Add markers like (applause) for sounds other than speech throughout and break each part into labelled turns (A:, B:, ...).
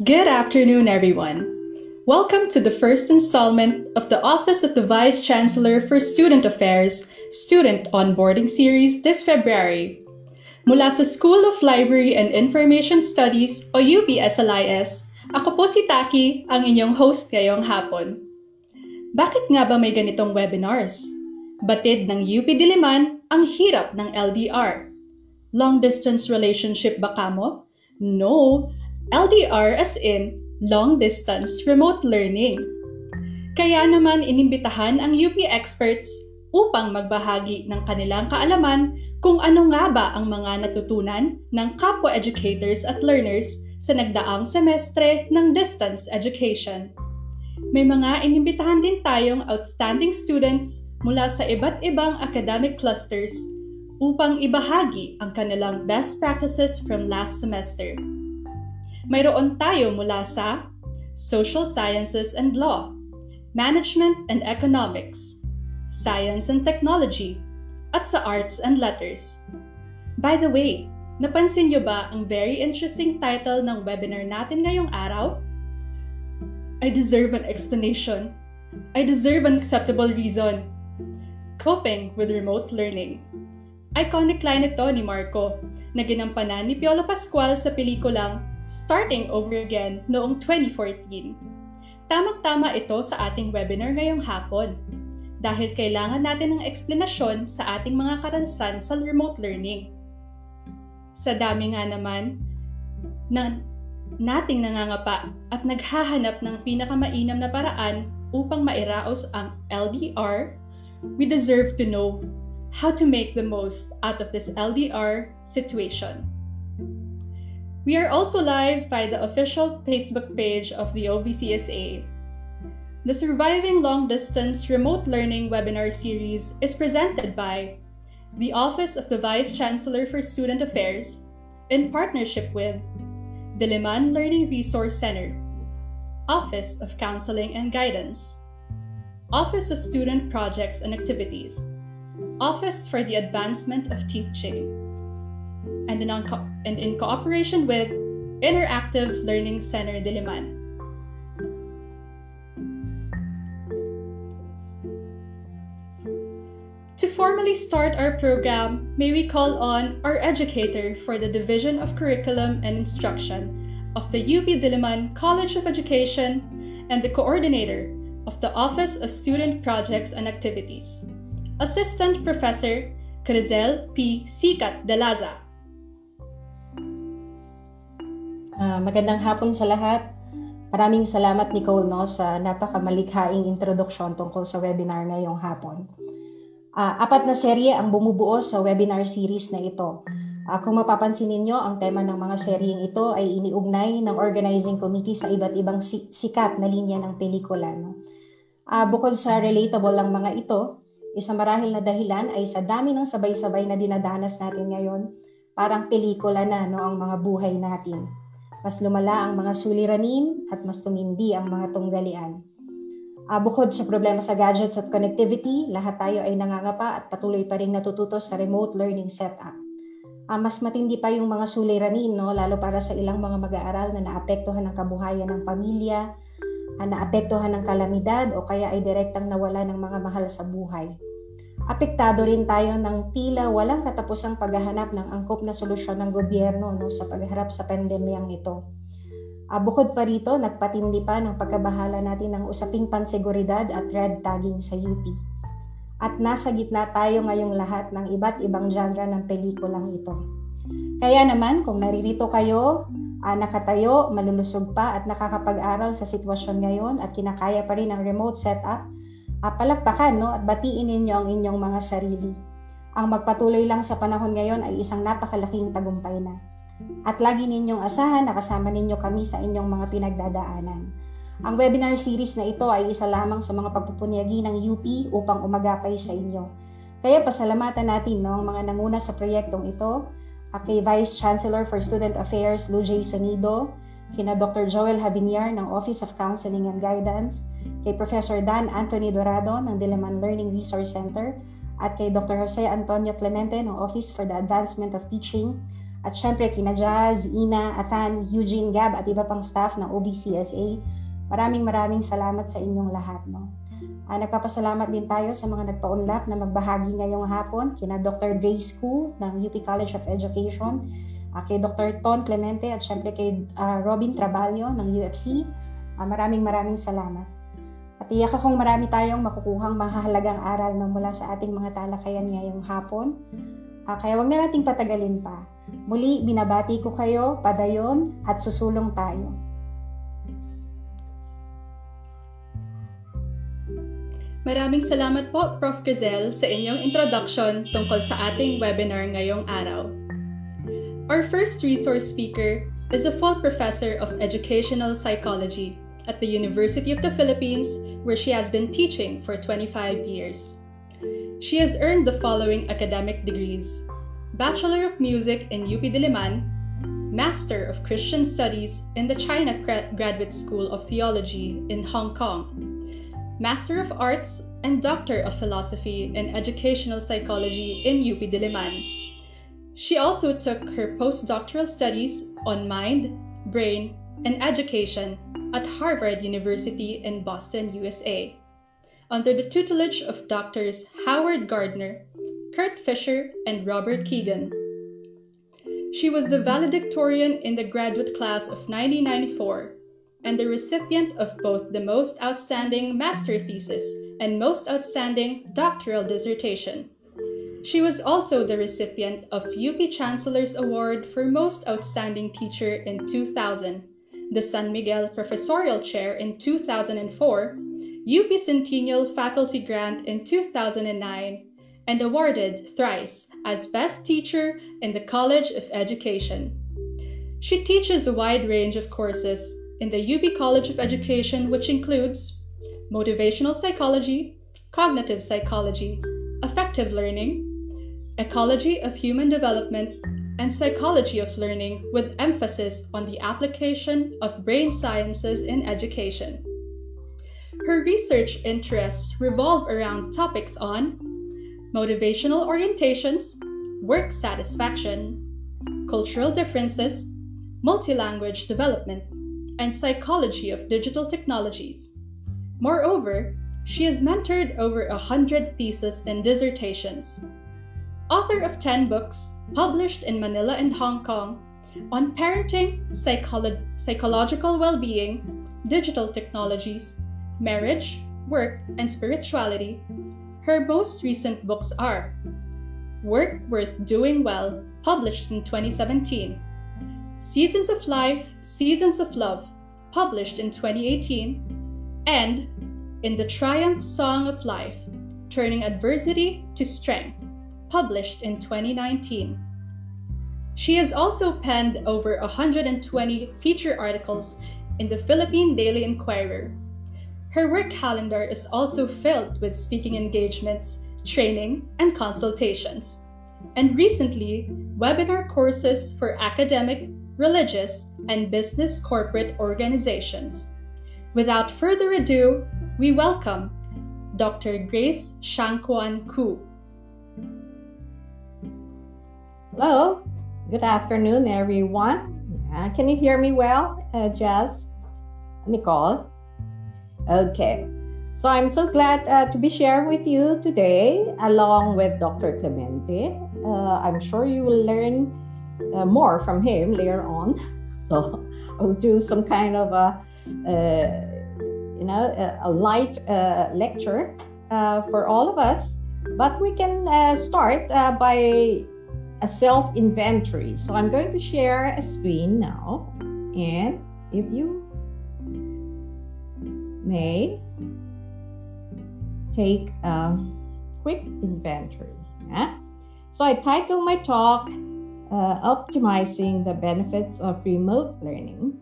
A: Good afternoon, everyone. Welcome to the first installment of the Office of the Vice Chancellor for Student Affairs Student Onboarding Series this February. Mula sa School of Library and Information Studies o UPSLIS, ako po si Taki, ang inyong host ngayong hapon. Bakit nga ba may ganitong webinars? Batid ng UP Diliman ang hirap ng LDR. Long distance relationship ba kamo? No, LDR as in long distance remote learning. Kaya naman inimbitahan ang UP experts upang magbahagi ng kanilang kaalaman kung ano nga ba ang mga natutunan ng kapwa educators at learners sa nagdaang semestre ng distance education. May mga inimbitahan din tayong outstanding students mula sa iba't ibang academic clusters upang ibahagi ang kanilang best practices from last semester. Mayroon tayo mula sa Social Sciences and Law, Management and Economics, Science and Technology, at sa Arts and Letters. By the way, napansin niyo ba ang very interesting title ng webinar natin ngayong araw? I deserve an explanation. I deserve an acceptable reason. Coping with Remote Learning. Iconic line ito ni Marco na ginampanan ni Piolo Pascual sa pelikulang starting over again noong 2014. Tamang-tama ito sa ating webinar ngayong hapon dahil kailangan natin ng eksplanasyon sa ating mga karanasan sa remote learning. Sa dami nga naman na nating nangangapa at naghahanap ng pinakamainam na paraan upang mairaos ang LDR, we deserve to know how to make the most out of this LDR situation. We are also live via the official Facebook page of the OVCSA. The Surviving Long Distance Remote Learning webinar series is presented by the Office of the Vice Chancellor for Student Affairs in partnership with Diliman Learning Resource Center, Office of Counseling and Guidance, Office of Student Projects and Activities, Office for the Advancement of Teaching, and in, and in cooperation with Interactive Learning Center Diliman. To formally start our program, may we call on our educator for the Division of Curriculum and Instruction of the UP Diliman College of Education and the coordinator of the Office of Student Projects and Activities, Assistant Professor Crizel P. Sicat de
B: Uh, magandang hapon sa lahat. Maraming salamat Nicole no sa napakamalikhaing introduction tungkol sa webinar ngayong hapon. Uh, apat na serye ang bumubuo sa webinar series na ito. Uh, kung mapapansin ninyo, ang tema ng mga seryeng ito ay iniugnay ng organizing committee sa iba't ibang sikat na linya ng pelikula. No? Uh, bukod sa relatable lang mga ito, isa marahil na dahilan ay sa dami ng sabay-sabay na dinadanas natin ngayon, parang pelikula na no, ang mga buhay natin. Mas lumala ang mga suliranin at mas tumindi ang mga tunggalian. Uh, bukod sa problema sa gadgets at connectivity, lahat tayo ay nangangapa at patuloy pa rin natututo sa remote learning setup. Uh, mas matindi pa yung mga suliranin, no? lalo para sa ilang mga mag-aaral na naapektuhan ng kabuhayan ng pamilya, uh, naapektuhan ng kalamidad o kaya ay direktang nawala ng mga mahal sa buhay. Apektado rin tayo ng tila walang katapusang paghahanap ng angkop na solusyon ng gobyerno no, sa pagharap sa pandemyang ito. Uh, bukod pa rito, nagpatindi pa ng pagkabahala natin ng usaping panseguridad at red tagging sa UP. At nasa gitna tayo ngayong lahat ng iba't ibang genre ng pelikulang ito. Kaya naman, kung naririto kayo, uh, nakatayo, malulusog pa at nakakapag-aral sa sitwasyon ngayon at kinakaya pa rin ang remote setup, uh, palakpakan no, at batiin ninyo ang inyong mga sarili. Ang magpatuloy lang sa panahon ngayon ay isang napakalaking tagumpay na. At lagi ninyong asahan na kasama ninyo kami sa inyong mga pinagdadaanan. Ang webinar series na ito ay isa lamang sa mga pagpupunyagi ng UP upang umagapay sa inyo. Kaya pasalamatan natin no, ang mga nanguna sa proyektong ito, kay Vice Chancellor for Student Affairs Lujay Sonido, kina Dr. Joel Haviniar ng Office of Counseling and Guidance, kay Professor Dan Anthony Dorado ng Diliman Learning Resource Center, at kay Dr. Jose Antonio Clemente ng Office for the Advancement of Teaching, At syempre, kina Jazz, Ina, Atan, Eugene, Gab, at iba pang staff ng OBCSA. Maraming maraming salamat sa inyong lahat. No? Uh, nagpapasalamat din tayo sa mga nagpaunlak na magbahagi ngayong hapon, kina Dr. Grace Koo ng UP College of Education, uh, kay Dr. Ton Clemente at syempre kay uh, Robin Traballo ng UFC. Uh, maraming maraming salamat. At iyak akong marami tayong makukuhang mahalagang aral na mula sa ating mga talakayan ngayong hapon. Uh, kaya wag na nating patagalin pa. Muli, binabati ko kayo, padayon, at susulong tayo.
A: Maraming salamat po, Prof. Gazelle, sa inyong introduction tungkol sa ating webinar ngayong araw. Our first resource speaker is a full professor of educational psychology at the University of the Philippines, where she has been teaching for 25 years. She has earned the following academic degrees Bachelor of Music in UP Diliman, Master of Christian Studies in the China Graduate School of Theology in Hong Kong, Master of Arts and Doctor of Philosophy in Educational Psychology in UP Diliman. She also took her postdoctoral studies on mind, brain, and education at Harvard University in Boston, USA, under the tutelage of doctors Howard Gardner Kurt Fischer, and Robert Kegan. She was the valedictorian in the graduate class of 1994 and the recipient of both the Most Outstanding Master Thesis and Most Outstanding Doctoral Dissertation. She was also the recipient of UP Chancellor's Award for Most Outstanding Teacher in 2000, the San Miguel Professorial Chair in 2004, UP Centennial Faculty Grant in 2009, and awarded thrice as Best Teacher in the College of Education. She teaches a wide range of courses in the UP College of Education, which includes motivational psychology, cognitive psychology, affective learning, ecology of human development, and psychology of learning with emphasis on the application of brain sciences in education. Her research interests revolve around topics on motivational orientations, work satisfaction, cultural differences, multi-language development, and psychology of digital technologies. Moreover, she has mentored over a hundred theses and dissertations. Author of 10 books published in Manila and Hong Kong on parenting, psycholo- psychological well being, digital technologies, marriage, work, and spirituality, her most recent books are Work Worth Doing Well, published in 2017, Seasons of Life, Seasons of Love, published in 2018, and In the Triumph Song of Life, Turning Adversity to Strength, published in 2019. She has also penned over 120 feature articles in the Philippine Daily Inquirer, her work calendar is also filled with speaking engagements, training, and consultations. And recently, webinar courses for academic, religious, and business corporate organizations. Without further ado, we welcome Dr. Grace Shangquan Koo.
C: Hello, good afternoon, everyone. Can you hear me well, uh, Jazz? Nicole? Okay. So I'm so glad uh, to be sharing with you today along with Dr. Clemente. Uh, I'm sure you will learn uh, more from him later on. (laughs) So I'll do some kind of a, uh, you know, a, a light lecture for all of us. But we can start by a self inventory. So I'm going to share a screen now. And if you may take a quick inventory. Yeah? So I titled my talk uh, Optimizing the Benefits of Remote Learning.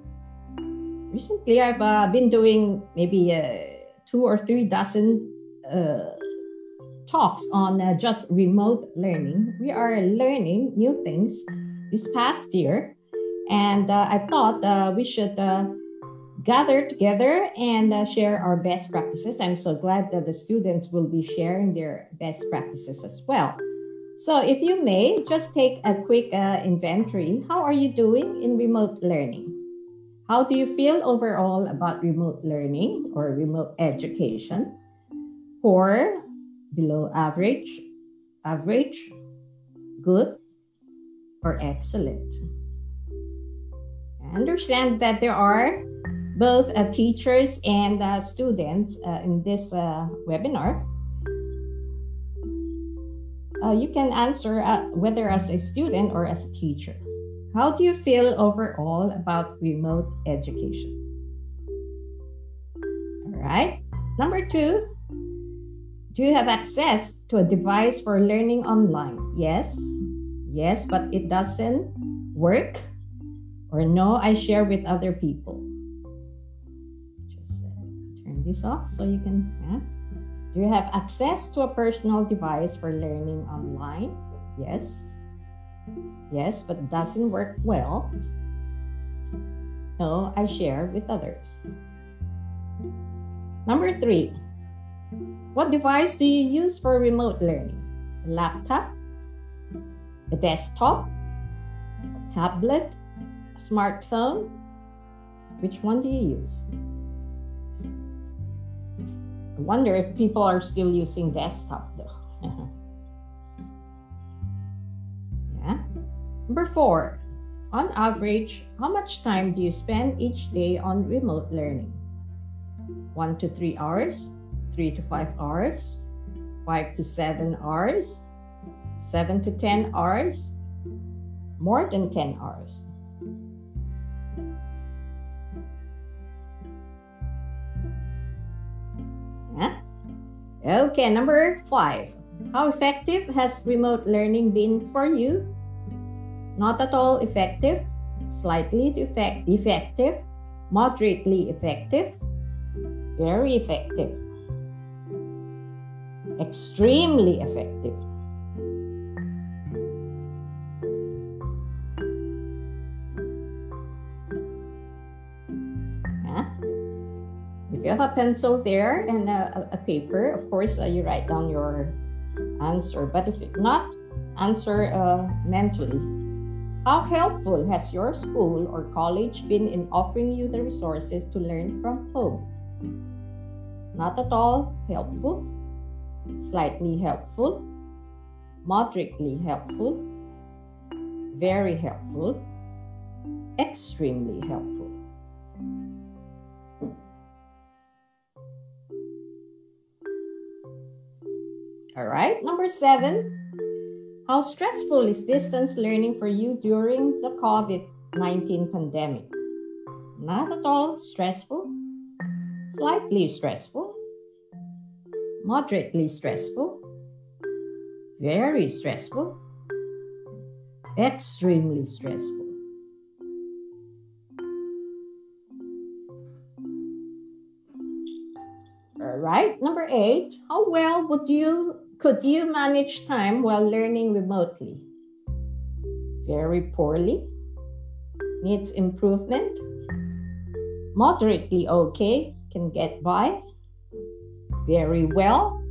C: Recently, I've uh, been doing maybe uh, two or three dozen uh, talks on uh, just remote learning. We are learning new things this past year, and uh, I thought we should gather together and uh, share our best practices. I'm so glad that the students will be sharing their best practices as well. So, if you may, just take a quick uh, inventory. How are you doing in remote learning? How do you feel overall about remote learning or remote education? Poor, below average, average, good, or excellent? I understand that there are both uh, teachers and uh, students uh, in this uh, webinar. Uh, you can answer uh, whether as a student or as a teacher. How do you feel overall about remote education? All right. Number two, do you have access to a device for learning online? Yes. Yes, but it doesn't work. Or no, I share with other people. Just turn this off so you can. Yeah. Do you have access to a personal device for learning online? Yes. Yes, but doesn't work well. No, I share with others. Number three, what device do you use for remote learning? A laptop, a desktop, a tablet, a smartphone? Which one do you use? I wonder if people are still using desktop though. (laughs) yeah. Number four, on average, how much time do you spend each day on remote learning? One to three hours, three to five hours, five to seven hours, seven to 10 hours, more than 10 hours. Okay, number five. How effective has remote learning been for you? Not at all effective, slightly effect- effective, moderately effective, very effective, extremely effective. If you have a pencil there and a, a paper, of course, uh, you write down your answer. But if not, answer uh, mentally. How helpful has your school or college been in offering you the resources to learn from home? Not at all helpful, slightly helpful, moderately helpful, very helpful, extremely helpful. All right, number seven. How stressful is distance learning for you during the COVID 19 pandemic? Not at all stressful, slightly stressful, moderately stressful, very stressful, extremely stressful. All right, number eight, how well would you could you manage time while learning remotely? Very poorly. Needs improvement. Moderately okay, can get by. Very well.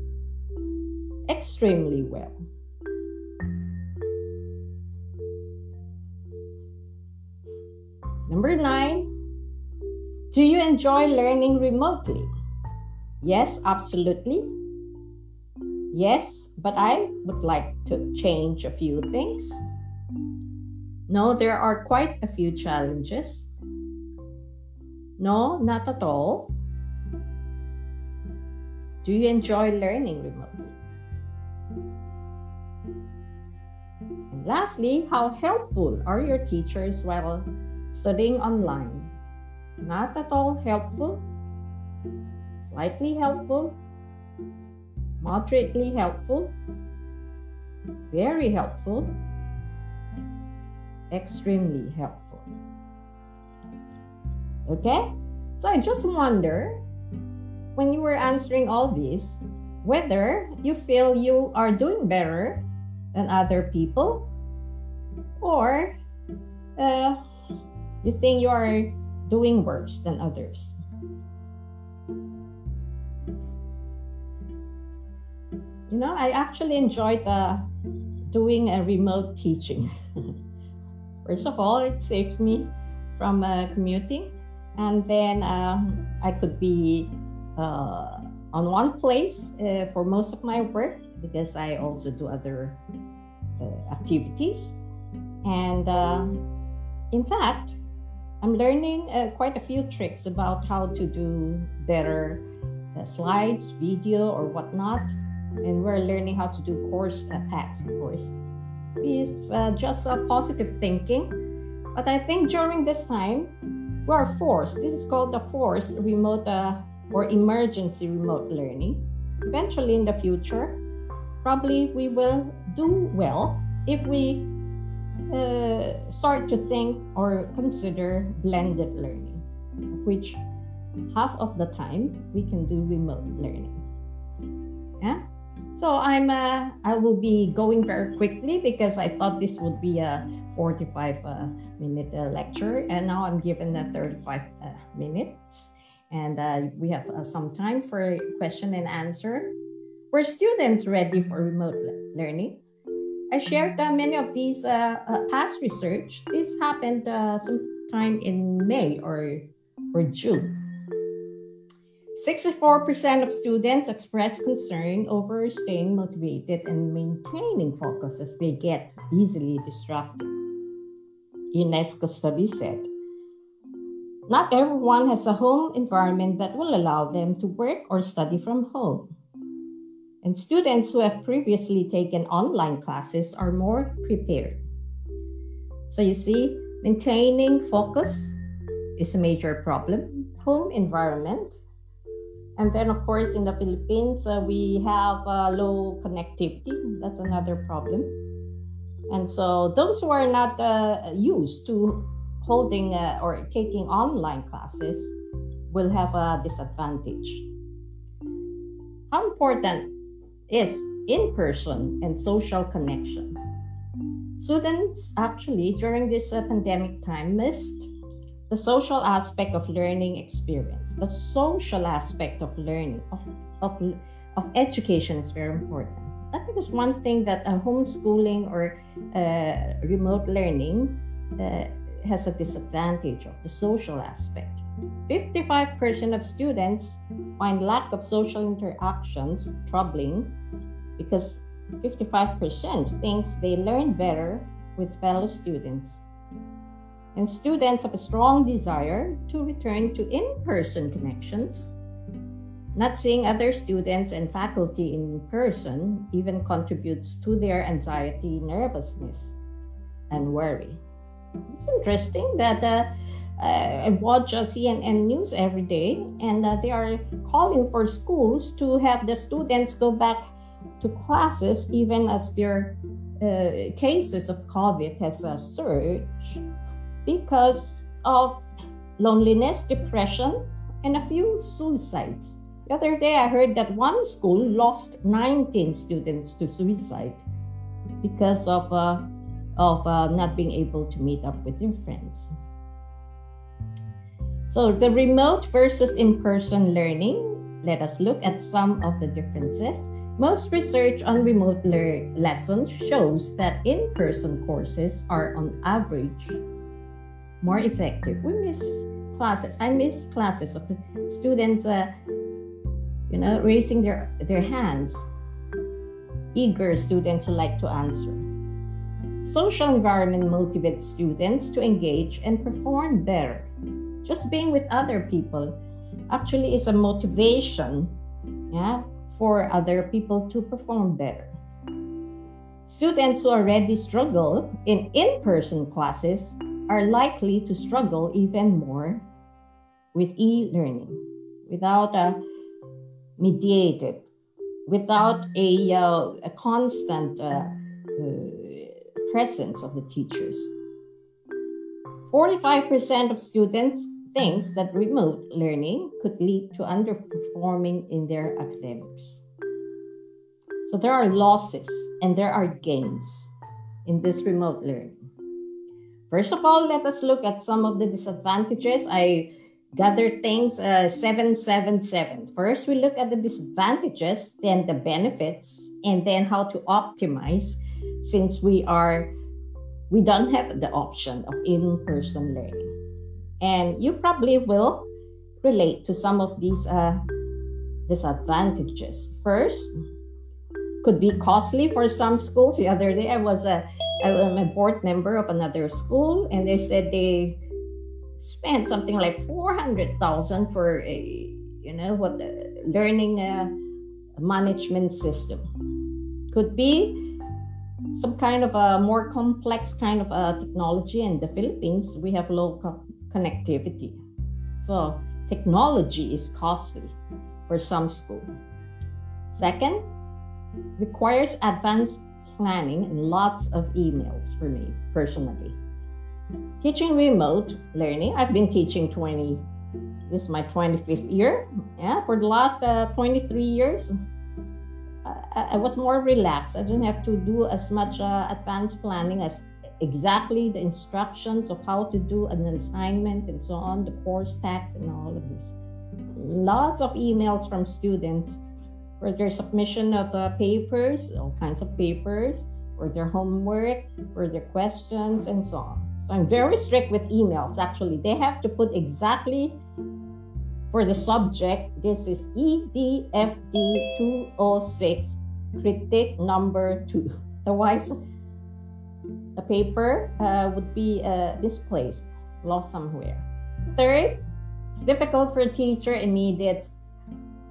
C: Extremely well. Number nine, do you enjoy learning remotely? Yes, absolutely. Yes, but I would like to change a few things. No, there are quite a few challenges. No, not at all. Do you enjoy learning remotely? And lastly, how helpful are your teachers while studying online? Not at all helpful, slightly helpful, moderately helpful, very helpful, extremely helpful. Okay? So I just wonder when you were answering all these, whether you feel you are doing better than other people or uh, you think you are doing worse than others. You know, I actually enjoyed the doing a remote teaching. (laughs) First of all, it saves me from uh, commuting, and then um, I could be uh, on one place uh, for most of my work because I also do other uh, activities. And uh, in fact, I'm learning uh, quite a few tricks about how to do better slides, video, or whatnot. And we're learning how to do course packs, of course. It's just a positive thinking. But I think during this time, we are forced. This is called the forced remote uh, or emergency remote learning. Eventually, in the future, probably we will do well if we uh, start to think or consider blended learning, which half of the time we can do remote learning. Yeah. So I'm uh, I will be going very quickly because I thought this would be a 45 uh, minute uh, lecture and now I'm given a 35 uh, minutes and uh, we have uh, some time for question and answer. Were students ready for remote le- learning? I shared uh, many of these uh, uh, past research. This happened uh, sometime in May or, or June. 64% of students express concern over staying motivated and maintaining focus as they get easily distracted. UNESCO study said not everyone has a home environment that will allow them to work or study from home. And students who have previously taken online classes are more prepared. So you see, maintaining focus is a major problem. Home environment. And then, of course, in the Philippines, uh, we have uh, low connectivity. That's another problem. And so, those who are not uh, used to holding uh, or taking online classes will have a disadvantage. How important is in person and social connection? Students actually, during this uh, pandemic time, missed the social aspect of learning experience. The social aspect of learning, of, of, of education is very important. I think it's one thing that uh, homeschooling or uh, remote learning uh, has a disadvantage of the social aspect. 55% of students find lack of social interactions troubling because 55% thinks they learn better with fellow students. And students have a strong desire to return to in person connections. Not seeing other students and faculty in person even contributes to their anxiety, nervousness, and worry. It's interesting that uh, I watch uh, CNN news every day, and uh, they are calling for schools to have the students go back to classes even as their uh, cases of COVID has uh, surged because of loneliness, depression, and a few suicides. The other day, I heard that one school lost 19 students to suicide because of uh, of uh, not being able to meet up with your friends. So, the remote versus in person learning, let us look at some of the differences. Most research on remote le- lessons shows that in person courses are, on average, more effective. We miss classes. I miss classes of students, uh, you know, raising their, their hands, eager students who like to answer. Social environment motivates students to engage and perform better. Just being with other people actually is a motivation yeah, for other people to perform better. Students who already struggle in in person classes are likely to struggle even more with e learning without a mediated, without a, uh, a constant uh, uh, presence of the teachers. 45% of students thinks that remote learning could lead to underperforming in their academics. So there are losses and there are gains in this remote learning. First of all, let us look at some of the disadvantages. I gathered things uh, 777. First, we look at the disadvantages, then the benefits, and then how to optimize since we are we don't have the option of in-person learning. And you probably will relate to some of these uh, disadvantages. First, could be costly for some schools. The other day, I was a I was a board member of another school, and they said they spent something like four hundred thousand for a you know what the learning uh, management system. Could be some kind of a more complex kind of a technology in the Philippines. We have low co- connectivity, so technology is costly for some school. Second, requires advanced planning and lots of emails for me personally. Teaching remote learning, I've been teaching 20, this is my 25th year. Yeah, for the last uh, 23 years, I, was more relaxed. I didn't have to do as much uh, advanced planning as exactly the instructions of how to do an assignment and so on, the course packs and all of this. Lots of emails from students for their submission of uh, papers, all kinds of papers, for their homework, for their questions, and so on. So I'm very strict with emails. Actually, they have to put exactly for the subject. This is EDFD 206, critic number two. (laughs) Otherwise, the paper uh, would be uh, misplaced, lost somewhere. Third, it's difficult for teacher immediate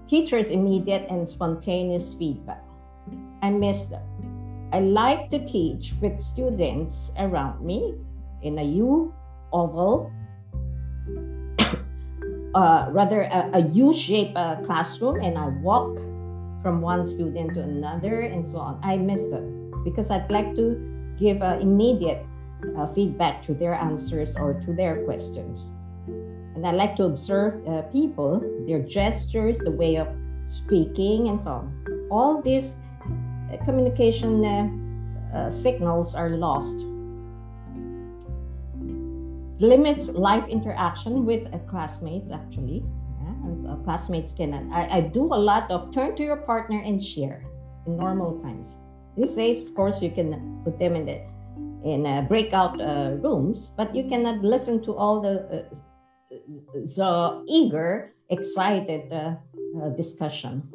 C: teachers immediate and spontaneous feedback. I miss them. I like to teach with students around me in a U oval, uh, rather a, a U-shaped uh, classroom, and I walk from one student to another and so on. I miss them because I'd like to give uh, immediate uh, feedback to their answers or to their questions. And I like to observe uh, people, their gestures, the way of speaking, and so on. All these uh, communication uh, signals are lost. Limits live interaction with classmates, actually. Yeah, classmates can. I, I do a lot of turn to your partner and share in normal times. These days, of course, you can put them in the in uh, breakout uh, rooms, but you cannot listen to all the uh, the eager, excited uh, uh, discussion.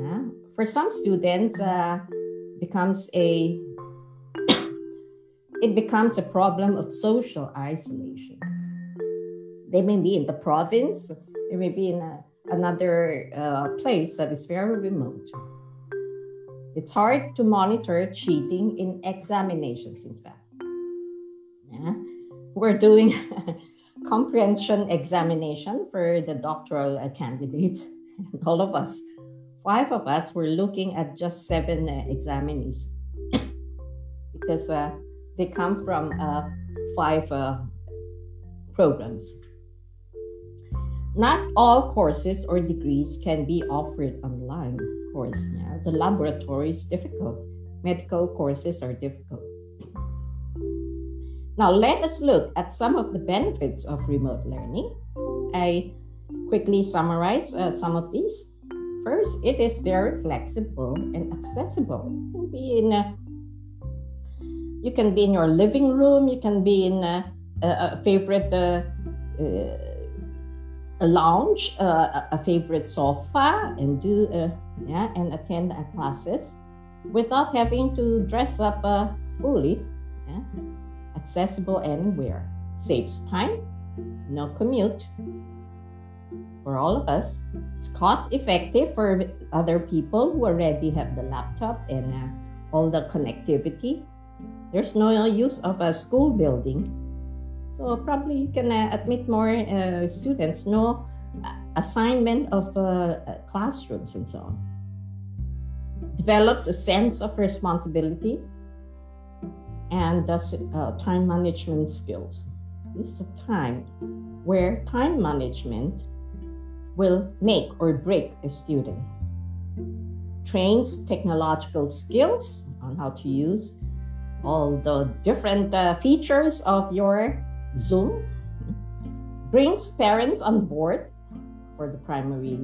C: Yeah. For some students, uh, becomes a it becomes a problem of social isolation. They may be in the province, they may be in a, another uh, place that is very remote. It's hard to monitor cheating in examinations, in fact. Yeah. We're doing (laughs) comprehension examination for the doctoral candidates. (laughs) All of us, five of us, were looking at just seven uh, examinees (coughs) because uh, they come from uh, five uh, programs. Not all courses or degrees can be offered online, of course. Yeah. The laboratory is difficult. Medical courses are difficult. Now, let us look at some of the benefits of remote learning. I quickly summarize uh, some of these. First, it is very flexible and accessible. Can be in a, you can be in your living room. You can be in a, a, favorite uh, uh, a lounge, uh, a favorite sofa, and do uh, yeah and attend classes without having to dress up fully. Yeah accessible anywhere, saves time, no commute for all of us. It's cost effective for other people who already have the laptop and uh, all the connectivity. There's no use of a school building. So probably you can uh, admit more uh, students, no assignment of uh, uh, classrooms and so on. Develops a sense of responsibility and does uh, time management skills. This is a time where time management will make or break a student. Trains technological skills on how to use all the different uh, features of your Zoom. Brings parents on board for the primary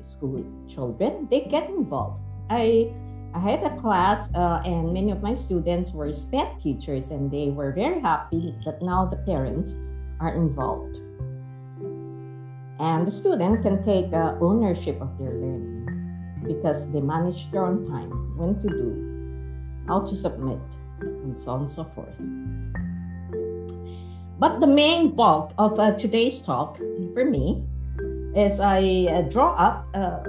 C: school children. They get involved. I I had a class, uh, and many of my students were SPED teachers, and they were very happy that now the parents are involved. And the student can take uh, ownership of their learning because they manage their own time, when to do, how to submit, and so on and so forth. But the main bulk of uh, today's talk for me is I uh, draw up uh,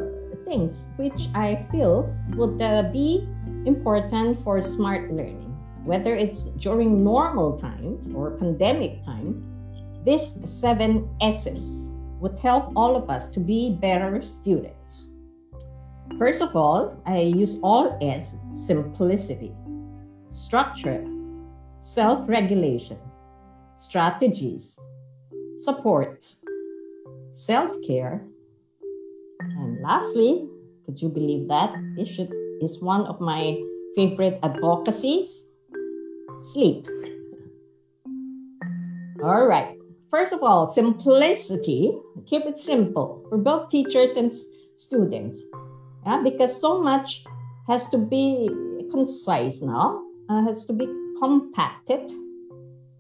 C: things which I feel would uh, be important for smart learning, whether it's during normal times or pandemic time. These seven S's would help all of us to be better students. First of all, I use all S simplicity, structure, self regulation, strategies, support, self care, and lastly, could you believe that? This should, is one of my favorite advocacies sleep. All right. First of all, simplicity. Keep it simple for both teachers and students. Yeah, because so much has to be concise now, uh, has to be compacted.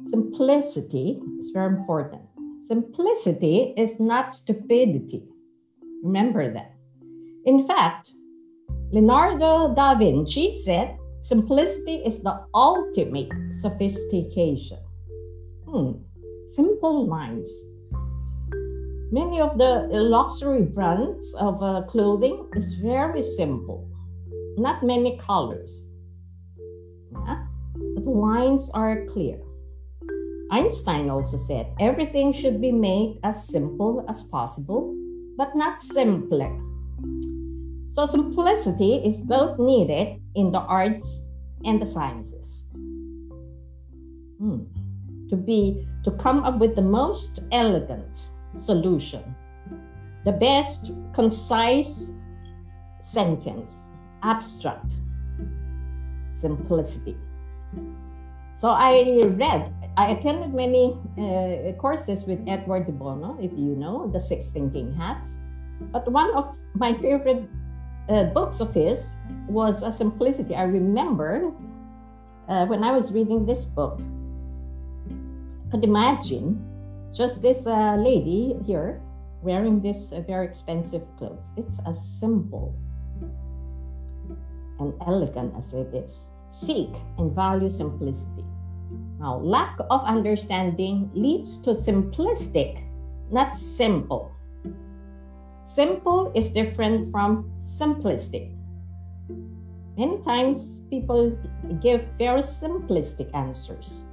C: Simplicity is very important. Simplicity is not stupidity. Remember that. In fact, Leonardo da Vinci said simplicity is the ultimate sophistication. Hmm, simple lines. Many of the luxury brands of uh, clothing is very simple, not many colors. The lines are clear. Einstein also said everything should be made as simple as possible but not simpler. So, simplicity is both needed in the arts and the sciences. Hmm. To be to come up with the most elegant solution, the best concise sentence, abstract simplicity. So I read I attended many uh, courses with Edward de Bono, if you know, The Six Thinking Hats. But one of my favorite uh, books of his was A Simplicity. I remember uh, when I was reading this book, I could imagine just this uh, lady here wearing this uh, very expensive clothes. It's as simple and elegant as it is. Seek and value simplicity. Now, lack of understanding leads to simplistic, not simple. Simple is different from simplistic. Many times people give very simplistic answers,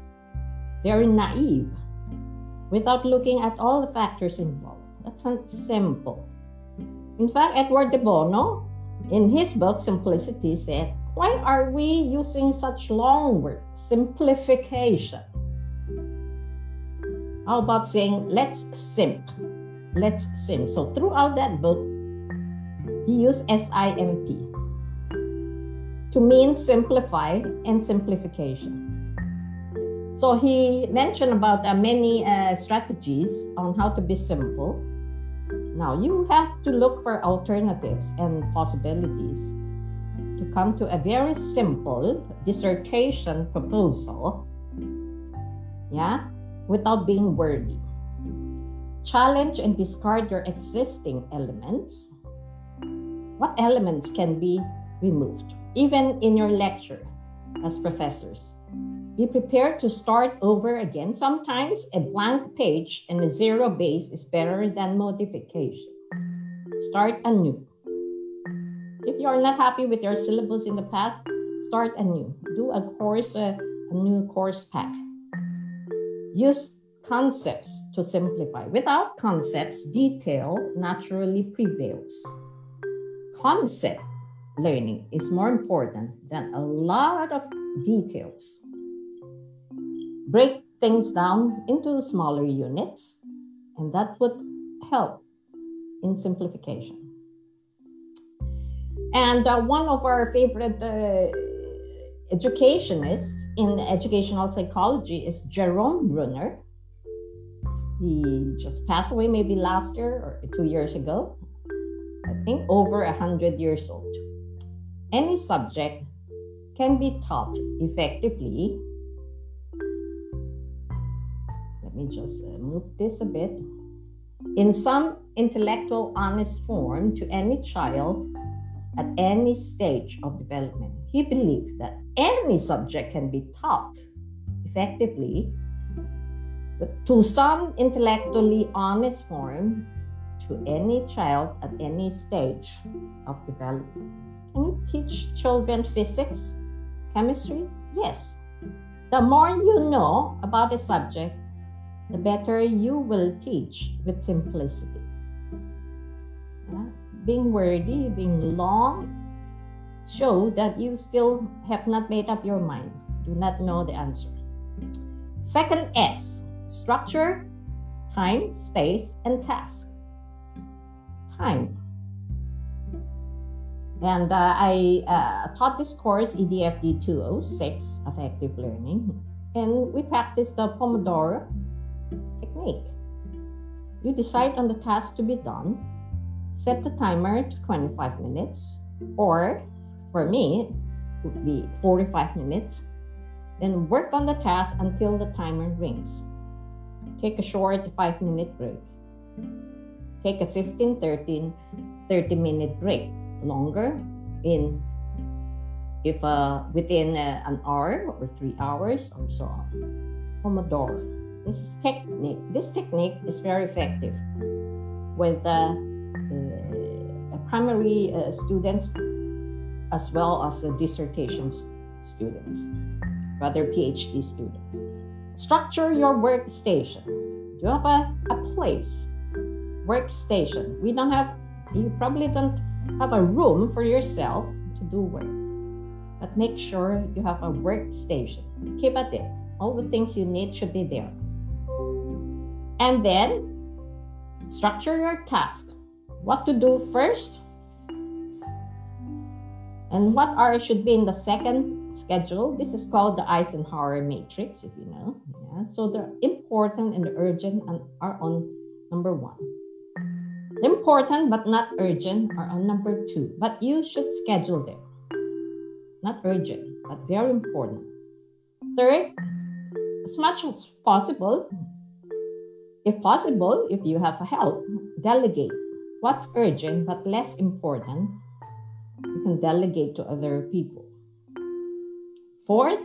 C: very naive, without looking at all the factors involved. That's not simple. In fact, Edward de Bono, in his book Simplicity, said why are we using such long words? Simplification. How about saying, let's simp? Let's simp. So throughout that book, he used SIMP to mean simplify and simplification. So he mentioned about uh, many uh, strategies on how to be simple. Now you have to look for alternatives and possibilities to come to a very simple dissertation proposal, yeah, without being wordy. Challenge and discard your existing elements. What elements can be removed, even in your lecture as professors? Be prepared to start over again. Sometimes a blank page and a zero base is better than modification. Start anew. If you are not happy with your syllabus in the past, start anew. Do a course, uh, a new course pack. Use concepts to simplify. Without concepts, detail naturally prevails. Concept learning is more important than a lot of details. Break things down into smaller units, and that would help in simplification. And uh, one of our favorite uh, educationists in educational psychology is Jerome Bruner. He just passed away maybe last year or two years ago. I think over a hundred years old. any subject can be taught effectively. Let me just uh, move this a bit. In some intellectual, honest form to any child at any stage of development. He believed that any subject can be taught effectively to some intellectually honest form to any child at any stage of development. Can you teach children physics, chemistry? Yes. The more you know about a subject, the better you will teach with simplicity. Yeah? Being wordy, being long, show that you still have not made up your mind, do not know the answer. Second S structure, time, space, and task. Time. And uh, I uh, taught this course, EDFD 206, Effective Learning, and we practiced the Pomodoro technique. You decide on the task to be done, set the timer to 25 minutes, or for me, it would be 45 minutes, then work on the task until the timer rings. Take a short 5 minute break. Take a 15, 13, 30 minute break. Longer in if uh, within uh, an hour or three hours or so on. Pomodoro. This is technique. This technique is very effective with the uh primary uh, students as well as the dissertation students, rather PhD students. Structure your workstation. You have a, a place, workstation. We don't have, you probably don't have a room for yourself to do work. But make sure you have a workstation. Keep at it. All the things you need should be there. And then structure your task. What to do first, and what are should be in the second schedule. This is called the Eisenhower matrix, if you know. Yeah? So the important and the urgent are on number one. The important but not urgent are on number two. But you should schedule them. Not urgent, but very important. Third, as much as possible, if possible, if you have help, delegate what's urgent but less important you can delegate to other people. Fourth,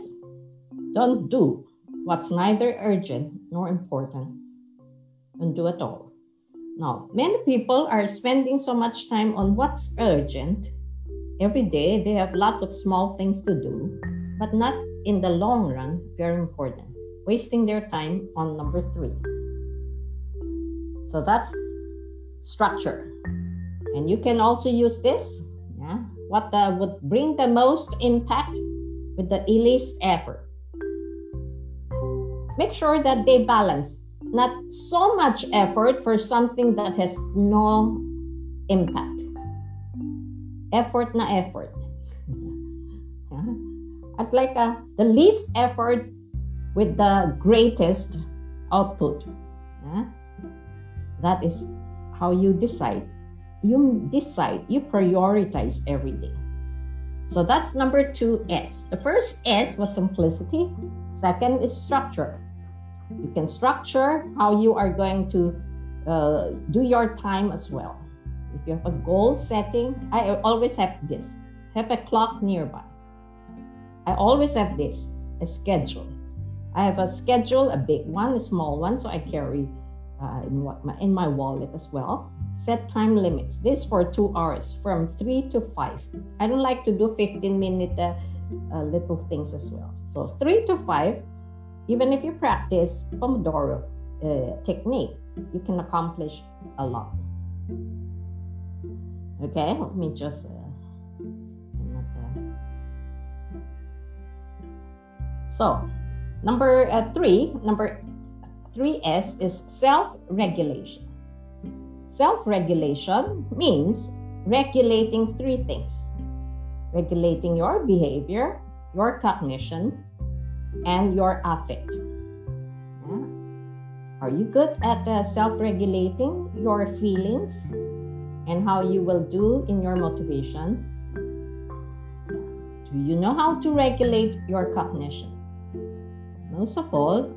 C: don't do what's neither urgent nor important. Don't do at all. Now, many people are spending so much time on what's urgent. Every day, they have lots of small things to do, but not in the long run, very important. Wasting their time on number three. So that's structure. And you can also use this yeah? What uh, would bring the most impact with the least effort? Make sure that they balance, not so much effort for something that has no impact. Effort na effort. (laughs) At like uh, the least effort with the greatest output. Yeah? That is how you decide you decide, you prioritize everything. So that's number two S. The first S was simplicity. Second is structure. You can structure how you are going to uh, do your time as well. If you have a goal setting, I always have this. Have a clock nearby. I always have this, a schedule. I have a schedule, a big one, a small one, so I carry uh, in, what, my, in my wallet as well. Set time limits. This for two hours from three to five. I don't like to do 15 minute uh, uh, little things as well. So three to five, even if you practice Pomodoro uh, technique, you can accomplish a lot. Okay, let me just. Uh, so, number three, number 3S is self regulation. Self regulation means regulating three things regulating your behavior, your cognition, and your affect. Yeah. Are you good at uh, self regulating your feelings and how you will do in your motivation? Do you know how to regulate your cognition? Most of all,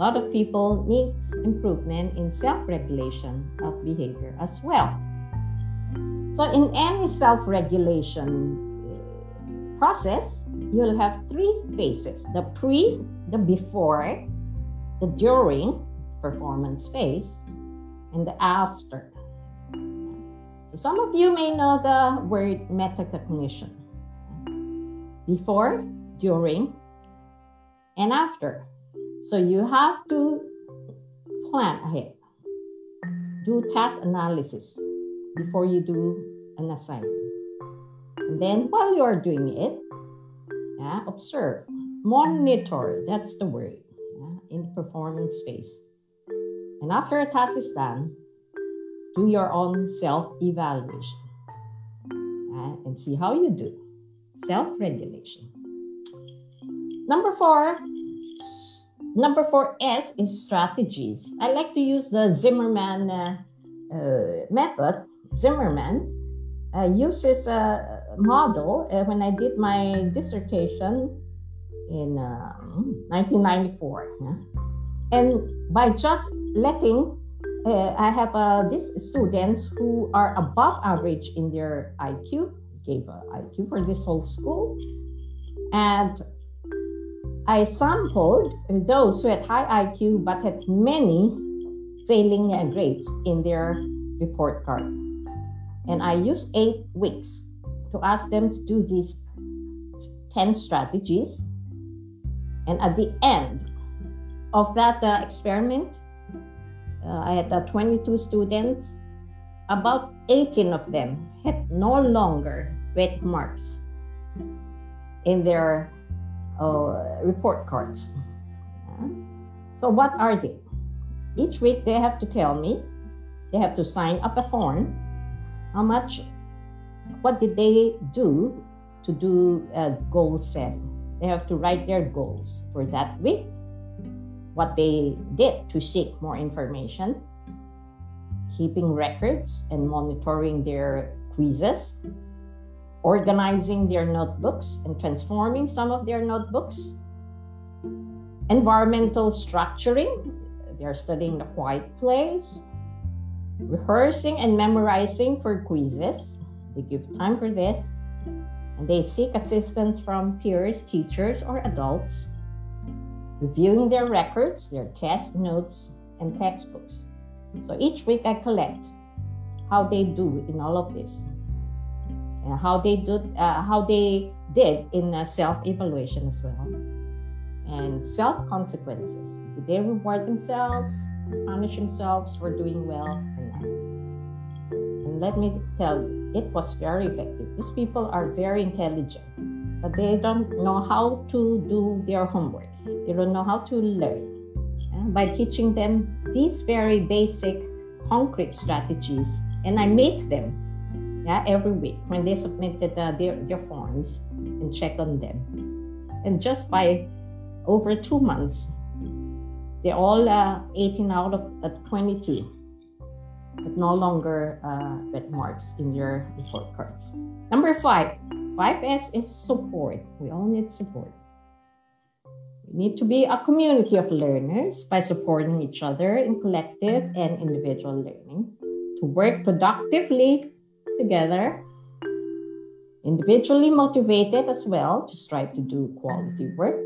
C: lot of people needs improvement in self-regulation of behavior as well. So in any self-regulation uh, process, you'll have three phases: the pre, the before, the during performance phase, and the after. So some of you may know the word metacognition. Before, during, and after. So you have to plan ahead. Do task analysis before you do an assignment. And then while you are doing it, yeah, observe, monitor, that's the word, yeah, in the performance phase. And after a task is done, do your own self evaluation yeah, and see how you do. Self regulation. Number four, number four S is strategies. I like to use the Zimmerman uh, uh, method. Zimmerman uh, uses a model uh, when I did my dissertation in 1994. Um, yeah? And by just letting, uh, I have uh, these students who are above average in their IQ, gave a IQ for this whole school. And I sampled those who had high IQ but had many failing grades in their report card. And I used eight weeks to ask them to do these 10 strategies. And at the end of that uh, experiment, uh, I had uh, 22 students. About 18 of them had no longer red marks in their uh, report cards. So, what are they? Each week they have to tell me, they have to sign up a form. How much, what did they do to do a goal setting? They have to write their goals for that week, what they did to seek more information, keeping records and monitoring their quizzes, organizing their notebooks and transforming some of their notebooks, environmental structuring, they're studying the quiet place, rehearsing and memorizing for quizzes, they give time for this, and they seek assistance from peers, teachers, or adults, reviewing their records, their test notes, and textbooks. So each week I collect how they do in all of this how they did uh, how they did in uh, self-evaluation as well. And self-consequences. Did they reward themselves punish themselves for doing well or not? And let me tell you it was very effective. These people are very intelligent but they don't know how to do their homework. They don't know how to learn. And by teaching them these very basic concrete strategies and i made them yeah, every week when they submitted uh, their, their forms and check on them. And just by over two months, they're all uh, 18 out of uh, 22, but no longer uh, red marks in your report cards. Number five, 5S is support. We all need support. We need to be a community of learners by supporting each other in collective and individual learning, to work productively together, individually motivated as well to strive to do quality work,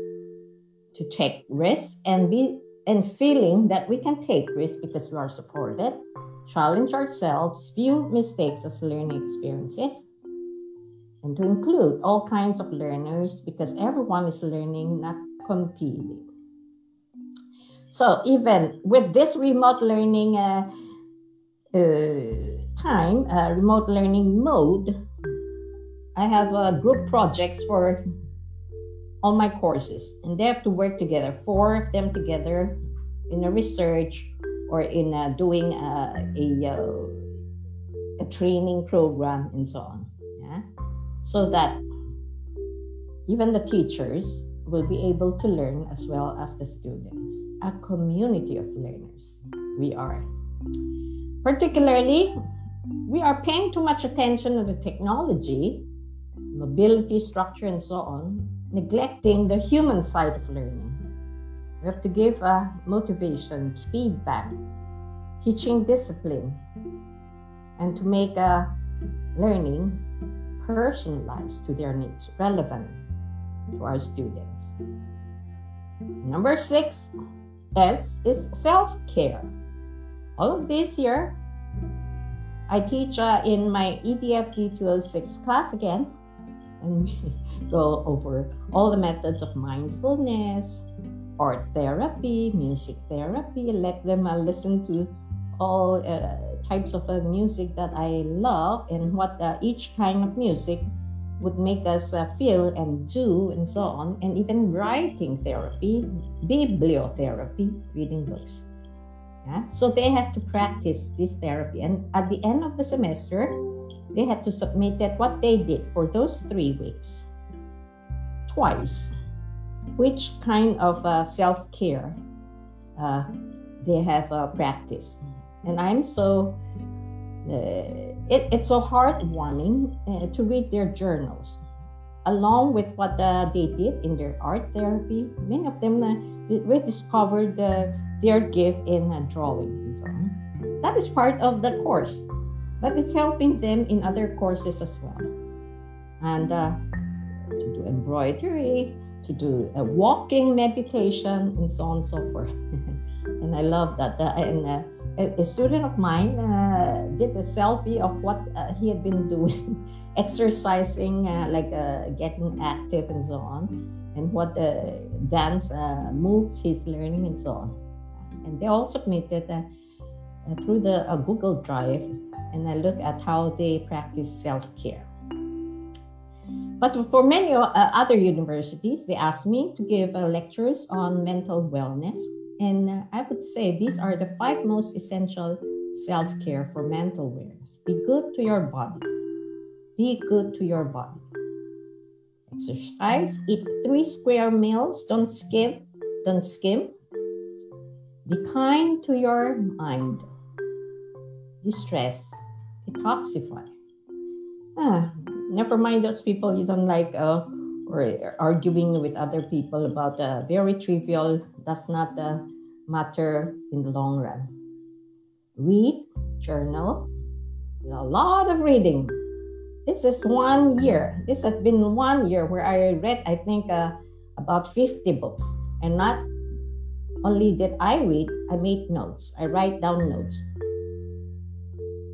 C: to take risks and be and feeling that we can take risks because we are supported, challenge ourselves, view mistakes as learning experiences, and to include all kinds of learners because everyone is learning, not competing. So even with this remote learning uh, uh, time, uh, remote learning mode, I have uh, group projects for all my courses, and they have to work together, four of them together in a research or in uh, doing uh, a, uh, a training program and so on. Yeah? So that even the teachers will be able to learn as well as the students. A community of learners we are. Particularly we are paying too much attention to the technology mobility, structure, and so on, neglecting the human side of learning. We have to give uh, motivation, feedback, teaching discipline, and to make a learning personalized to their needs, relevant to our students. Number six, S is self care. All of this here, I teach uh, in my EDFD 206 class again, and we (laughs) go over all the methods of mindfulness, art therapy, music therapy, let them uh, listen to all uh, types of uh, music that I love and what uh, each kind of music would make us uh, feel and do and so on. And even writing therapy bibliotherapy reading books yeah? so they have to practice this therapy. And at the end of the semester they had to submit that what they did for those three weeks twice which kind of uh, self-care uh, they have uh, practiced. And i'm so uh, it, it's so heartwarming uh, to read their journals along with what uh, they did in their art therapy. Many of them uh, rediscovered their gift in uh, drawing so that is part of the course but it's helping them in other courses as well. And uh, to do embroidery to do a walking meditation and so on and so forth. (laughs) And i love that uh, and a, a student of mine uh, did a selfie of what uh, he had been doing, (laughs) exercising, uh, like uh, getting active and so on, and what dance uh, moves he's learning and so on. And they all submitted uh, through the Google Drive, and I look at how they practice self care. But for many other universities, they asked me to give lectures on mental wellness and uh, I would say these are the five most essential self care for mental wellness. Be good to your body. Be good to your body. Exercise, eat three square meals, don't skip, don't skim. Be kind to your mind. Distress, detoxify. Ah, never mind those people you don't like uh, or arguing with other people about uh, very trivial does not uh, matter in the long run. Read, journal, a lot of reading. This is one year. This has been one year where I read, I think, uh, about 50 books. And not only that I read, I make notes. I write down notes.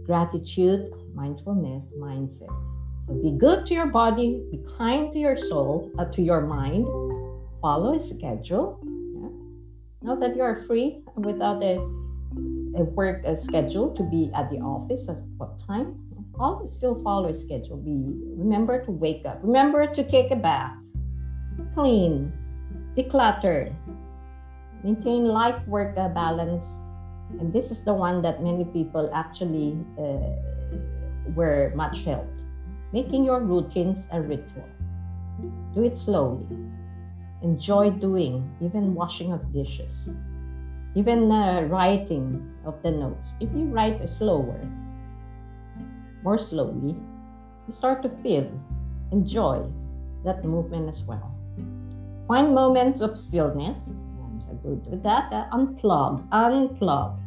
C: Gratitude, mindfulness, mindset. So be good to your body, be kind to your soul, uh, to your mind, follow a schedule, now that you are free without a, a work a schedule to be at the office at what time, always still follow a schedule. Be remember to wake up. Remember to take a bath, clean, declutter, maintain life work uh, balance. And this is the one that many people actually uh, were much helped. Making your routines a ritual. Do it slowly enjoy doing, even washing of dishes, even uh, writing of the notes. If you write slower, more slowly, you start to feel, enjoy that movement as well. Find moments of stillness. I'm so good with that. Uh, unplug, unplug.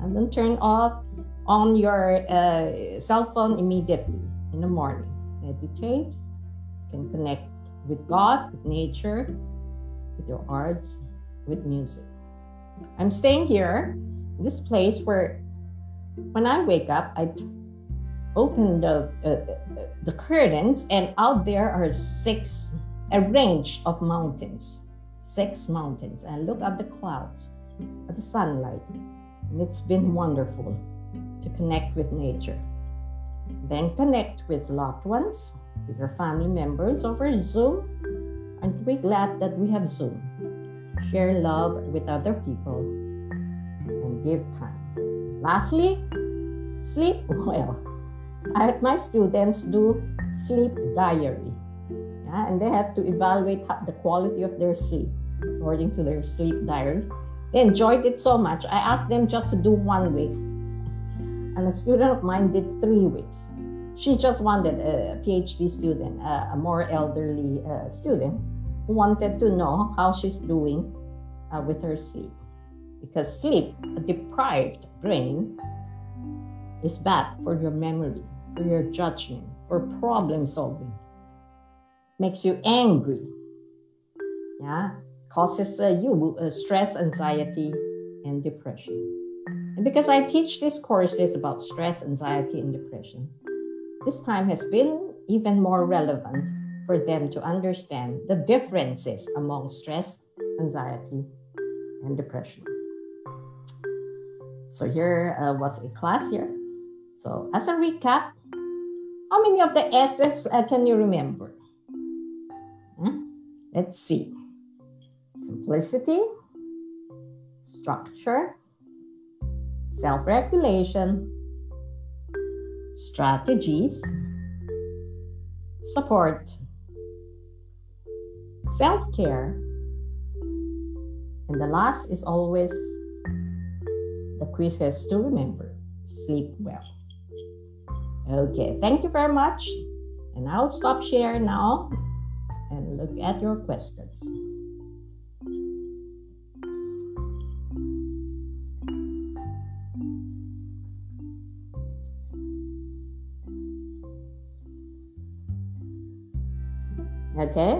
C: And then turn off on your uh, cell phone immediately in the morning. Meditate. You can connect with God, with nature, with your arts, with music. I'm staying here, this place where when I wake up, I open the, uh, the curtains, and out there are six, a range of mountains, six mountains. And look at the clouds, at the sunlight, and it's been wonderful to connect with nature. Then connect with loved ones, with your family members over Zoom. And we're glad that we have Zoom. Share love with other people and give time. Lastly, sleep well. I, my students do sleep diary. Yeah, and they have to evaluate the quality of their sleep according to their sleep diary. They enjoyed it so much. I asked them just to do one week. And a student of mine did three weeks. she just wanted a PhD student, a, a more elderly uh, student, who wanted to know how she's doing uh, with her sleep. Because sleep, a deprived brain, is bad for your memory, for your judgment, for problem solving. Makes you angry. Yeah, causes uh, you uh, stress, anxiety, and depression. And because I teach these courses about stress, anxiety, and depression, this time has been even more relevant for them to understand the differences among stress, anxiety, and depression. So here uh, was a class here. So as a recap, how many of the S's uh, can you remember? Hmm? Let's see. Simplicity, structure, self-regulation, strategies, support, self-care, and the last is always the quiz has to remember sleep well. Okay, thank you very much. And I'll stop share now and look at your questions.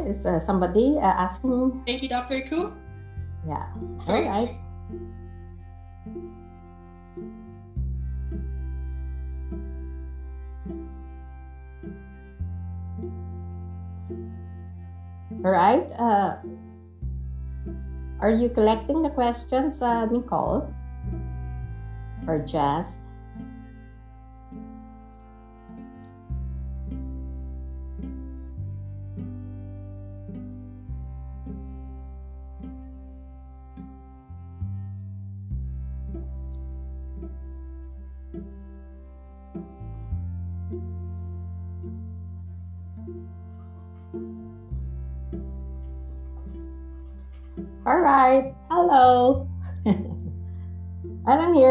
C: Is uh, somebody uh, asking?
A: Thank you, Dr. Ku.
C: Yeah. All right. All right. Uh, are you collecting the questions, uh, Nicole? Or Jazz?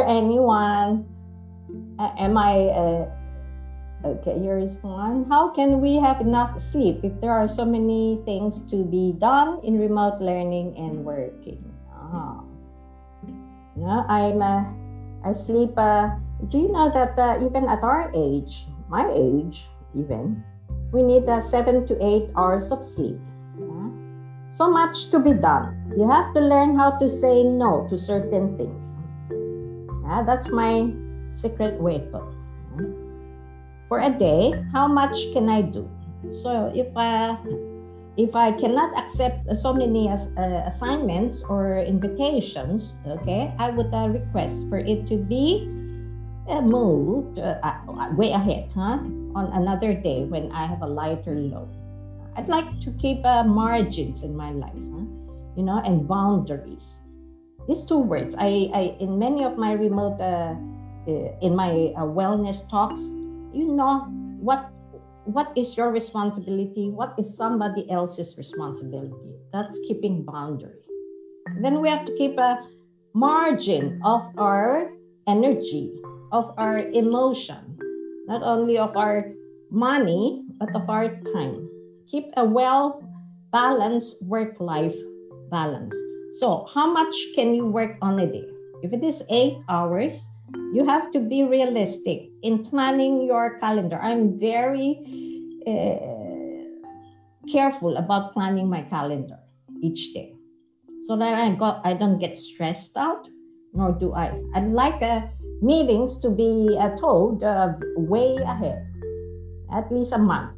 C: Anyone. Am I? Uh, okay, here is one. How can we have enough sleep if there are so many things to be done in remote learning and working? Ah. No, I'm. Uh, I sleep. Uh, do you know that uh, even at our age, my age, even, we need uh, seven to eight hours of sleep. Yeah? So much to be done. You have to learn how to say no to certain things. Yeah, that's my secret weapon. For a day, how much can I do? So if I if I cannot accept so many uh, assignments or invitations, okay, I would uh, request for it to be uh, moved uh, way ahead, huh? On another day when I have a lighter load. I'd like to keep uh, margins in my life, huh? you know, and boundaries. These two words, I, I in many of my remote, uh, in my wellness talks, you know what what is your responsibility? What is somebody else's responsibility? That's keeping boundary. Then we have to keep a margin of our energy of our emotion not only of our money but of our time. Keep a well balanced work life balance so how much can you work on a day if it is 8 hours you have to be realistic in planning your calendar. I'm very uh, careful about planning my calendar each day so that I, got, I don't get stressed out, nor do I. I'd like uh, meetings to be uh, told uh, way ahead, at least a month,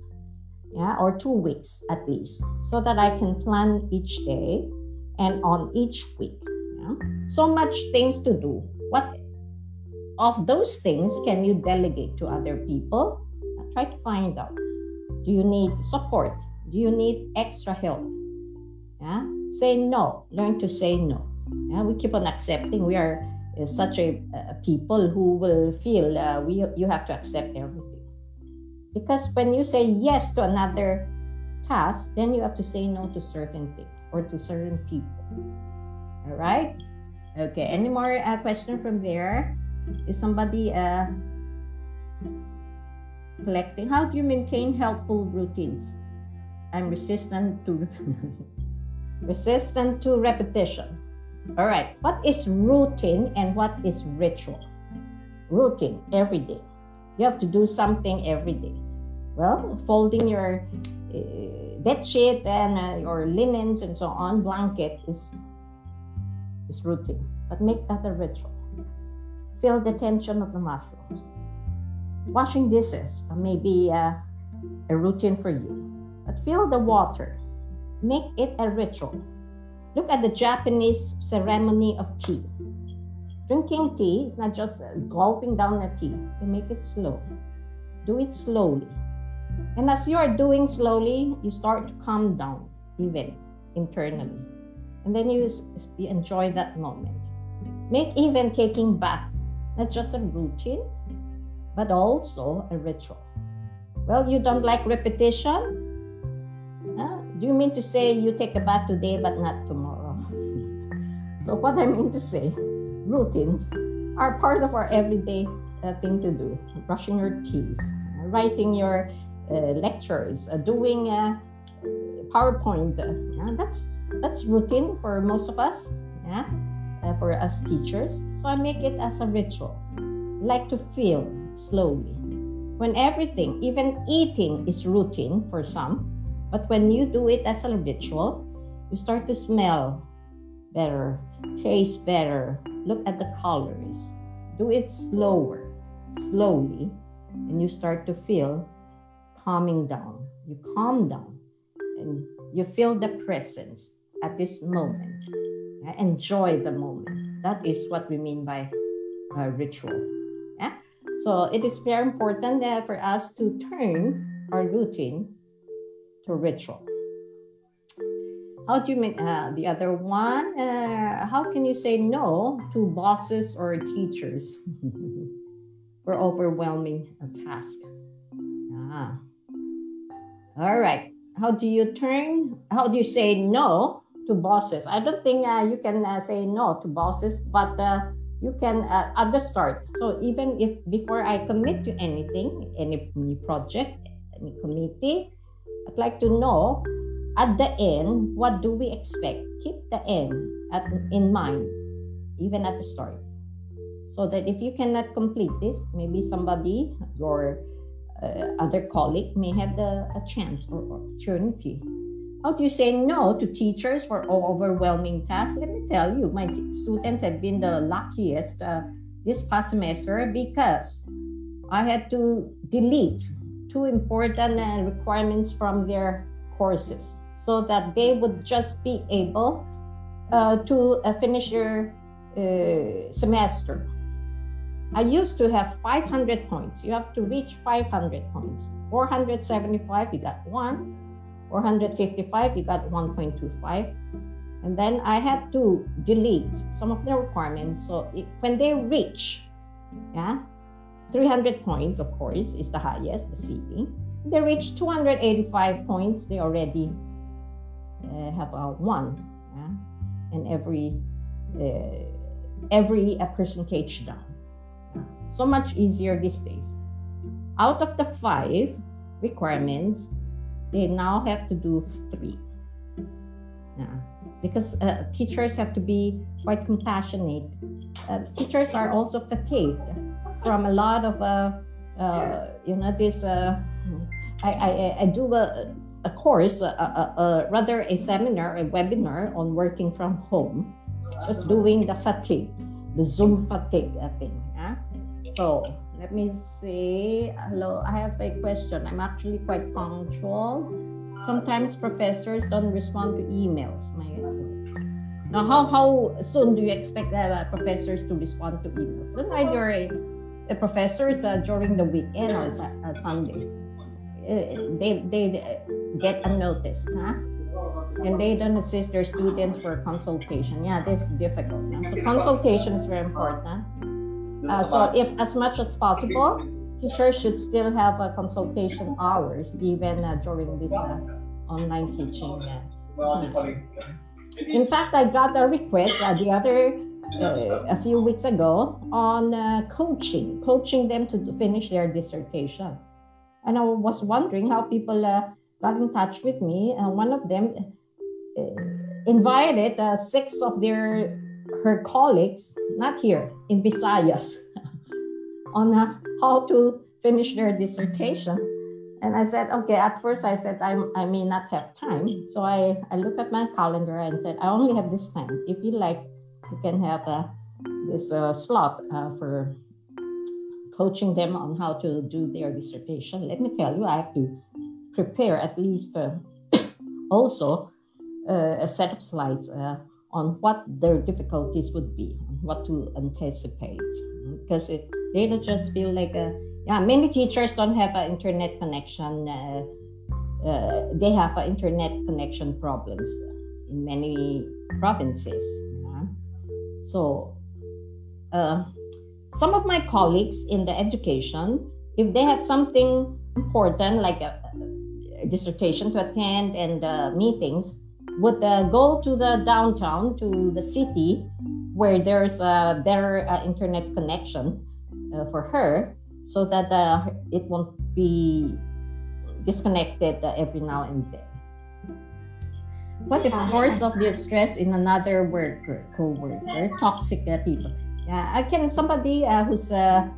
C: yeah, or two weeks at least, so that I can plan each day and on each week. Yeah? So much things to do. What of those things can you delegate to other people? Try to find out. Do you need support? Do you need extra help? Yeah? Say no. Learn to say no. Yeah? We keep on accepting. We are uh, such a uh, people who will feel uh, we you have to accept everything. Because when you say yes to another task, then you have to say no to certain things or to certain people. All right? Okay. Any more uh, question from there? Is somebody uh, collecting. How do you maintain helpful routines? I'm resistant to (laughs) resistant to repetition. All right. What is routine and what is ritual? Routine every day. You have to do something every day. Well, folding your uh, bed sheet and uh, your linens and so on, blanket is is routine. But make that a ritual. Feel the tension of the muscles. Washing dishes may be uh, a routine for you, but feel the water. Make it a ritual. Look at the Japanese ceremony of tea. Drinking tea is not just gulping down a tea, they make it slow. Do it slowly. And as you are doing slowly, you start to calm down, even internally. And then you, you enjoy that moment. Make even taking bath not just a routine, but also a ritual. Well, you don't like repetition? Huh? Do you mean to say you take a bath today but not tomorrow? (laughs) so, what I mean to say, routines are part of our everyday uh, thing to do brushing your teeth, writing your lectures, uh, doing uh, PowerPoint. Uh, that's, that's routine for most of us. Yeah? uh, for us teachers. So I make it as a ritual. Like to feel slowly. When everything, even eating, is routine for some, but when you do it as a ritual, you start to smell better, taste better, look at the colors. Do it slower, slowly, and you start to feel calming down. You calm down and you feel the presence at this moment enjoy the moment. That is what we mean by ritual. Yeah? So it is very important uh, for us to turn our routine to ritual. How do you make uh, the other one? Uh, how can you say no to bosses or teachers (laughs) for overwhelming a task? Ah. All right. How do you turn? How do you say no to bosses. I don't think uh, you can uh, say no to bosses, but uh, you can uh, at the start. So even if before I commit to anything, any new project, any committee, I'd like to know at the end what do we expect. Keep the end at, in mind, even at the start, so that if you cannot complete this, maybe somebody your uh, other colleague may have the a chance or opportunity how do you say no to teachers for overwhelming tasks? Let me tell you, my students have been the luckiest uh, this past semester because I had to delete two important uh, requirements from their courses so that they would just be able uh, to uh, finish their uh, semester. I used to have 500 points. You have to reach 500 points. 475, you got one. 455, you got 1.25. And then I had to delete some of the requirements. So it, when they reach, yeah, 300 points, of course, is the highest, the ceiling. They reach 285 points, they already uh, have a one, yeah? and every uh, every a percentage down. So much easier these days. Out of the five requirements, they now have to do three. Yeah. Because uh, teachers have to be quite compassionate. Uh, teachers are also fatigued from a lot of, uh, uh you know, this. Uh, I, I, I do a, a course, a, a, rather a seminar, a webinar on working from home, just doing the fatigue, the Zoom fatigue thing. So let me see. Hello, I have a question. I'm actually quite punctual. Sometimes professors don't respond to emails. My, now, how, how soon do you expect uh, professors to respond to emails? Don't either a, uh, during the weekend or uh, Sunday. Uh, they, they get a notice, huh? and they don't assist their students for consultation. Yeah, this is difficult. So consultation is very important. Uh, so if as much as possible, teachers should still have a consultation hours even uh, during this uh, online teaching. Uh, in fact, I got a request uh, the other uh, a few weeks ago on coaching, coaching them to finish their dissertation. and I was wondering how people uh, got in touch with me. And one of them uh, invited uh, six of their her colleagues, not here in Visayas, (laughs) on how to finish their dissertation. And I said, okay, at first I said, I, I may not have time. So I, I looked at my calendar and said, I only have this time. If you like, you can have uh, this uh, slot uh, for coaching them on how to do their dissertation. Let me tell you, I have to prepare at least uh, (coughs) also uh, a set of slides uh, on what their difficulties would be, what to anticipate, because it, they don't just feel like a yeah, many teachers don't have an internet connection. Uh, uh, they have an internet connection problems in many provinces. Yeah? So, uh, some of my colleagues in the education, if they have something important like a, a dissertation to attend and uh, meetings, would uh, go to the downtown to the city where there's a better uh, internet connection for her so that uh, it won't be disconnected uh, every now and then. What if source of the stress in another worker, co-worker, toxic uh, people? Yeah, I can somebody uh, who's uh,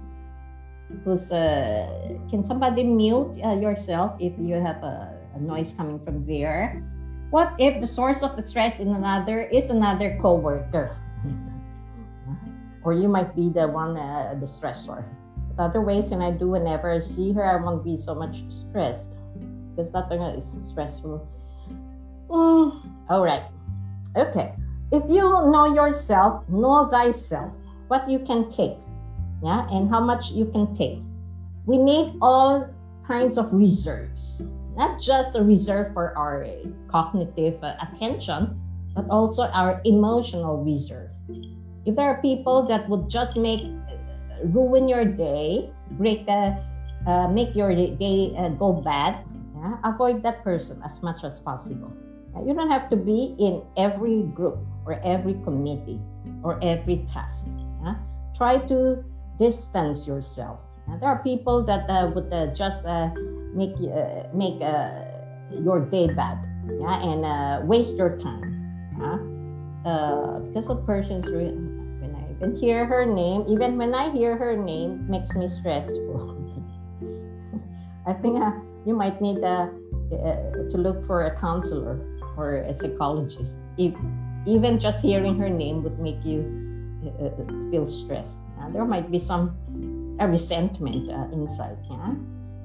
C: who's uh, can somebody mute uh, yourself if you have a, a noise coming from there. What if the source of the stress in another is another co-worker? or you might be the one, uh, the stressor What other ways can I do whenever I see her? I won't be so much stressed because that thing is stressful. Mm, all right. Okay. If you know yourself, know thyself, what you can take, yeah, and how much you can take. We need all kinds of reserves, not just a reserve for our cognitive uh, attention, but also our emotional reserve. If there are people that would just make ruin your day, break the, uh, make your day uh, go bad, yeah? avoid that person as much as possible. You don't have to be in every group or every committee or every task. Yeah? Try to distance yourself. Yeah? There are people that uh, would uh, just uh, make uh, make your day bad, yeah, and waste your time, yeah, because of persons can hear her name. Even when I hear her name, makes me stressful. (laughs) I think uh, you might need uh, uh, to look for a counselor or a psychologist. If, even just hearing her name would make you uh, uh, feel stressed. there might be some resentment uh, inside. Yeah?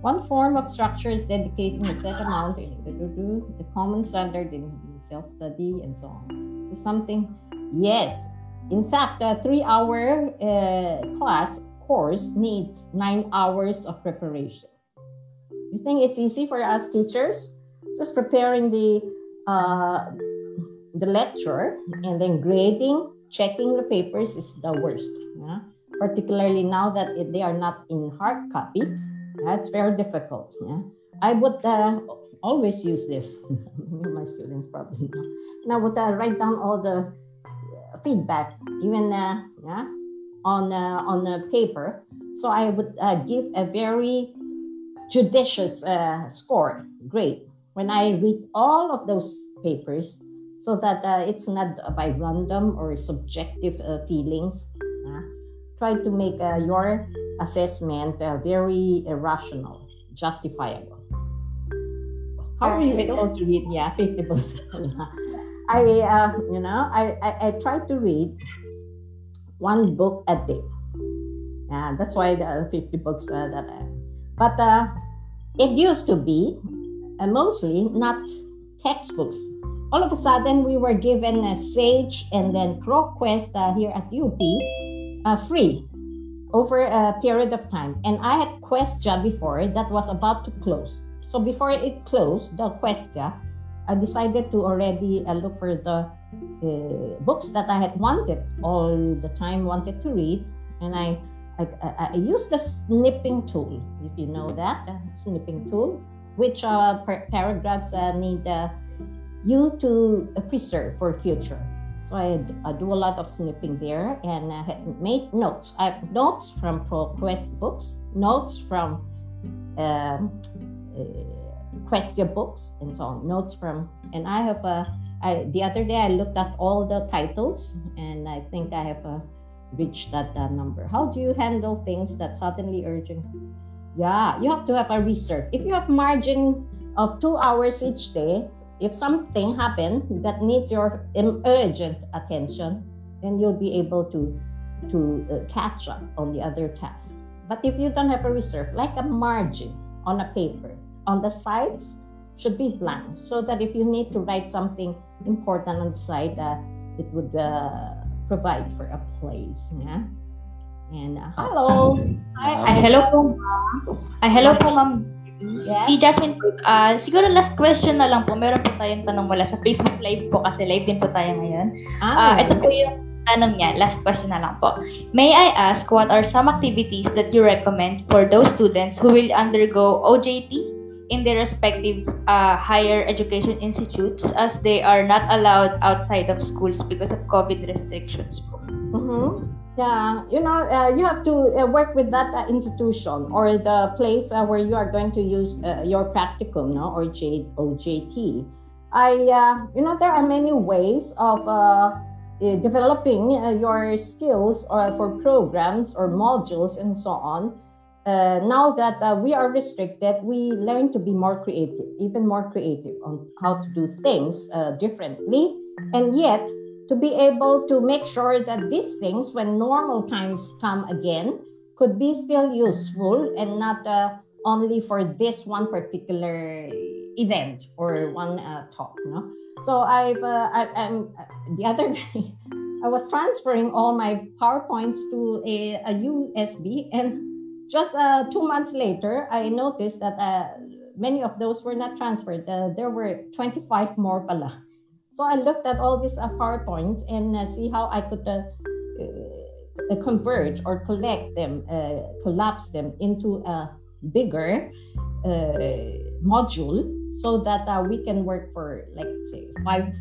C: One form of structure is dedicating a set amount, to the common standard in self-study and so on. So something, yes, in fact, a three hour uh, class course needs nine hours of preparation. You think it's easy for us teachers? Just preparing the uh, the lecture and then grading, checking the papers is the worst. Yeah? Particularly now that they are not in hard copy, that's very difficult. Yeah? I would uh, always use this. (laughs) My students probably know. And I would uh, write down all the feedback, even uh, yeah, on uh, on a paper. So I would uh, give a very judicious uh, score, grade, when I read all of those papers, so that uh, it's not by random or subjective uh, feelings. Try to make your assessment very rational, justifiable. How are you able to read? Yeah, (laughs) 50 books. I, uh, you know, I, I, I, try to read one book a day. Yeah, that's why there are 50 books uh, that I, but uh, it used to be uh, mostly not textbooks. All of a sudden, we were given a Sage and then ProQuest uh, here at UP uh, free over a period of time. And I had Questia before that was about to close. So before it closed, the Questia, I decided to already uh, look for the uh, books that I had wanted all the time, wanted to read, and I I, I, used the snipping tool, if you know that uh, snipping tool, which uh, par- paragraphs uh, need uh, you to preserve for future. So I, I, do a lot of snipping there, and I had made notes. I have notes from ProQuest books, notes from um, uh, Questia books and so on, notes from, and I have a. I, the other day I looked at all the titles, and I think I have a, reached that uh, number. How do you handle things that suddenly urgent? Yeah, you have to have a reserve. If you have margin of two hours each day, if something happened that needs your urgent attention, then you'll be able to to uh, catch up on the other tasks. But if you don't have a reserve, like a margin on a paper, on the sides should be blank, so that if you need to write something important on the side, uh, it would uh, provide for a place. Yeah? And uh, hello.
D: Hi, hello po, ma'am. Hello po, ma'am. Yes. Si Jasmine, uh, siguro last question na lang po. Meron po tayong tanong mula sa Facebook Live po kasi live din po tayo ngayon. Ah, uh, ito po yung tanong niya. Last question na lang po. May I ask what are some activities that you recommend for those students who will undergo OJT in their respective uh, higher education institutes as they are not allowed outside of schools because of COVID restrictions po?
C: Mm-hmm. Yeah, you know, uh, you have to uh, work with that uh, institution or the place uh, where you are going to use uh, your practicum, no, or J- OJT. I, uh, you know, there are many ways of developing your skills or for programs or modules and so on. now that we are restricted, we learn to be more creative, even more creative on how to do things differently, and yet to be able to make sure that these things, when normal times come again, could be still useful and not uh, only for this one particular event or one uh, talk. No? So I've uh, I, am the other (laughs) day I was transferring all my powerpoints to a, a USB, and just uh, two months later, I noticed that uh, many of those were not transferred. Uh, there were 25 more pala. So I looked at all these uh, PowerPoints and uh, see how I could uh, uh converge or collect them, uh, collapse them into a bigger module so that we can work for, like, say, five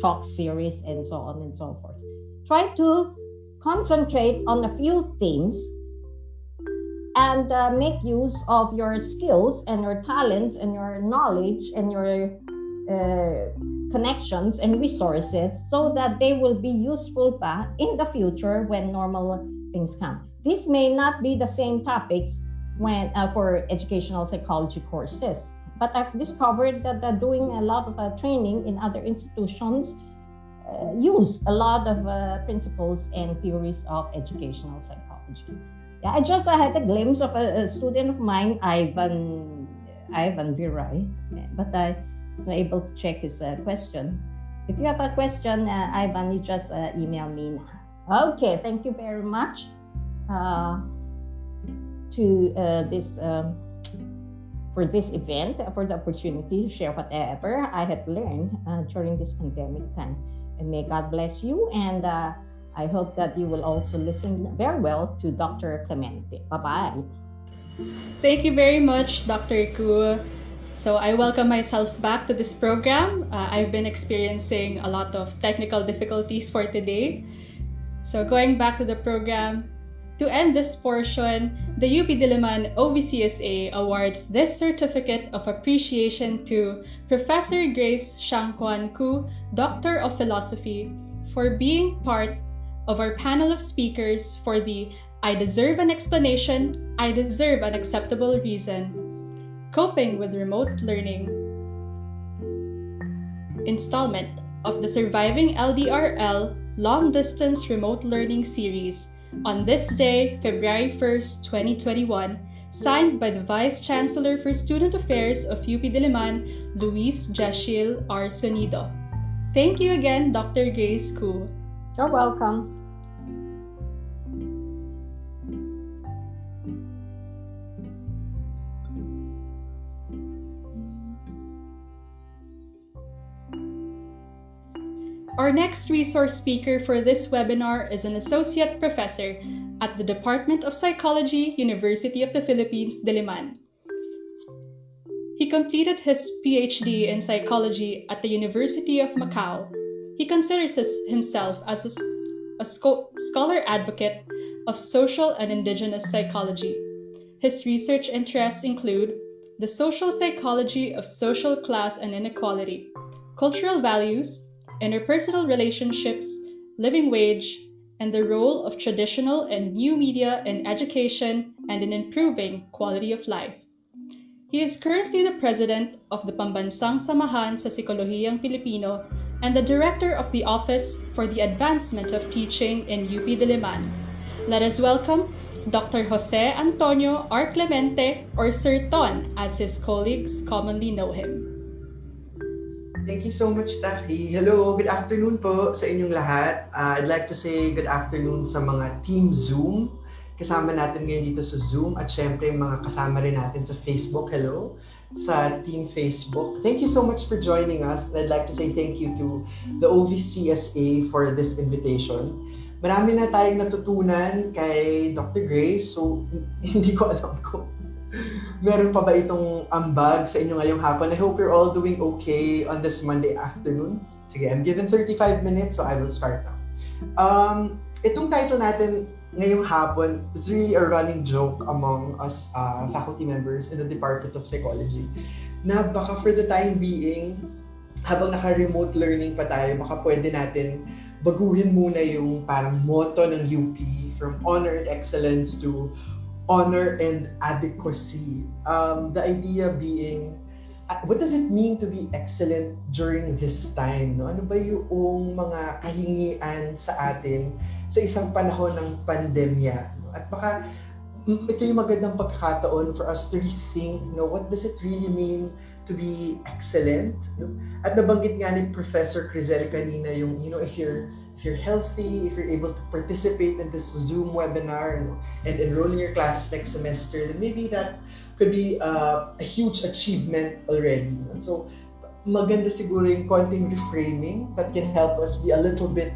C: talk series and so on and so forth. Try to concentrate on a few themes and uh, make use of your skills and your talents and your knowledge and your uh, connections and resources so that they will be useful pa in the future when normal things come. This may not be the same topics when uh, for educational psychology courses, but I've discovered that uh, doing a lot of uh, training in other institutions uh, use a lot of uh, principles and theories of educational psychology. Yeah, I just had a glimpse of a, a student of mine, Ivan Ivan Viray, but I was able to check his uh, question. If you have a question, uh, Ivan, you just uh, email me now. Okay, thank you very much uh, to uh, this um, for this event for the opportunity to share whatever I had learned uh, during this pandemic time. And may God bless you. And I hope that you will also listen very well to Dr. Clemente. Bye bye.
A: Thank you very much, Dr. Ku. So I welcome myself back to this program. Uh, I've been experiencing a lot of technical difficulties for today. So going back to the program, to end this portion, the UP Diliman OVCSA awards this certificate of appreciation to Professor Grace Shangquan Ku, Doctor of Philosophy, for being part of our panel of speakers for the I Deserve an Explanation, I Deserve an Acceptable Reason Coping with Remote Learning installment of the Surviving LDRL Long Distance Remote Learning Series on this day, February 1st, 2021, signed by the Vice Chancellor for Student Affairs of UP Diliman, Luis Jashil R. Sonido. Thank you again, Dr. Grace Ku.
C: You're welcome.
A: Our next resource speaker for this webinar is an associate professor at the Department of Psychology, University of the Philippines, Diliman. He completed his PhD in psychology at the University of Macau. He considers himself as a, a scholar advocate of social and indigenous psychology. His research interests include the social psychology of social class and inequality, cultural values, interpersonal relationships, living wage, and the role of traditional and new media in education and in improving quality of life. He is currently the president of the Pambansang Samahan sa Sikolohiyang Pilipino and the director of the Office for the Advancement of Teaching in UP Diliman. Let us welcome Dr. Jose Antonio R. Clemente or Sir Ton as his colleagues commonly know him.
E: Thank you so much, Taki. Hello, good afternoon po sa inyong lahat. Uh, I'd like to say good afternoon sa mga Team Zoom. Kasama natin ngayon dito sa Zoom at syempre mga kasama rin natin sa Facebook. Hello sa Team Facebook. Thank you so much for joining us. And I'd like to say thank you to the OVCSA for this invitation. Marami na tayong natutunan kay Dr. Grace, so (laughs) hindi ko alam kung Meron pa ba itong ambag sa inyo ngayong hapon? I hope you're all doing okay on this Monday afternoon. Sige, I'm given 35 minutes, so I will start now. Um, itong title natin ngayong hapon is really a running joke among us uh, faculty members in the Department of Psychology na baka for the time being, habang naka-remote learning pa tayo, baka pwede natin baguhin muna yung parang motto ng UP from honor and excellence to honor and adequacy. Um, the idea being, uh, what does it mean to be excellent during this time? No? Ano ba yung mga kahingian sa atin sa isang panahon ng pandemya? No? At baka ito yung magandang pagkakataon for us to rethink, no, what does it really mean to be excellent? No? At nabanggit nga ni Professor Crizel kanina yung, you know, if you're if you're healthy, if you're able to participate in this Zoom webinar and, and enroll in your classes next semester, then maybe that could be uh, a huge achievement already. And so, maganda siguro yung konting reframing that can help us be a little bit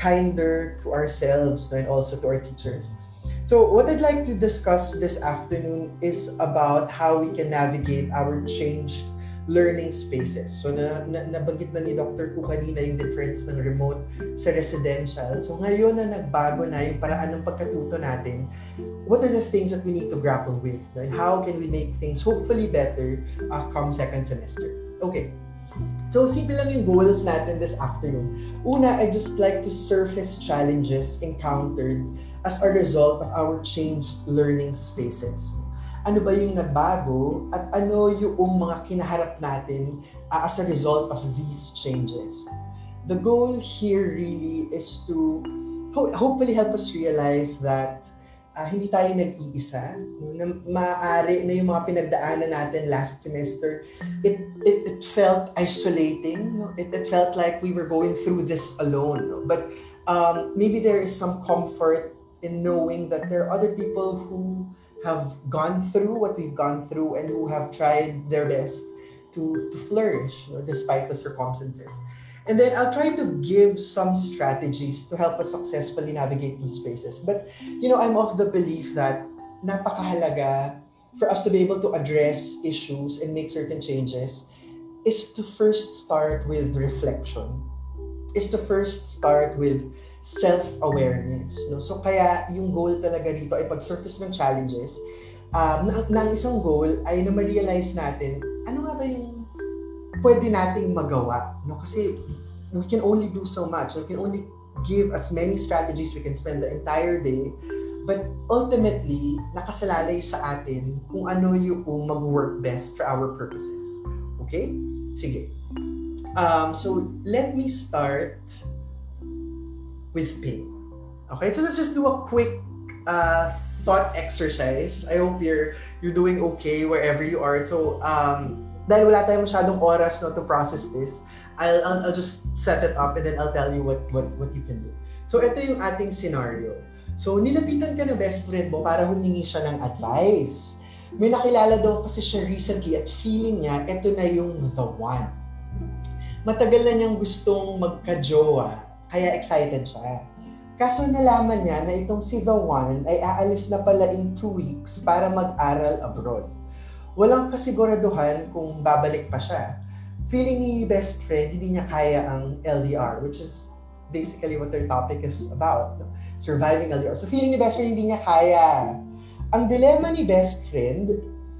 E: kinder to ourselves and also to our teachers. So, what I'd like to discuss this afternoon is about how we can navigate our changed learning spaces. So na, na nabanggit na ni Dr. Ku kanina yung difference ng remote sa residential. So ngayon na nagbago na yung paraan ng pagkatuto natin, what are the things that we need to grapple with? And how can we make things hopefully better uh, come second semester? Okay. So, simple lang yung goals natin this afternoon. Una, I just like to surface challenges encountered as a result of our changed learning spaces ano ba yung nagbago at ano yung mga kinaharap natin uh, as a result of these changes. The goal here really is to ho- hopefully help us realize that uh, hindi tayo nag-iisa. Na maaari na yung mga pinagdaanan natin last semester, it, it, it felt isolating. No? It, it felt like we were going through this alone. No? But um, maybe there is some comfort in knowing that there are other people who have gone through what we've gone through and who have tried their best to, to flourish despite the circumstances. And then I'll try to give some strategies to help us successfully navigate these spaces. But, you know, I'm of the belief that napakahalaga for us to be able to address issues and make certain changes is to first start with reflection, is to first start with self-awareness. No? So kaya yung goal talaga dito ay pag-surface ng challenges. Um, na, na isang goal ay na ma-realize natin ano nga ba yung pwede nating magawa. No? Kasi we can only do so much. We can only give as many strategies we can spend the entire day. But ultimately, nakasalalay sa atin kung ano yung mag-work best for our purposes. Okay? Sige. Um, so, let me start with pain. Okay, so let's just do a quick uh, thought exercise. I hope you're you're doing okay wherever you are. So, um, dahil wala tayong masyadong oras no, to process this, I'll, I'll, I'll just set it up and then I'll tell you what, what, what you can do. So, ito yung ating scenario. So, nilapitan ka ng best friend mo para humingi siya ng advice. May nakilala daw kasi siya recently at feeling niya, ito na yung the one. Matagal na niyang gustong magka-jowa kaya excited siya. Kaso nalaman niya na itong si The One ay aalis na pala in two weeks para mag-aral abroad. Walang kasiguraduhan kung babalik pa siya. Feeling ni best friend, hindi niya kaya ang LDR, which is basically what their topic is about. Surviving LDR. So feeling ni best friend, hindi niya kaya. ang dilemma ni best friend,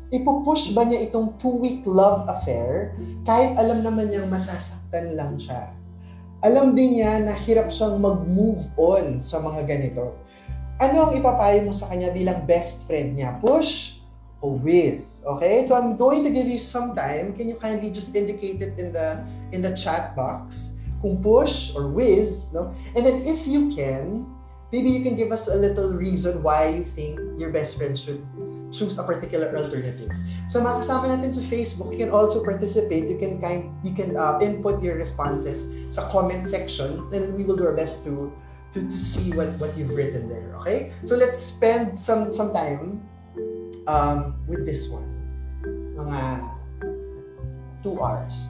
E: ipupush ba niya itong two-week love affair kahit alam naman niyang masasaktan lang siya? Alam din niya na hirap siyang mag-move on sa mga ganito. Ano ang ipapayo mo sa kanya bilang best friend niya? Push or whiz? Okay? So I'm going to give you some time. Can you kindly just indicate it in the in the chat box? Kung push or whiz, no? And then if you can, maybe you can give us a little reason why you think your best friend should choose a particular alternative. So mga kasama natin sa Facebook, you can also participate. You can kind you can uh, input your responses sa comment section and we will do our best to to, to see what what you've written there, okay? So let's spend some some time um, with this one. Mga two hours.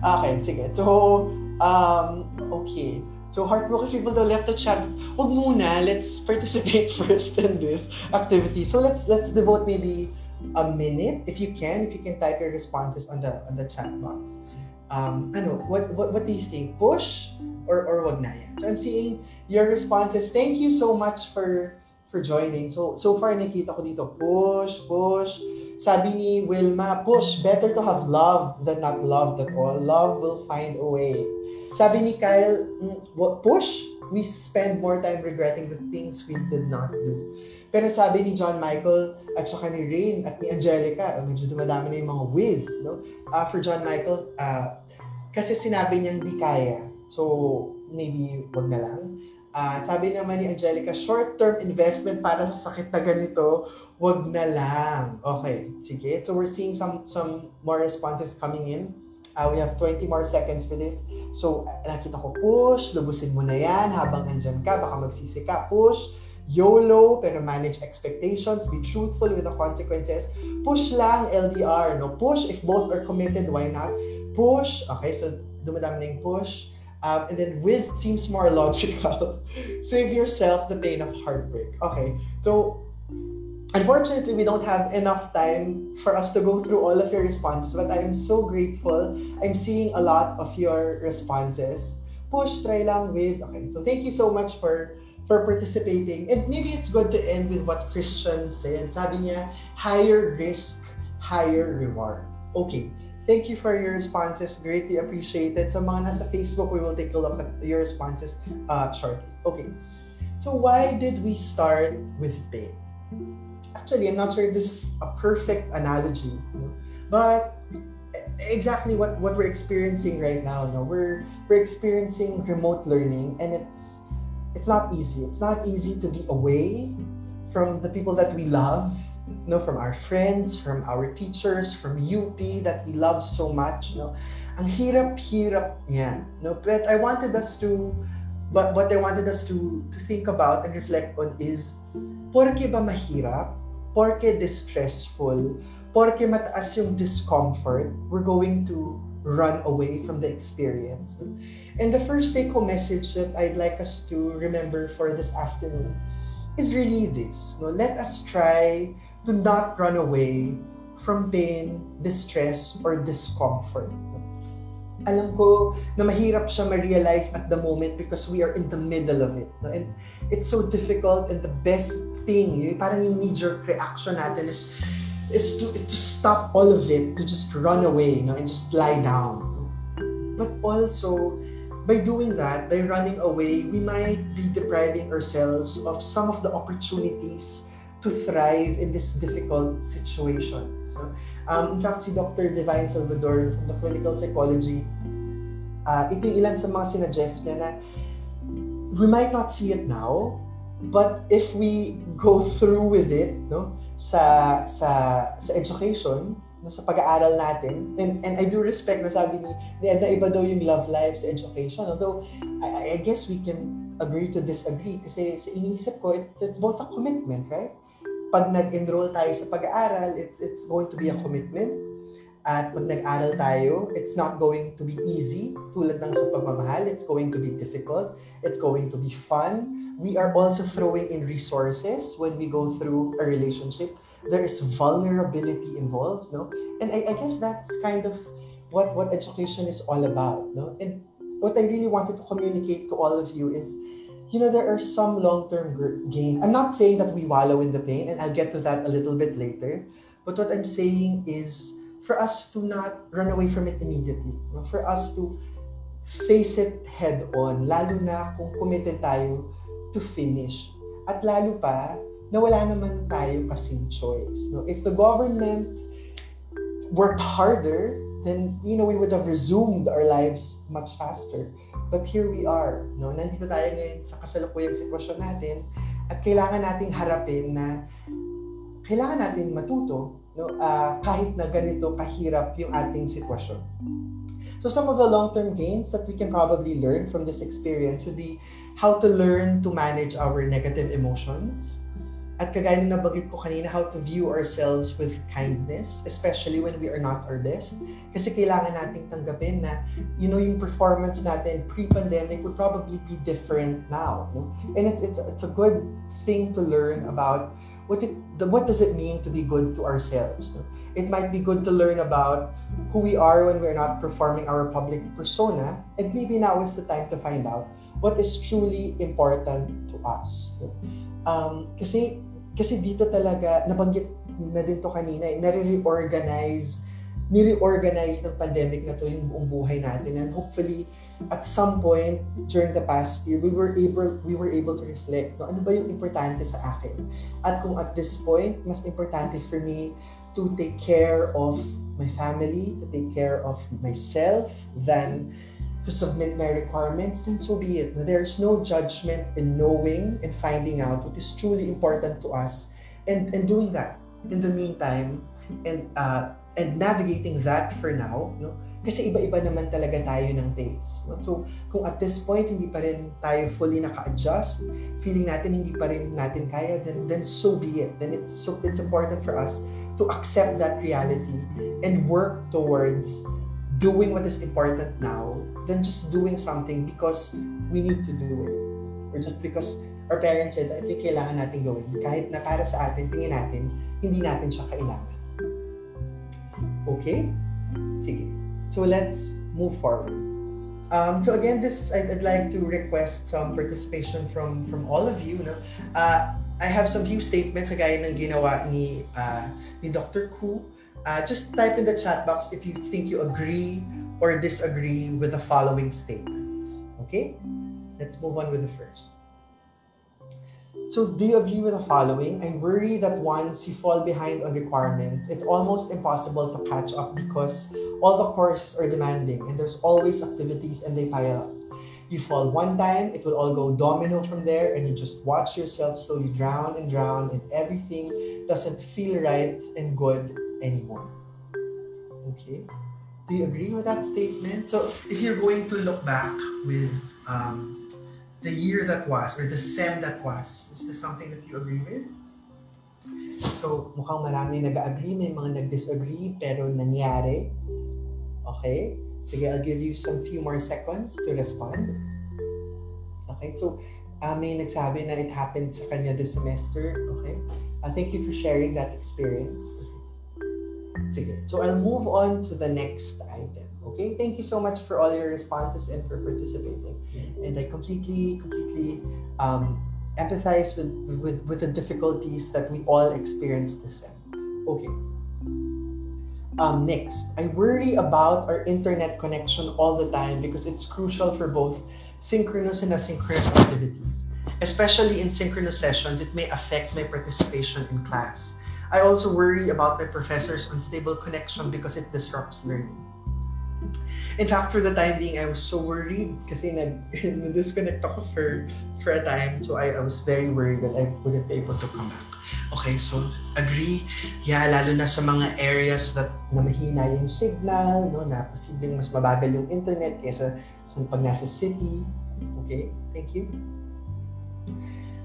E: Okay, sige. So, um, okay. So heartbroken people though left the chat. Huwag muna, let's participate (laughs) first in this activity. So let's let's devote maybe a minute if you can, if you can type your responses on the on the chat box. Um, ano, what what what do you think? Push or or wag na yan? So I'm seeing your responses. Thank you so much for for joining. So so far nakita ko dito push, push. Sabi ni Wilma, push, better to have love than not loved at all. Love will find a way. Sabi ni Kyle, mm, push, we spend more time regretting the things we did not do. Pero sabi ni John Michael at saka ni Rain at ni Angelica, oh, medyo dumadami na yung mga whiz, no? Uh, for John Michael, uh, kasi sinabi niyang di kaya. So, maybe wag na lang. Uh, sabi naman ni Angelica, short-term investment para sa sakit na ganito, wag na lang. Okay, sige. So we're seeing some some more responses coming in. Uh, we have 20 more seconds for this. So, nakita ko, push, lubusin mo na yan habang andyan ka, baka magsisi ka, push, YOLO, pero manage expectations, be truthful with the consequences. Push lang, LDR, no? Push, if both are committed, why not? Push, okay, so dumadami na yung push. Um, and then whiz seems more (laughs) logical. Save yourself the pain of heartbreak. Okay, so Unfortunately, we don't have enough time for us to go through all of your responses, but I am so grateful. I'm seeing a lot of your responses. Push, try lang, Wiz. Okay, so thank you so much for for participating. And maybe it's good to end with what Christian said. Sabi niya, higher risk, higher reward. Okay, thank you for your responses. Greatly appreciated. Sa mga nasa Facebook, we will take a look at your responses uh, shortly. Okay, so why did we start with pain? Actually, I'm not sure if this is a perfect analogy, but exactly what, what we're experiencing right now. You know, we're we're experiencing remote learning, and it's it's not easy. It's not easy to be away from the people that we love, you know, from our friends, from our teachers, from UP that we love so much. You know, ang hirap-hirap niya. You know, but I wanted us to, but what I wanted us to to think about and reflect on is, porke ba mahirap? Porke distressful, porke mataas yung discomfort, we're going to run away from the experience. And the first take home message that I'd like us to remember for this afternoon is really this. No? Let us try to not run away from pain, distress, or discomfort. Alam ko na mahirap siya ma-realize at the moment because we are in the middle of it. No? And it's so difficult and the best thing, yung parang yung knee-jerk reaction natin is is to, to stop all of it, to just run away, know, and just lie down. But also, by doing that, by running away, we might be depriving ourselves of some of the opportunities to thrive in this difficult situation. So, um, in fact, si Dr. Divine Salvador from the clinical psychology, uh, ito yung ilan sa mga sinuggest niya na we might not see it now, But if we go through with it, no, sa sa sa education, no, sa pag-aaral natin, and, and I do respect na sabi ni, Edna, iba daw yung love life sa education. Although, I, I guess we can agree to disagree kasi sa iniisip ko, it, it's both a commitment, right? Pag nag-enroll tayo sa pag-aaral, it's, it's going to be a commitment. At pag nag-aral tayo, it's not going to be easy. Tulad ng sa pagmamahal, it's going to be difficult. It's going to be fun we are also throwing in resources when we go through a relationship. There is vulnerability involved, no? And I, I guess that's kind of what, what education is all about, no? And what I really wanted to communicate to all of you is you know, there are some long-term gain. I'm not saying that we wallow in the pain, and I'll get to that a little bit later. But what I'm saying is for us to not run away from it immediately. For us to face it head on, lalo na kung committed tayo to finish. At lalo pa, na wala naman tayo kasing choice. No? If the government worked harder, then, you know, we would have resumed our lives much faster. But here we are, no? Nandito tayo ngayon sa kasalukuyang sitwasyon natin at kailangan nating harapin na kailangan natin matuto no uh, kahit na ganito kahirap yung ating sitwasyon. So some of the long-term gains that we can probably learn from this experience would be how to learn to manage our negative emotions, at kagaya na nabanggit ko kanina, how to view ourselves with kindness, especially when we are not our best. Kasi kailangan nating tanggapin na, you know, yung performance natin pre-pandemic would probably be different now. No? And it, it's, it's a good thing to learn about what it what does it mean to be good to ourselves. No? It might be good to learn about who we are when we're not performing our public persona, and maybe now is the time to find out what is truly important to us. No? Um, kasi kasi dito talaga, nabanggit na din to kanina, eh, nare-reorganize, ni-reorganize ng pandemic na to yung buong buhay natin. And hopefully, at some point during the past year, we were able we were able to reflect, no, ano ba yung importante sa akin? At kung at this point, mas importante for me to take care of my family, to take care of myself, than to submit my requirements, then so be it. There's no judgment in knowing and finding out what is truly important to us and, and doing that in the meantime and uh, and navigating that for now. No? Kasi iba-iba naman talaga tayo ng tastes. No? So, kung at this point, hindi pa rin tayo fully naka-adjust, feeling natin hindi pa rin natin kaya, then, then so be it. Then it's, so, it's important for us to accept that reality and work towards doing what is important now than just doing something because we need to do it. Or just because our parents said, I think kailangan natin gawin. Kahit na para sa atin, tingin natin, hindi natin siya kailangan. Okay? Sige. So let's move forward. Um, so again, this is I'd, I'd, like to request some participation from from all of you. No? Uh, I have some few statements gaya ng ginawa ni uh, ni Dr. Ku Uh, just type in the chat box if you think you agree or disagree with the following statements. Okay? Let's move on with the first. So, do you agree with the following? I worry that once you fall behind on requirements, it's almost impossible to catch up because all the courses are demanding and there's always activities and they pile up. You fall one time, it will all go domino from there, and you just watch yourself slowly drown and drown, and everything doesn't feel right and good anymore. Okay? Do you agree with that statement? So, if you're going to look back with um, the year that was or the SEM that was, is this something that you agree with? So, mukhang marami nag-agree, may mga nag-disagree, pero nangyari. Okay? Sige, I'll give you some few more seconds to respond. Okay, so uh, may nagsabi na it happened sa kanya this semester. Okay? Uh, thank you for sharing that experience. Sige. So I'll move on to the next item. Okay? Thank you so much for all your responses and for participating. And I completely, completely um, empathize with, with, with the difficulties that we all experience this sem. Okay. Um, next, I worry about our internet connection all the time because it's crucial for both synchronous and asynchronous activities. Especially in synchronous sessions, it may affect my participation in class. I also worry about my professor's unstable connection because it disrupts learning. In fact, for the time being, I was so worried kasi nag-disconnect (laughs) ako for, for a time. So I, I was very worried that I wouldn't be able to come back. Okay, so agree. Yeah, lalo na sa mga areas that na mahina yung signal, no, na posibleng mas mabagal yung internet kaysa sa pag nasa city. Okay, thank you.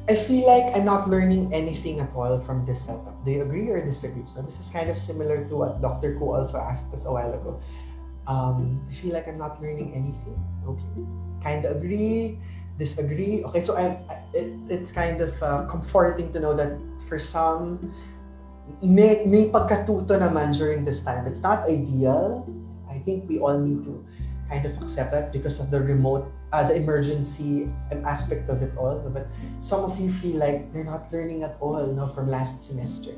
E: I feel like I'm not learning anything at all from this setup. Do you agree or disagree? So this is kind of similar to what Dr. Ko also asked us a while ago. Um, I feel like I'm not learning anything. Okay, kind of agree, disagree. Okay, so I'm. It, it's kind of uh, comforting to know that for some, may, may pagkatuto naman during this time. It's not ideal. I think we all need to kind of accept that because of the remote uh, the emergency aspect of it all. But some of you feel like they're not learning at all no, from last semester.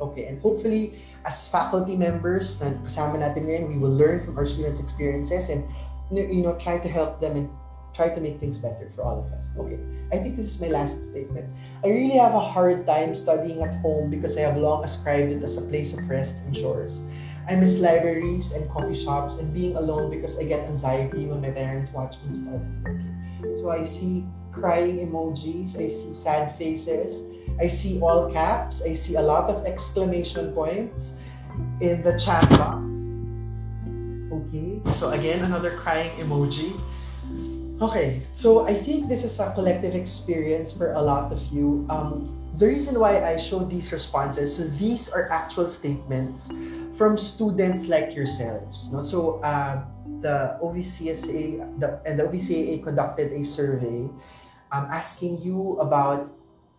E: Okay, and hopefully, as faculty members na kasama natin ngayon, we will learn from our students' experiences and you know, try to help them and try to make things better for all of us. Okay, I think this is my last statement. I really have a hard time studying at home because I have long ascribed it as a place of rest and chores. I miss libraries and coffee shops and being alone because I get anxiety when my parents watch me study. Okay. So I see crying emojis, I see sad faces, I see all caps, I see a lot of exclamation points in the chat box. Okay, so again, another crying emoji. Okay, so I think this is a collective experience for a lot of you. Um, the reason why I show these responses, so these are actual statements from students like yourselves. No? So uh, the OVCSA the, and the OVCAA conducted a survey um, asking you about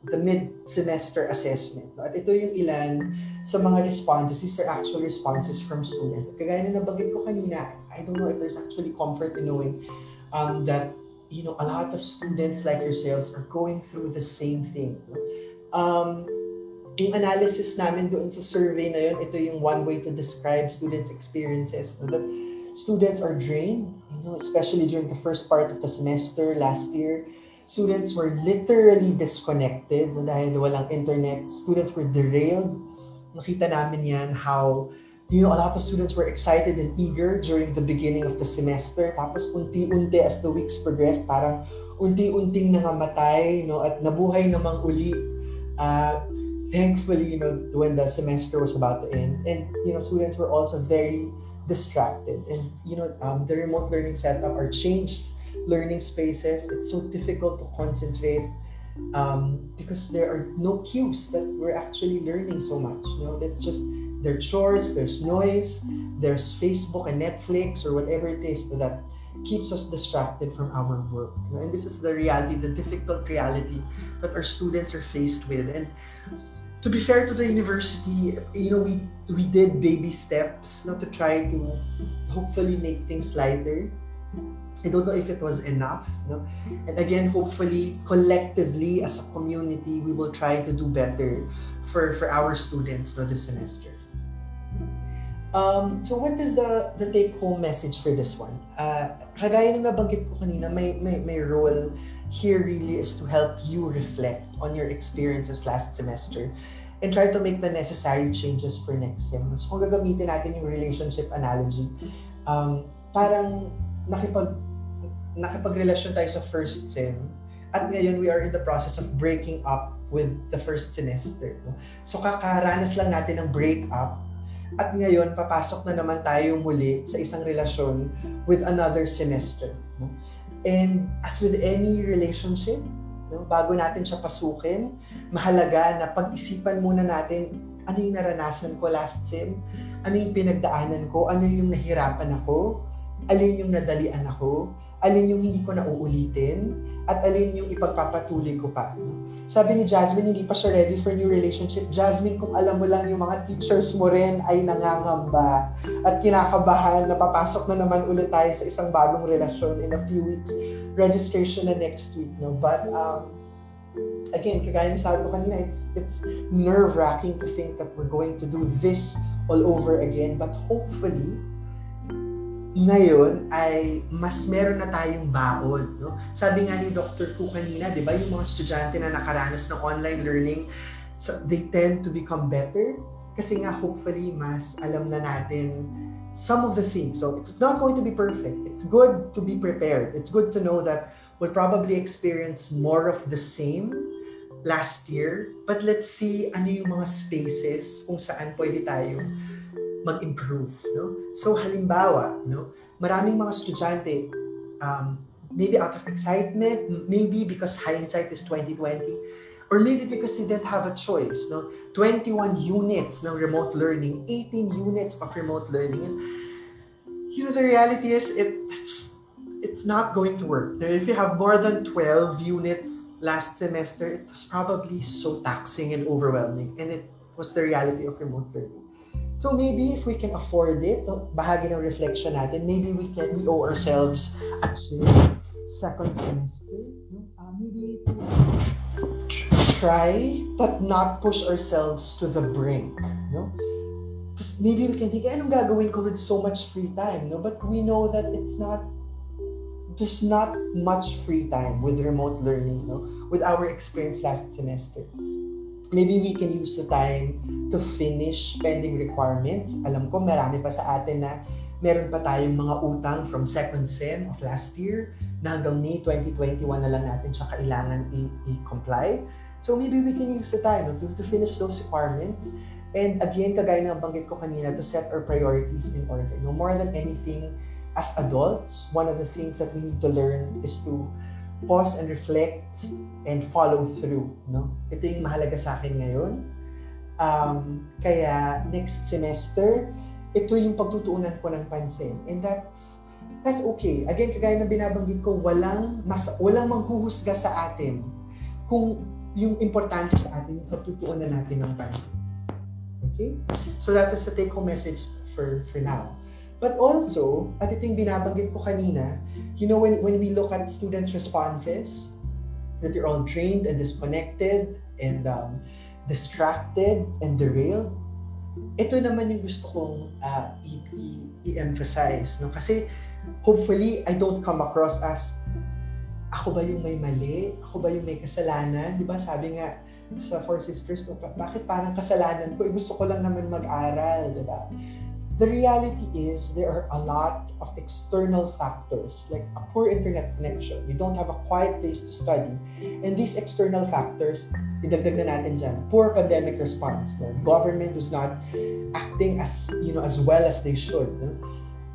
E: the mid-semester assessment. No? At ito yung ilan sa mga responses. These are actual responses from students. At kagaya na nabanggit ko kanina, I don't know if there's actually comfort in knowing um, that you know a lot of students like yourselves are going through the same thing. No? Um, yung analysis namin doon sa survey na yun, ito yung one way to describe students' experiences. No? That students are drained, you know, especially during the first part of the semester last year. Students were literally disconnected no? dahil walang internet. Students were derailed. Nakita namin yan how you know, a lot of students were excited and eager during the beginning of the semester. Tapos unti-unti as the weeks progressed, parang unti-unting nangamatay, no, at nabuhay namang uli. Uh, thankfully, you know, when the semester was about to end, and you know, students were also very distracted, and you know, um, the remote learning setup are changed learning spaces. It's so difficult to concentrate um, because there are no cues that we're actually learning so much. You know, that's just their chores, there's noise, there's Facebook and Netflix or whatever it is that keeps us distracted from our work. And this is the reality, the difficult reality that our students are faced with. And to be fair to the university, you know, we we did baby steps not to try to hopefully make things lighter. I don't know if it was enough. No? And again, hopefully, collectively as a community, we will try to do better for, for our students no, this semester. Um, so what is the, the take-home message for this one? Uh, kagaya ng nabanggit ko kanina, may, may, may role here really is to help you reflect on your experiences last semester and try to make the necessary changes for next sem. So kung gagamitin natin yung relationship analogy, um, parang nakipag nakipagrelasyon tayo sa first sem at ngayon we are in the process of breaking up with the first semester. So kakaranas lang natin ng break up at ngayon papasok na naman tayo muli sa isang relasyon with another semester. No? And as with any relationship, no, bago natin siya pasukin, mahalaga na pag-isipan muna natin ano yung naranasan ko last sem, ano yung pinagdaanan ko, ano yung nahirapan ako, alin yung nadalian ako, alin yung hindi ko na uulitin, at alin yung ipagpapatuloy ko pa. Sabi ni Jasmine, hindi pa siya ready for new relationship. Jasmine, kung alam mo lang yung mga teachers mo rin ay nangangamba at kinakabahan na papasok na naman ulit tayo sa isang bagong relasyon in a few weeks. Registration na next week. No? But um, again, kagaya ng sabi ko kanina, it's, it's nerve-wracking to think that we're going to do this all over again. But hopefully, ngayon ay mas meron na tayong baon. No? Sabi nga ni Dr. Ku kanina, di ba, yung mga estudyante na nakaranas ng online learning, so they tend to become better kasi nga hopefully mas alam na natin some of the things. So it's not going to be perfect. It's good to be prepared. It's good to know that we'll probably experience more of the same last year. But let's see ano yung mga spaces kung saan pwede tayo mag-improve. No? So halimbawa, no, maraming mga estudyante, um, maybe out of excitement, maybe because hindsight is 2020, or maybe because they didn't have a choice. No? 21 units ng remote learning, 18 units of remote learning. And, you know, the reality is it, it's, it's not going to work. If you have more than 12 units last semester, it was probably so taxing and overwhelming. And it was the reality of remote learning. So maybe if we can afford it, bahagi ng reflection natin, maybe we can, we owe ourselves a second semester. Uh, maybe try but not push ourselves to the brink. No? Maybe we can think, anong gagawin ko with so much free time? No? But we know that it's not there's not much free time with remote learning, no? With our experience last semester. Maybe we can use the time to finish pending requirements. Alam ko, marami pa sa atin na meron pa tayong mga utang from second sem of last year na hanggang May 2021 na lang natin siya kailangan i-comply. So maybe we can use the time to, to finish those requirements. And again, kagaya ng banggit ko kanina, to set our priorities in order. No more than anything, as adults, one of the things that we need to learn is to pause and reflect and follow through. No? Ito yung mahalaga sa akin ngayon. Um, kaya next semester, ito yung pagtutuunan ko ng pansin. And that's that's okay. Again, kagaya ng binabanggit ko, walang mas walang manghuhusga sa atin kung yung importante sa atin yung pagtutuunan natin ng pansin. Okay? So that is the take-home message for for now. But also, at ito yung binabanggit ko kanina, you know, when, when we look at students' responses, that they're all drained and disconnected and um, distracted and derailed, ito naman yung gusto kong uh, i-emphasize. No? Kasi hopefully, I don't come across as ako ba yung may mali? Ako ba yung may kasalanan? Di ba sabi nga sa Four Sisters, no, bakit parang kasalanan ko? Eh, gusto ko lang naman mag-aral, di ba? The reality is there are a lot of external factors like a poor internet connection. You don't have a quiet place to study. And these external factors, idagdag na natin dyan, poor pandemic response. The government is not acting as, you know, as well as they should.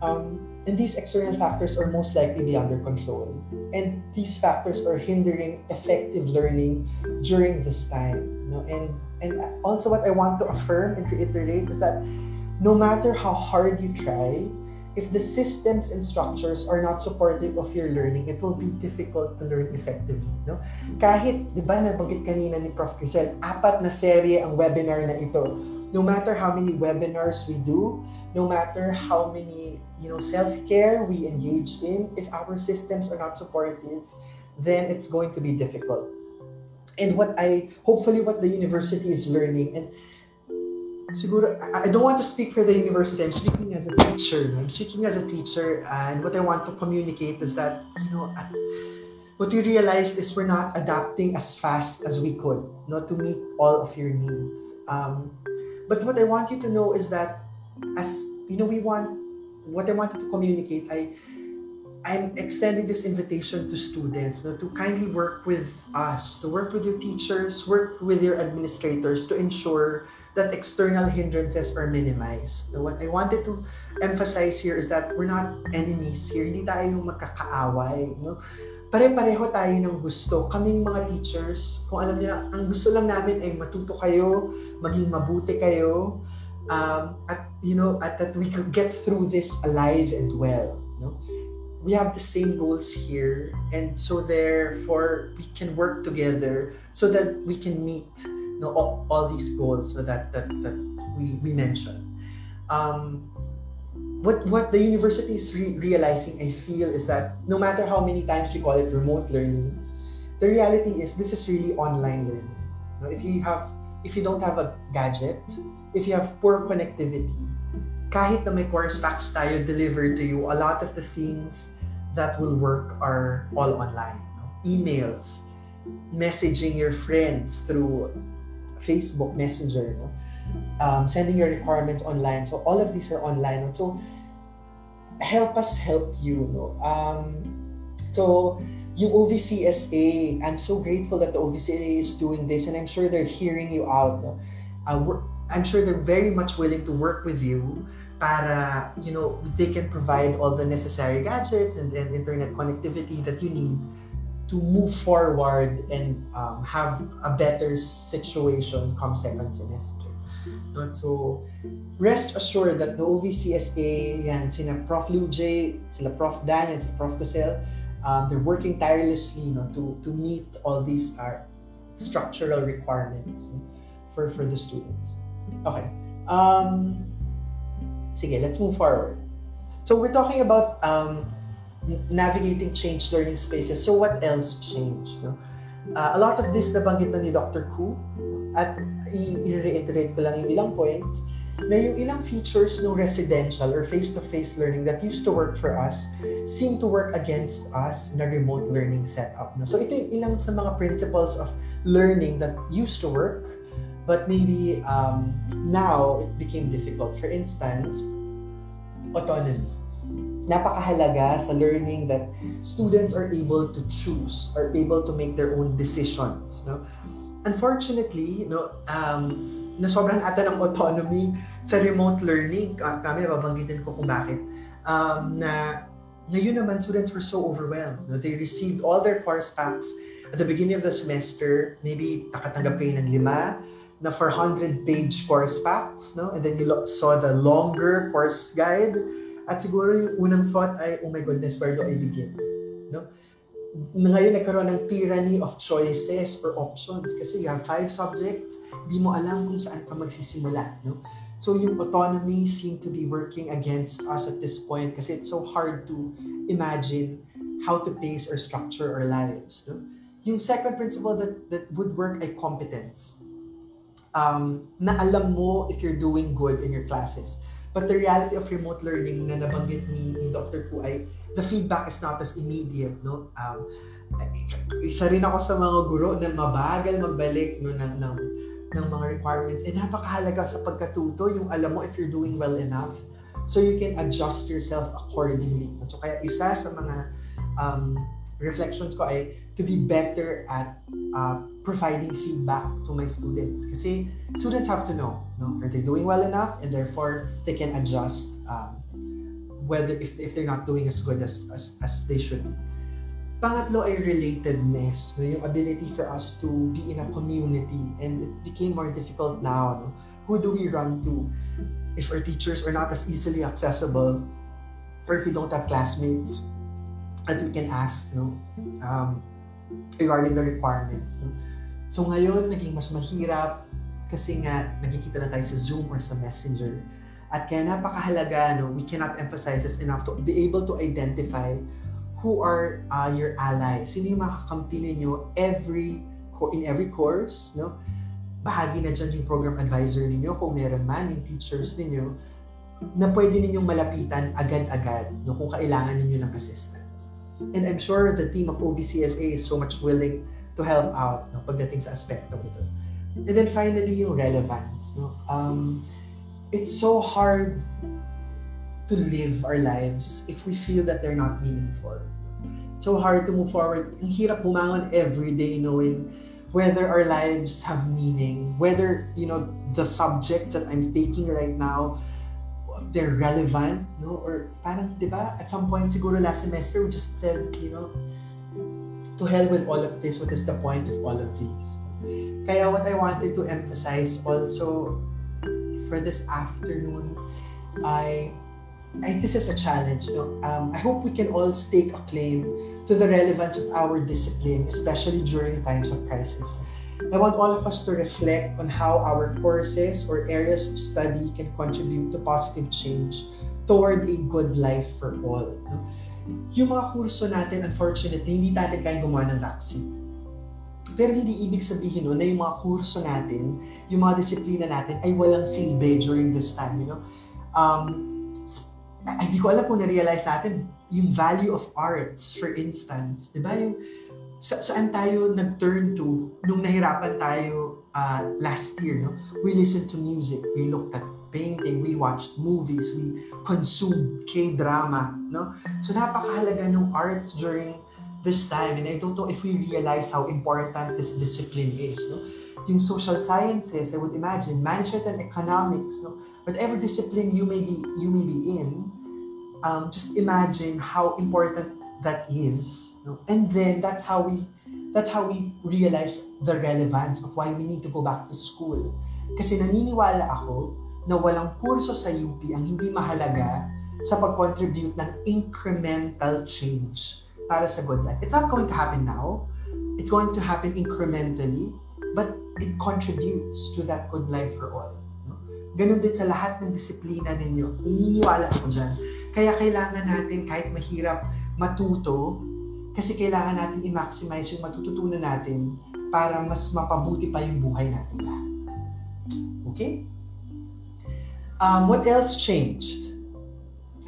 E: Um, and these external factors are most likely beyond their control. And these factors are hindering effective learning during this time. No? And, and also what I want to affirm and reiterate is that no matter how hard you try, if the systems and structures are not supportive of your learning, it will be difficult to learn effectively. No? Kahit, di ba, nabanggit kanina ni Prof. Crizel, apat na serye ang webinar na ito. No matter how many webinars we do, no matter how many you know, self-care we engage in, if our systems are not supportive, then it's going to be difficult. And what I, hopefully what the university is learning, and siguro, I don't want to speak for the university. I'm speaking as a teacher. I'm speaking as a teacher, and what I want to communicate is that, you know, what we realized is we're not adapting as fast as we could, not to meet all of your needs. Um, but what I want you to know is that, as you know, we want what I wanted to communicate. I I'm extending this invitation to students no, to kindly work with us, to work with your teachers, work with your administrators to ensure that external hindrances are minimized. So what I wanted to emphasize here is that we're not enemies here. Hindi tayo yung magkakaaway. No? Pare-pareho tayo ng gusto. Kaming mga teachers, kung alam niyo, ang gusto lang namin ay matuto kayo, maging mabuti kayo, um, at you know, at that we could get through this alive and well. No? We have the same goals here, and so therefore we can work together so that we can meet know, all, all these goals that, that, that we, we mentioned. Um, what, what the university is re- realizing, I feel, is that no matter how many times you call it remote learning, the reality is this is really online learning. Now, if you have, if you don't have a gadget, if you have poor connectivity, kahit na may course packs tayo delivered to you, a lot of the things that will work are all online. No? Emails, messaging your friends through Facebook Messenger, no? um, sending your requirements online. So all of these are online. So help us help you. No? Um, so yung OVCSA, I'm so grateful that the OVCSA is doing this and I'm sure they're hearing you out. No? Uh, I'm sure they're very much willing to work with you para, you know, they can provide all the necessary gadgets and, and internet connectivity that you need to move forward and um, have a better situation come second semester. No? So, rest assured that the OVCSA, yan, sina Prof. Lou J, sila Prof. Dan, and sila Prof. Cosel, um, they're working tirelessly no, to, to meet all these uh, structural requirements for, for the students. Okay. Um, sige, let's move forward. So we're talking about um, navigating change learning spaces. So what else changed? No? Uh, a lot of this nabanggit na ni Dr. Ku at i-reiterate ko lang yung ilang points na yung ilang features ng residential or face-to-face learning that used to work for us seem to work against us in a remote learning setup. No? So ito yung ilang sa mga principles of learning that used to work but maybe um, now it became difficult. For instance, autonomy napakahalaga sa learning that students are able to choose, are able to make their own decisions. No? Unfortunately, no, um, nasobrahan ata ng autonomy sa remote learning. Kami, babanggitin ko kung bakit. Um, na ngayon naman, students were so overwhelmed. No? They received all their course packs at the beginning of the semester. Maybe nakatanggap kayo ng lima na 400-page course packs. No? And then you saw the longer course guide at siguro yung unang thought ay, oh my goodness, where do I begin? No? Ngayon nagkaroon ng tyranny of choices or options kasi you have five subjects, di mo alam kung saan ka magsisimula. No? So yung autonomy seem to be working against us at this point kasi it's so hard to imagine how to pace or structure our lives. No? Yung second principle that, that would work ay competence. Um, na alam mo if you're doing good in your classes But the reality of remote learning na nabanggit ni, ni Dr. Ku ay the feedback is not as immediate, no? Um, isa rin ako sa mga guro na mabagal magbalik no, ng, ng, ng mga requirements. Eh, napakahalaga sa pagkatuto yung alam mo if you're doing well enough so you can adjust yourself accordingly. So kaya isa sa mga um, reflections ko ay to be better at uh, providing feedback to my students. Kasi students have to know, no? are they doing well enough? And therefore, they can adjust um, whether if, if they're not doing as good as, as, as they should be. Pangatlo ay relatedness, no? yung ability for us to be in a community. And it became more difficult now. No? Who do we run to? If our teachers are not as easily accessible, or if we don't have classmates that we can ask, no? Um, regarding the requirements. No? So ngayon, naging mas mahirap kasi nga nagkikita na tayo sa Zoom or sa Messenger. At kaya napakahalaga, no, we cannot emphasize this enough to be able to identify who are uh, your allies. Sino yung makakampi ninyo every, in every course, no? Bahagi na dyan yung program advisor ninyo kung meron man, yung teachers ninyo, na pwede ninyong malapitan agad-agad no, kung kailangan ninyo ng assistance. And I'm sure the team of OVCSA is so much willing to help out no, pagdating sa aspect of ito. And then finally, yung relevance. No? Um, it's so hard to live our lives if we feel that they're not meaningful. It's so hard to move forward. Ang hirap bumangon every day knowing whether our lives have meaning, whether, you know, the subjects that I'm taking right now they're relevant, no? Or parang, di ba, at some point siguro last semester, we just said, you know, to hell with all of this, what is the point of all of these? Kaya what I wanted to emphasize also for this afternoon, I, I this is a challenge, no? Um, I hope we can all stake a claim to the relevance of our discipline, especially during times of crisis. I want all of us to reflect on how our courses or areas of study can contribute to positive change toward a good life for all. No? Yung mga kurso natin, unfortunately, hindi natin kayang gumawa ng vaccine. Pero hindi ibig sabihin no, na yung mga kurso natin, yung mga disiplina natin ay walang silbi during this time. You know? um, hindi ko alam kung na-realize natin yung value of arts, for instance. Di ba? Yung, sa, saan tayo nag-turn to nung nahirapan tayo uh, last year, no? We listened to music, we looked at painting, we watched movies, we consumed K-drama, no? So napakahalaga ng arts during this time and I don't know if we realize how important this discipline is, no? Yung social sciences, I would imagine, management and economics, no? Whatever discipline you may be you may be in, um, just imagine how important that is no? and then that's how we that's how we realize the relevance of why we need to go back to school kasi naniniwala ako na walang kurso sa UP ang hindi mahalaga sa pag-contribute ng incremental change para sa good life. It's not going to happen now. It's going to happen incrementally, but it contributes to that good life for all. No? Ganon din sa lahat ng disiplina ninyo. Naniniwala ako dyan. Kaya kailangan natin, kahit mahirap, matuto kasi kailangan natin i-maximize yung matututunan natin para mas mapabuti pa yung buhay natin lahat. Okay? Um, what else changed?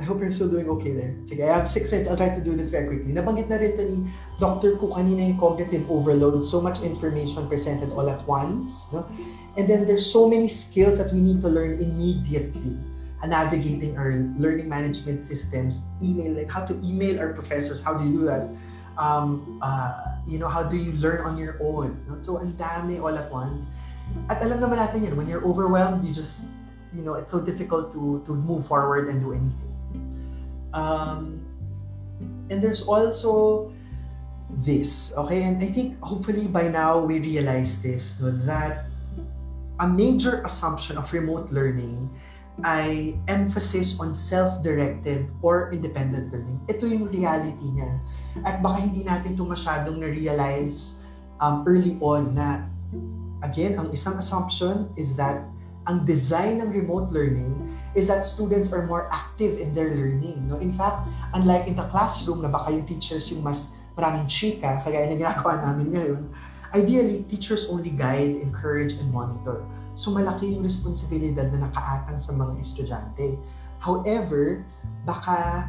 E: I hope you're still doing okay there. Sige, I have six minutes. I'll try to do this very quickly. Nabanggit na rin ni Dr. Ku kanina yung cognitive overload. So much information presented all at once. No? And then there's so many skills that we need to learn immediately. Navigating our learning management systems, email, like how to email our professors. How do you do that? Um, uh, you know, how do you learn on your own? So, ang dami all at once. At alam naman natin yan, when you're overwhelmed, you just, you know, it's so difficult to, to move forward and do anything. Um, and there's also this, okay? And I think hopefully by now we realize this, no, that a major assumption of remote learning ay emphasis on self-directed or independent learning. Ito yung reality niya. At baka hindi natin ito masyadong na-realize um, early on na, again, ang isang assumption is that ang design ng remote learning is that students are more active in their learning. No? In fact, unlike in the classroom na baka yung teachers yung mas maraming chika, kagaya na ginagawa namin ngayon, ideally, teachers only guide, encourage, and monitor. So malaki yung responsibilidad na nakaatang sa mga estudyante. However, baka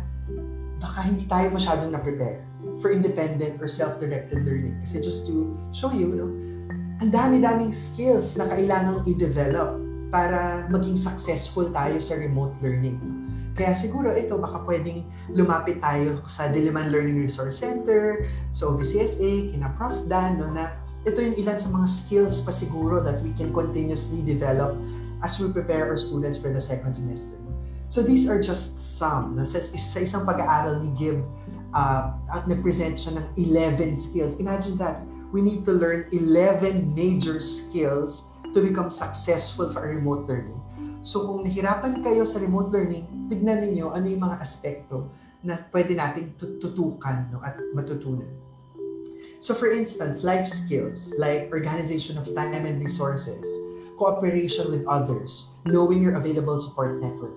E: baka hindi tayo masyadong na-prepare for independent or self-directed learning. Kasi just to show you, no, ang dami-daming skills na kailangang i-develop para maging successful tayo sa remote learning. Kaya siguro ito, baka pwedeng lumapit tayo sa Diliman Learning Resource Center, sa OVCSA, kina Prof. Dan, no, na ito yung ilan sa mga skills pa siguro that we can continuously develop as we prepare our students for the second semester. So these are just some. No? Sa, sa isang pag-aaral ni Gib, uh, nag-present siya ng 11 skills. Imagine that. We need to learn 11 major skills to become successful for remote learning. So kung nahirapan kayo sa remote learning, tignan ninyo ano yung mga aspekto na pwede nating tutukan no, at matutunan. So for instance, life skills like organization of time and resources, cooperation with others, knowing your available support network.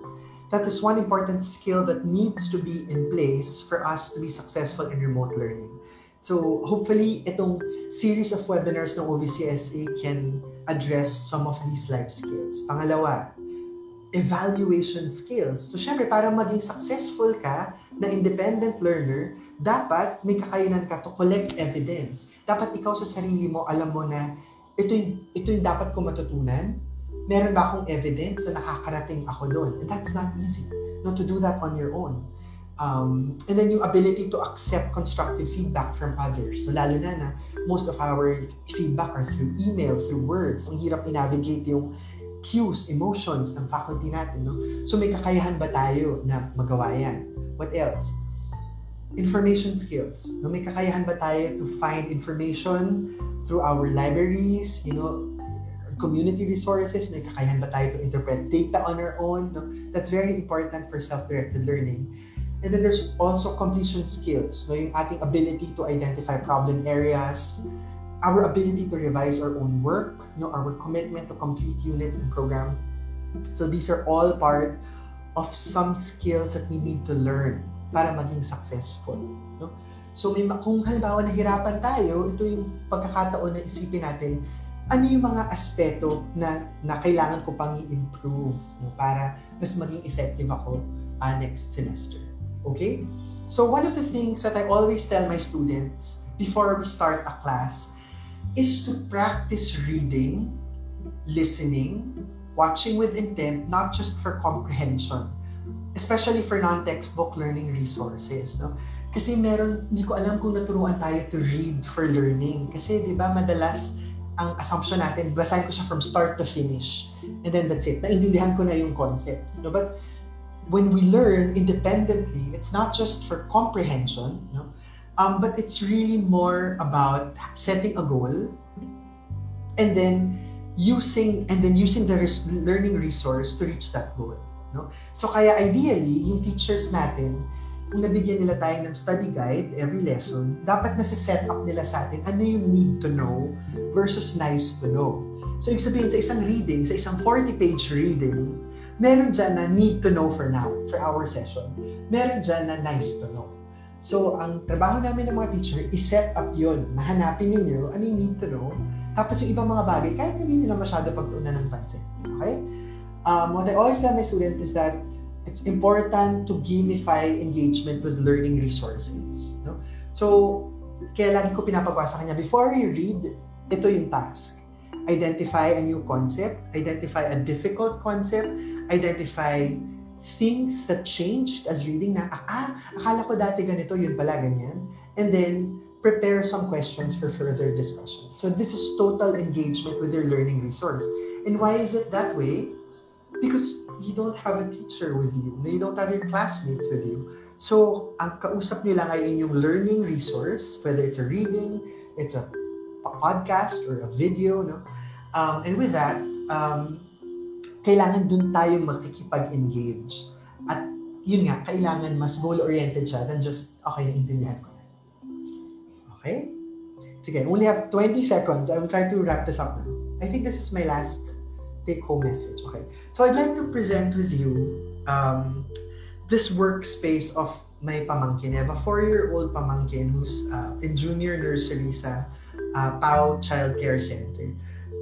E: That is one important skill that needs to be in place for us to be successful in remote learning. So hopefully, itong series of webinars ng OVCSA can address some of these life skills. Pangalawa, evaluation skills. So syempre, para maging successful ka na independent learner, dapat may kakayanan ka to collect evidence. Dapat ikaw sa sarili mo, alam mo na ito yung, ito yung dapat ko matutunan. Meron ba akong evidence na nakakarating ako doon? And that's not easy. No, to do that on your own. Um, and then yung ability to accept constructive feedback from others. No, lalo na na most of our feedback are through email, through words. Ang hirap i-navigate yung cues, emotions ng faculty natin. No? So may kakayahan ba tayo na magawa yan? What else? Information skills. No? May kakayahan ba tayo to find information through our libraries, you know, community resources? May kakayahan ba tayo to interpret data on our own? No? That's very important for self-directed learning. And then there's also completion skills, no? yung ating ability to identify problem areas, our ability to revise our own work, no? our commitment to complete units and program. So these are all part of some skills that we need to learn para maging successful. No? So may, kung halimbawa nahirapan tayo, ito yung pagkakataon na isipin natin, ano yung mga aspeto na, na kailangan ko pang i-improve no? para mas maging effective ako uh, next semester. Okay? So one of the things that I always tell my students before we start a class is to practice reading, listening, watching with intent, not just for comprehension, especially for non-textbook learning resources. No? Kasi meron, hindi ko alam kung naturuan tayo to read for learning. Kasi di ba madalas ang assumption natin, basahin ko siya from start to finish. And then that's it. Naintindihan ko na yung concepts. No? But when we learn independently, it's not just for comprehension, know, um, but it's really more about setting a goal and then using and then using the res- learning resource to reach that goal. No? So kaya ideally, yung teachers natin, kung nabigyan nila tayo ng study guide every lesson, dapat nasa-set up nila sa atin ano yung need to know versus nice to know. So ibig sabihin, sa isang reading, sa isang 40-page reading, meron dyan na need to know for now, for our session. Meron dyan na nice to know. So, ang trabaho namin ng mga teacher is set up yon Mahanapin ninyo ano yung need to know. Tapos yung ibang mga bagay, kahit hindi nyo na masyado pagtuunan ng pansin. Okay? Um, what I always tell my students is that it's important to gamify engagement with learning resources. No? So, kaya lagi ko pinapagawa sa kanya, before you read, ito yung task. Identify a new concept, identify a difficult concept, identify things that changed as reading na, ah, akala ko dati ganito, yun pala ganyan. And then, prepare some questions for further discussion. So this is total engagement with your learning resource. And why is it that way? Because you don't have a teacher with you. You don't have your classmates with you. So, ang kausap nyo lang ay inyong learning resource, whether it's a reading, it's a podcast, or a video, no? Um, and with that, um, kailangan dun tayo makikipag-engage. At yun nga, kailangan mas goal-oriented siya than just, okay, naintindihan ko na. Okay? Sige, only have 20 seconds. I will try to wrap this up now. I think this is my last take-home message. Okay. So I'd like to present with you um, this workspace of my pamangkin. I have a four-year-old pamangkin who's uh, in junior nursery sa uh, Pau Child Care Center.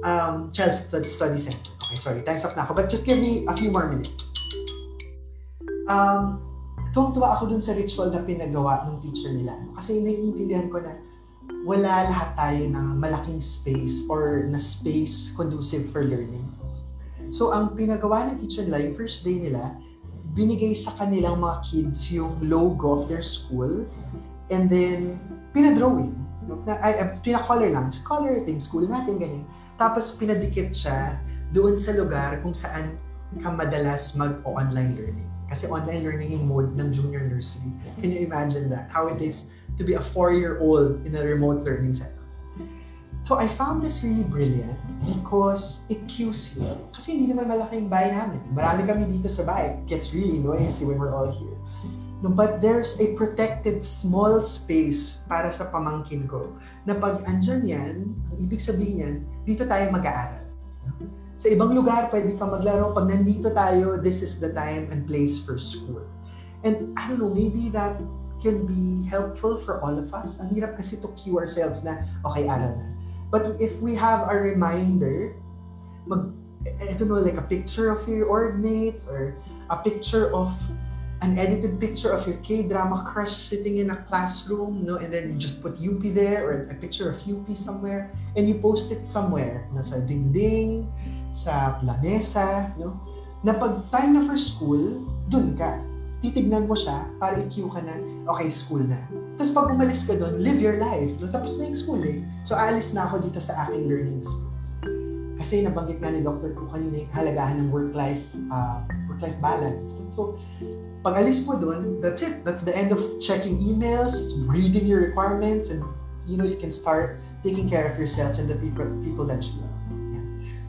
E: Um, Child Study Center. Okay, sorry, time's up na ako. But just give me a few more minutes. Um, tuwang-tuwa ako dun sa ritual na pinagawa ng teacher nila. Kasi naiintindihan ko na wala lahat tayo ng malaking space or na space conducive for learning. So, ang pinagawa ng teacher nila, yung first day nila, binigay sa kanilang mga kids yung logo of their school and then pinadrawing. Na, ay, uh, pinacolor lang. Just color thing, school natin, ganyan. Tapos pinadikit siya doon sa lugar kung saan ka madalas mag-online learning. Kasi online learning yung mode ng junior nursery. Can you imagine that? How it is to be a four-year-old in a remote learning setup. So I found this really brilliant because it cues you. Kasi hindi naman malaki yung bahay namin. Marami kami dito sa bahay. It gets really noisy when we're all here. No, but there's a protected small space para sa pamangkin ko na pag andyan yan, ang ibig sabihin yan, dito tayo mag-aaral. Sa ibang lugar, pwede ka maglaro. Pag nandito tayo, this is the time and place for school. And I don't know, maybe that can be helpful for all of us. Ang hirap kasi to cue ourselves na, okay, aral na. But if we have a reminder, mag, I don't know, like a picture of your org mates or a picture of an edited picture of your K-drama crush sitting in a classroom, no, and then you just put UP there or a picture of UP somewhere and you post it somewhere, no, sa dingding, sa lamesa, no, na pag time na for school, dun ka titignan mo siya para i-cue ka na, okay, school na. Tapos pag umalis ka doon, live your life. No? Tapos na yung school eh. So, alis na ako dito sa aking learning space. Kasi nabanggit nga ni Dr. Ku kanina yung kahalagahan ng work-life uh, work-life balance. So, pag alis mo doon, that's it. That's the end of checking emails, reading your requirements, and you know, you can start taking care of yourself and the people people that you love.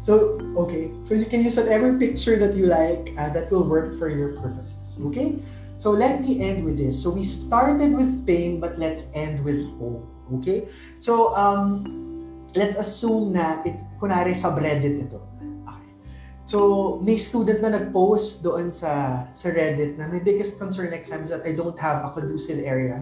E: So, okay. So you can use whatever picture that you like uh, that will work for your purposes. Okay? So let me end with this. So we started with pain, but let's end with hope. Okay? So, um, let's assume na, it, kunwari subreddit ito. Okay. So, may student na nag-post doon sa, sa Reddit na my biggest concern next time is that I don't have a conducive area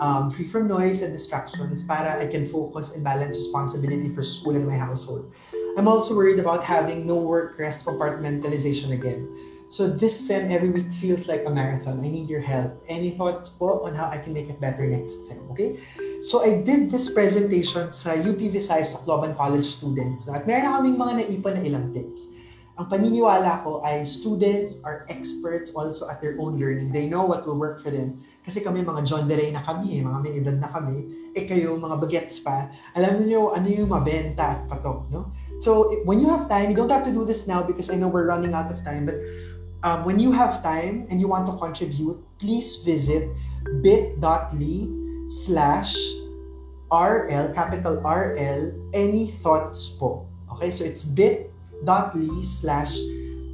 E: um, free from noise and distractions para I can focus and balance responsibility for school and my household. I'm also worried about having no work rest compartmentalization again. So this sem every week feels like a marathon. I need your help. Any thoughts po on how I can make it better next sem? Okay? So I did this presentation sa UP Visayas sa Cloban College students. At meron kaming mga naipon na ilang tips. Ang paniniwala ko ay students are experts also at their own learning. They know what will work for them. Kasi kami mga John Deray na kami, eh, mga may edad na kami. Eh kayo, mga bagets pa. Alam niyo ano yung mabenta at patok, no? So when you have time, you don't have to do this now because I know we're running out of time, but um, when you have time and you want to contribute, please visit bit.ly slash RL, capital RL, any thoughts. Okay, so it's bit.ly slash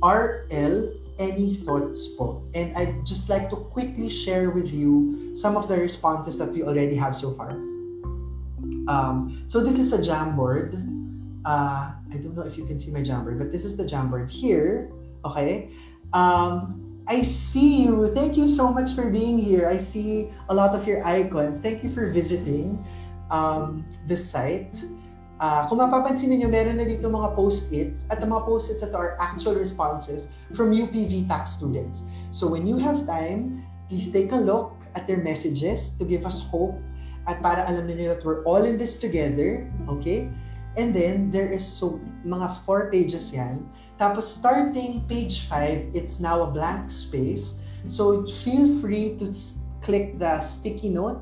E: RL, any thoughts. And I'd just like to quickly share with you some of the responses that we already have so far. Um, so this is a Jamboard. Uh, I don't know if you can see my Jamboard, but this is the Jamboard here. Okay. Um, I see you. Thank you so much for being here. I see a lot of your icons. Thank you for visiting um, this site. Uh, kung mapapansin niyo meron na dito mga post-its at mga post-its ito are actual responses from UPV tax students. So when you have time, please take a look at their messages to give us hope at para alam niyo that we're all in this together, okay? And then there is so mga four pages yan tapos starting page 5, it's now a blank space. So feel free to click the sticky note,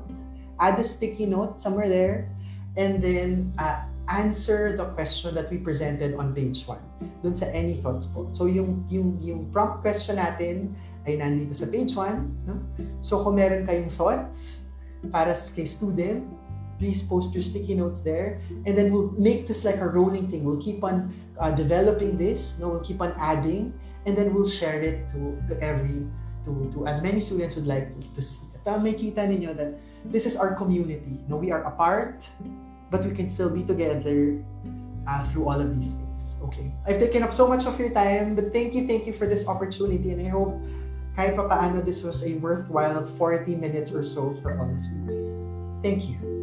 E: add a sticky note somewhere there, and then uh, answer the question that we presented on page 1. Dun sa any thoughts po. So yung, yung, yung prompt question natin ay nandito sa page 1. No? So kung meron kayong thoughts para kay student, please post your sticky notes there. And then we'll make this like a rolling thing. We'll keep on uh, developing this no we'll keep on adding and then we'll share it to, to every to, to as many students would like to, to see. At may kita ninyo that this is our community. No we are apart but we can still be together uh, through all of these things. Okay. I've taken up so much of your time but thank you thank you for this opportunity and I hope kahit pa paano this was a worthwhile 40 minutes or so for all of you. Thank you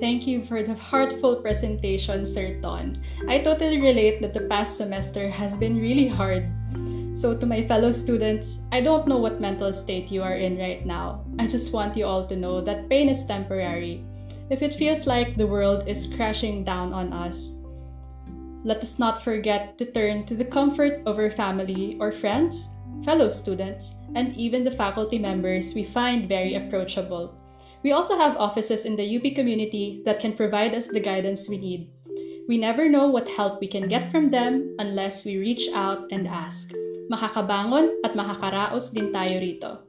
A: Thank you for the heartful presentation, Sir Ton. I totally relate that the past semester has been really hard. So, to my fellow students, I don't know what mental state you are in right now. I just want you all to know that pain is temporary. If it feels like the world is crashing down on us, let us not forget to turn to the comfort of our family or friends, fellow students, and even the faculty members we find very approachable. We also have offices in the UP community that can provide us the guidance we need. We never know what help we can get from them unless we reach out and ask. Makakabangon at makakaraos din tayo rito.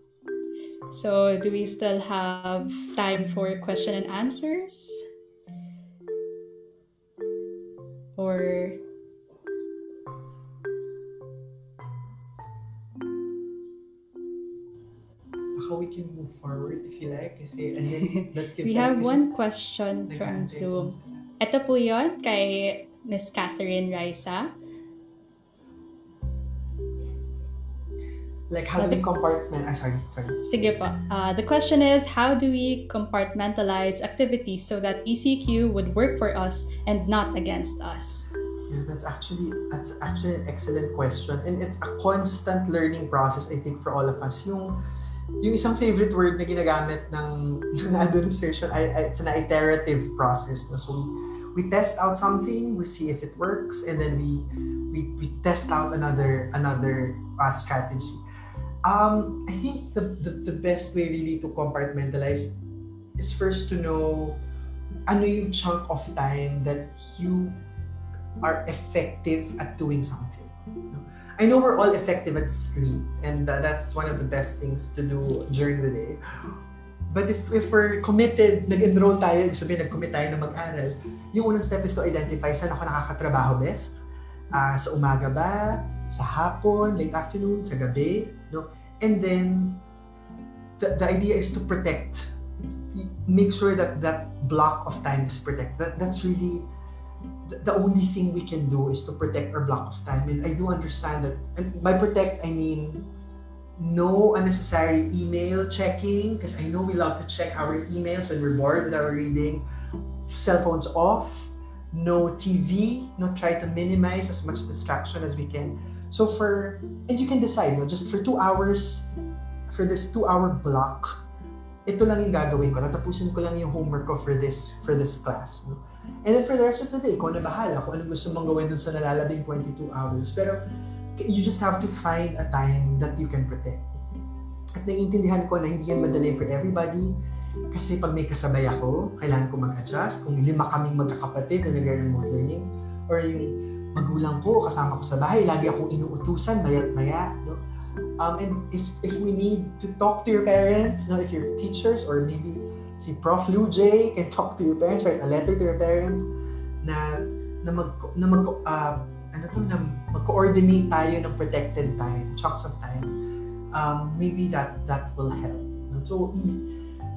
A: So, do we still have time for question and answers? Or
E: how we can move forward if you like. Kasi, and then, (laughs) let's give
A: We have one question from Zoom. Ito po yon kay Miss Catherine Raisa.
E: Like, how do we compartment... Ah, sorry, sorry.
A: Sige po. Uh, the question is, how do we compartmentalize activities so that ECQ would work for us and not against us?
E: Yeah, that's actually that's actually an excellent question, and it's a constant learning process. I think for all of us, yung yung isang favorite word na ginagamit ng, (laughs) ng administration ay, ay it's an iterative process. No? So we, we test out something, we see if it works, and then we we, we test out another another uh, strategy. Um, I think the, the, the best way really to compartmentalize is first to know ano yung chunk of time that you are effective at doing something. I know we're all effective at sleep, and uh, that's one of the best things to do during the day. But if, if we're committed, nag-enroll tayo, ibig sabihin, nag-commit tayo na mag-aral, yung unang step is to identify saan ako nakakatrabaho best. Uh, sa umaga ba? Sa hapon? Late afternoon? Sa gabi? No? And then, the, the idea is to protect. Make sure that that block of time is protected. That, that's really the only thing we can do is to protect our block of time. And I do understand that. And by protect, I mean no unnecessary email checking, because I know we love to check our emails when we're bored with our reading. Cell phones off, no TV, no try to minimize as much distraction as we can. So for, and you can decide, no, just for two hours, for this two hour block, ito lang yung gagawin ko. Tatapusin ko lang yung homework ko for this, for this class. No? And then for the rest of the day, ikaw na bahala kung anong gusto mong gawin dun sa nalalabing 22 hours. Pero you just have to find a time that you can protect. At naiintindihan ko na hindi yan madali for everybody. Kasi pag may kasabay ako, kailangan ko mag-adjust. Kung lima kaming magkakapatid na nag-remote learning, or yung magulang ko, kasama ko sa bahay, lagi akong inuutusan, mayat maya. No? Um, and if, if we need to talk to your parents, no, if you're teachers, or maybe si Prof. Lou J can talk to your parents, write a letter to your parents na na mag na mag uh, ano to na mag-coordinate tayo ng protected time, chunks of time. Um, maybe that that will help. So,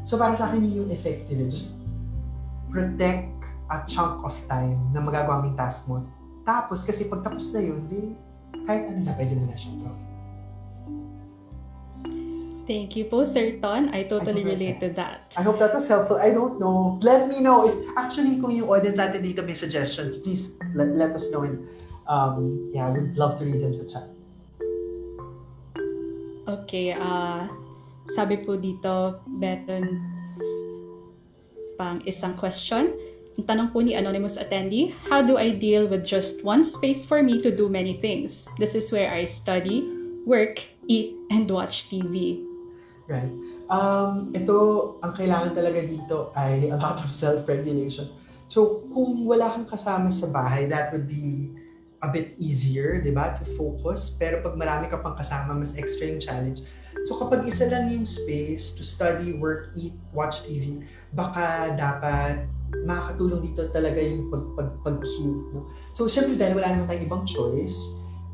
E: so para sa akin yun yung effective. Just protect a chunk of time na magagawa mo task mo. Tapos, kasi pag tapos na yun, di, kahit ano na, pwede mo na siyang gawin.
A: Thank you po, Sir Ton. I totally I relate to that.
E: I hope that was helpful. I don't know. Let me know if actually kung yung audience natin dito may suggestions, please let, let us know. And um, yeah, we'd love to read them sa chat.
A: Okay, uh, sabi po dito, meron pang isang question. Ang tanong po ni anonymous attendee, how do I deal with just one space for me to do many things? This is where I study, work, eat, and watch TV.
E: Right. Um, ito, ang kailangan talaga dito ay a lot of self-regulation. So, kung wala kang kasama sa bahay, that would be a bit easier, di ba, to focus. Pero pag marami ka pang kasama, mas extra yung challenge. So, kapag isa lang yung space to study, work, eat, watch TV, baka dapat makakatulong dito talaga yung pag, pag, pag-cue. No? So, syempre dahil wala naman tayong ibang choice,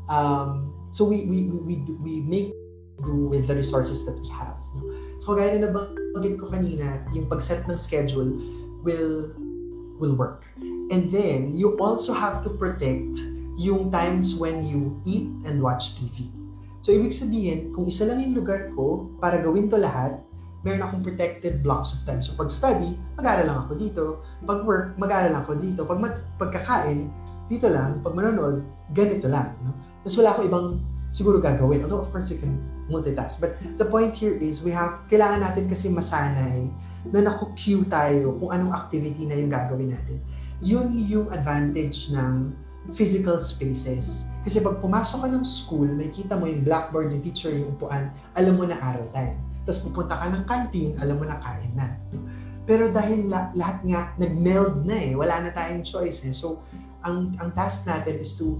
E: um, so we, we, we, we, we make do with the resources that we have. So gaya na nabanggit ko kanina, yung pag-set ng schedule will will work. And then, you also have to protect yung times when you eat and watch TV. So, ibig sabihin, kung isa lang yung lugar ko para gawin to lahat, meron akong protected blocks of time. So, pag study, mag-aaral lang ako dito. Pag work, mag-aaral lang ako dito. Pag mag- pagkakain, dito lang. Pag manonood, ganito lang. No? Tapos wala ako ibang siguro gagawin. Although, of course, you can multitask. But the point here is, we have, kailangan natin kasi masanay na naku-cue tayo kung anong activity na yung gagawin natin. Yun yung advantage ng physical spaces. Kasi pag pumasok ka ng school, makikita mo yung blackboard, yung teacher, yung upuan, alam mo na aral time. Tapos pupunta ka ng canteen, alam mo na kain na. Pero dahil la- lahat nga nag-meld na eh, wala na tayong choice eh. So, ang, ang task natin is to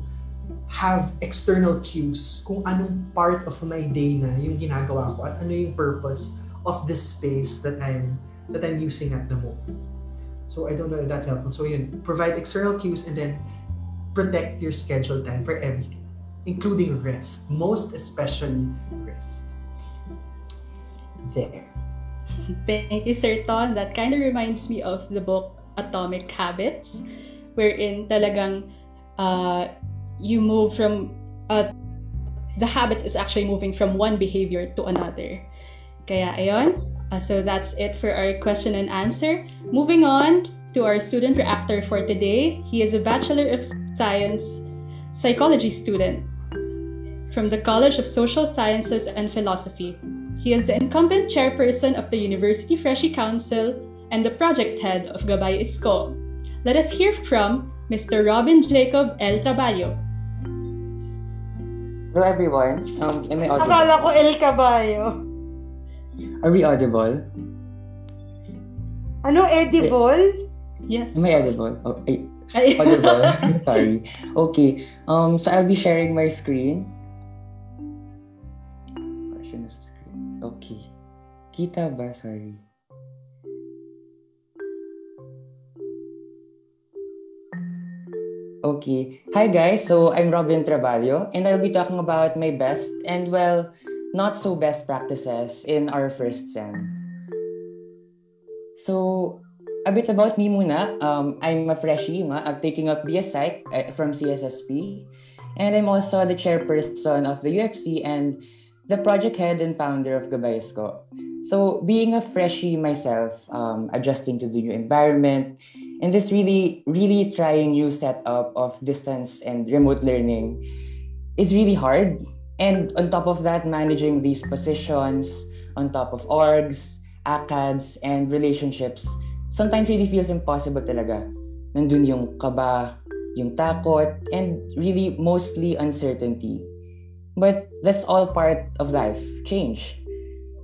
E: have external cues kung anong part of my day na yung ginagawa ko at ano yung purpose of this space that I'm that I'm using at the moment. So I don't know if that's helpful. So yun, provide external cues and then protect your schedule time for everything, including rest, most especially rest. There.
A: Thank you, Sir Ton. That kind of reminds me of the book Atomic Habits, wherein talagang uh, you move from uh, the habit is actually moving from one behavior to another. Kaya ayon. Uh, so that's it for our question and answer. Moving on to our student reactor for today. He is a Bachelor of Science psychology student from the College of Social Sciences and Philosophy. He is the incumbent chairperson of the University Freshie Council and the project head of Gabay Isko. Let us hear from Mr. Robin Jacob El Traballo.
F: Hello everyone. Um, am I audible?
G: Akala ko El Caballo.
F: Are we audible?
G: Ano, edible?
A: Yes.
F: Am I audible? Oh, ay, (laughs) audible. (laughs) Sorry. Okay. Um, so I'll be sharing my screen. Version of screen. Okay. Kita ba? Sorry. Okay. Hi guys. So I'm Robin Traballo and I'll be talking about my best and well, not so best practices in our first sem. So a bit about me muna. Um, I'm a freshie nga. I'm taking up BS uh, from CSSP. And I'm also the chairperson of the UFC and the project head and founder of Gabay Isko. So being a freshie myself, um, adjusting to the new environment, and this really, really trying new setup of distance and remote learning is really hard. And on top of that, managing these positions on top of orgs, ACADS, and relationships sometimes really feels impossible talaga. Nandun yung kaba, yung takot, and really mostly uncertainty. But that's all part of life, change.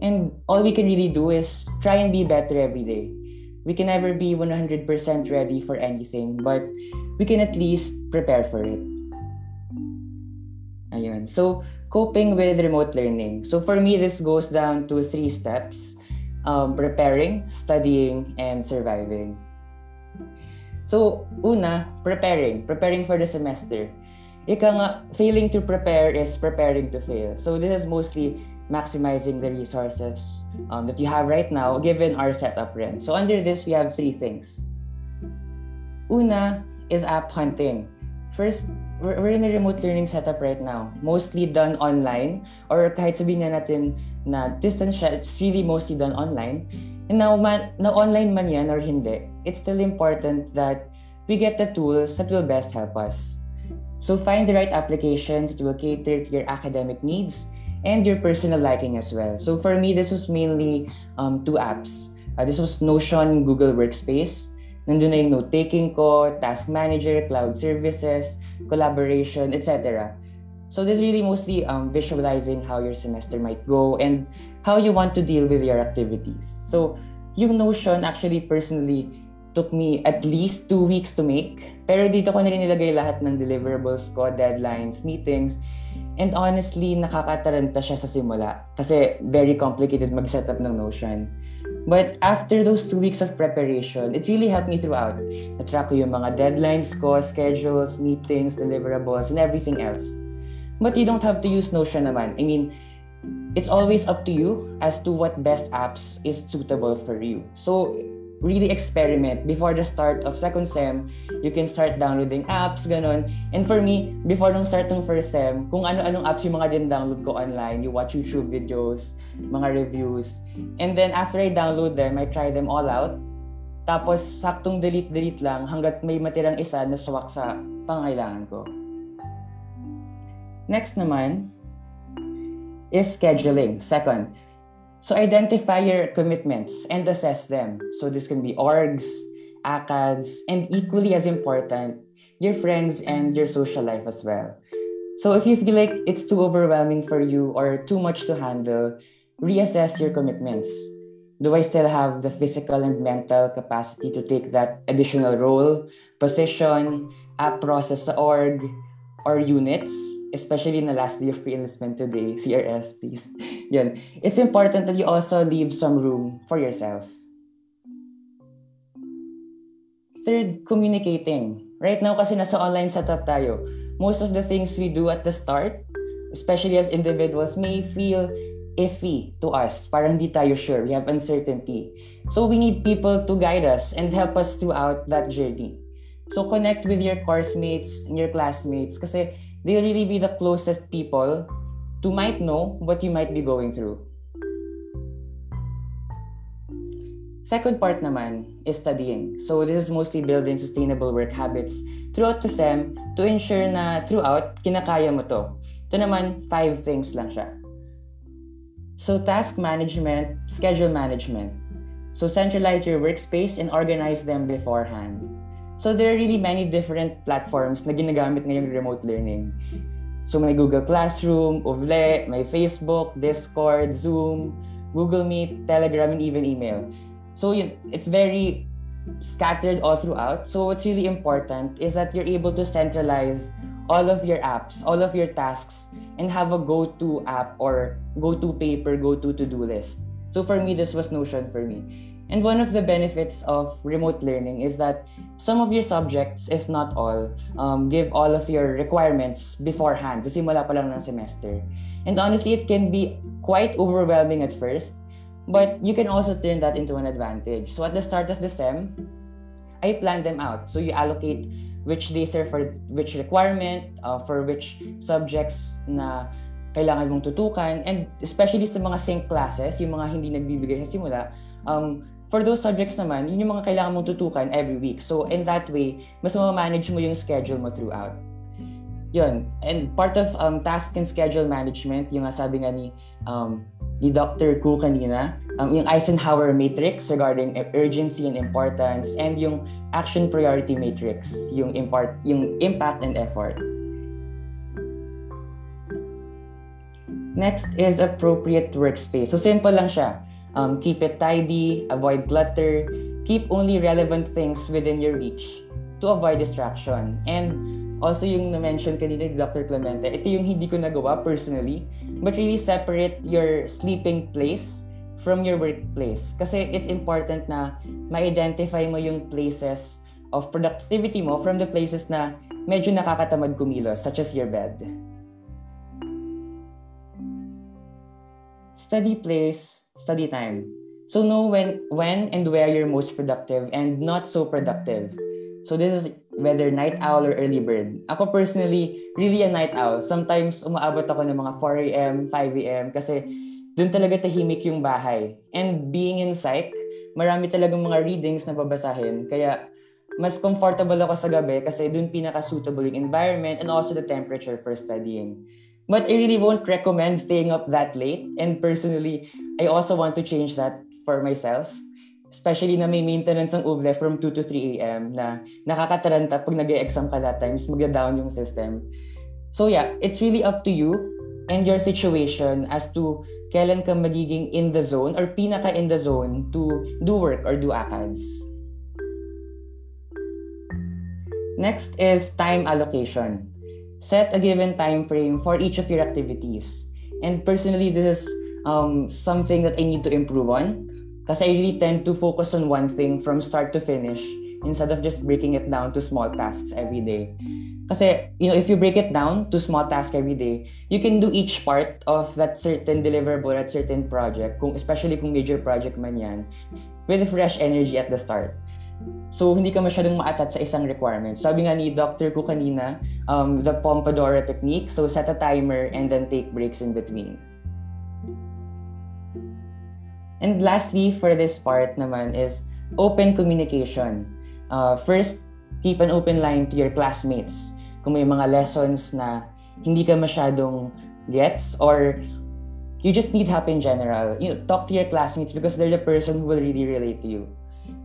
F: And all we can really do is try and be better every day. We can never be 100% ready for anything, but we can at least prepare for it. Ayun. So, coping with remote learning. So, for me, this goes down to three steps um, preparing, studying, and surviving. So, una, preparing. Preparing for the semester. Ika nga, failing to prepare is preparing to fail. So, this is mostly maximizing the resources um, that you have right now given our setup rent. So, under this, we have three things Una is app hunting. First, we're, in a remote learning setup right now. Mostly done online or kahit sabihin nga natin na distance siya, it's really mostly done online. And now, man, na online man yan or hindi, it's still important that we get the tools that will best help us. So find the right applications that will cater to your academic needs and your personal liking as well. So for me, this was mainly um, two apps. Uh, this was Notion Google Workspace. Nandun na yung note-taking ko, task manager, cloud services, collaboration, etc. So this is really mostly um, visualizing how your semester might go and how you want to deal with your activities. So yung Notion actually personally took me at least two weeks to make. Pero dito ko na rin nilagay lahat ng deliverables ko, deadlines, meetings. And honestly, nakakataranta siya sa simula. Kasi very complicated mag-setup ng Notion. But after those two weeks of preparation, it really helped me throughout. Na-track ko yung mga deadlines ko, schedules, meetings, deliverables, and everything else. But you don't have to use Notion naman. I mean, it's always up to you as to what best apps is suitable for you. So, really experiment. Before the start of second sem you can start downloading apps ganon. And for me before nung start ng first sem kung ano-anong apps yung mga din download ko online you watch YouTube videos mga reviews. And then after I download them I try them all out. Tapos saktong delete-delete lang hanggat may matirang isa na swak sa pangailangan ko. Next naman is scheduling. Second So identify your commitments and assess them. So this can be orgs, ACADS, and equally as important, your friends and your social life as well. So if you feel like it's too overwhelming for you or too much to handle, reassess your commitments. Do I still have the physical and mental capacity to take that additional role, position, app process org, or units? Especially in the last day of pre-enlistment today, CRSPs, (laughs) yun, it's important that you also leave some room for yourself. Third, communicating. Right now kasi nasa online setup tayo, most of the things we do at the start, especially as individuals, may feel iffy to us. Parang hindi tayo sure. We have uncertainty. So we need people to guide us and help us throughout that journey. So connect with your course mates and your classmates kasi they'll really be the closest people to might know what you might be going through. Second part naman is studying. So this is mostly building sustainable work habits throughout the SEM to ensure na throughout, kinakaya mo to. Ito naman, five things lang siya. So task management, schedule management. So centralize your workspace and organize them beforehand. So there are really many different platforms na ginagamit ngayong remote learning. So may Google Classroom, UVLE, may Facebook, Discord, Zoom, Google Meet, Telegram, and even email. So yun, it's very scattered all throughout. So what's really important is that you're able to centralize all of your apps, all of your tasks, and have a go-to app or go-to paper, go-to to-do list. So for me, this was Notion for me. And one of the benefits of remote learning is that some of your subjects, if not all, um, give all of your requirements beforehand. Sa simula pa lang ng semester. And honestly, it can be quite overwhelming at first, but you can also turn that into an advantage. So at the start of the SEM, I plan them out. So you allocate which days are for which requirement, uh, for which subjects na kailangan mong tutukan, and especially sa mga sync classes, yung mga hindi nagbibigay sa simula, um, For those subjects naman, yun yung mga kailangan mong tutukan every week. So in that way, mas ma-manage mo yung schedule mo throughout. Yun. And part of um, task and schedule management, yung sabi nga ni, um, ni Dr. Ku kanina, um, yung Eisenhower matrix regarding urgency and importance, and yung action priority matrix, yung, impart, yung impact and effort. Next is appropriate workspace. So simple lang siya Um, keep it tidy, avoid clutter, keep only relevant things within your reach to avoid distraction. And also yung na-mention kanina ni Dr. Clemente, ito yung hindi ko nagawa personally, but really separate your sleeping place from your workplace. Kasi it's important na ma-identify mo yung places of productivity mo from the places na medyo nakakatamad kumilos, such as your bed. Study place study time. So know when when and where you're most productive and not so productive. So this is whether night owl or early bird. Ako personally, really a night owl. Sometimes umaabot ako ng mga 4 a.m., 5 a.m. kasi dun talaga tahimik yung bahay. And being in psych, marami talagang mga readings na babasahin. Kaya mas comfortable ako sa gabi kasi dun pinaka-suitable yung environment and also the temperature for studying. But I really won't recommend staying up that late. And personally, I also want to change that for myself. Especially na may maintenance ng UVLE from 2 to 3 a.m. na nakakataranta pag nag exam ka that times, magda-down yung system. So yeah, it's really up to you and your situation as to kailan ka magiging in the zone or pinaka in the zone to do work or do ACADS. Next is time allocation. Set a given time frame for each of your activities. And personally, this is um, something that I need to improve on because I really tend to focus on one thing from start to finish instead of just breaking it down to small tasks every day. Kasi, you know, if you break it down to small tasks every day, you can do each part of that certain deliverable at certain project, kung, especially kung major project man yan, with fresh energy at the start. So, hindi ka masyadong ma-attach sa isang requirement. Sabi nga ni Dr. ko kanina, um, the Pomodoro technique. So, set a timer and then take breaks in between. And lastly, for this part naman is open communication. Uh, first, keep an open line to your classmates. Kung may mga lessons na hindi ka masyadong gets or you just need help in general, you know, talk to your classmates because they're the person who will really relate to you.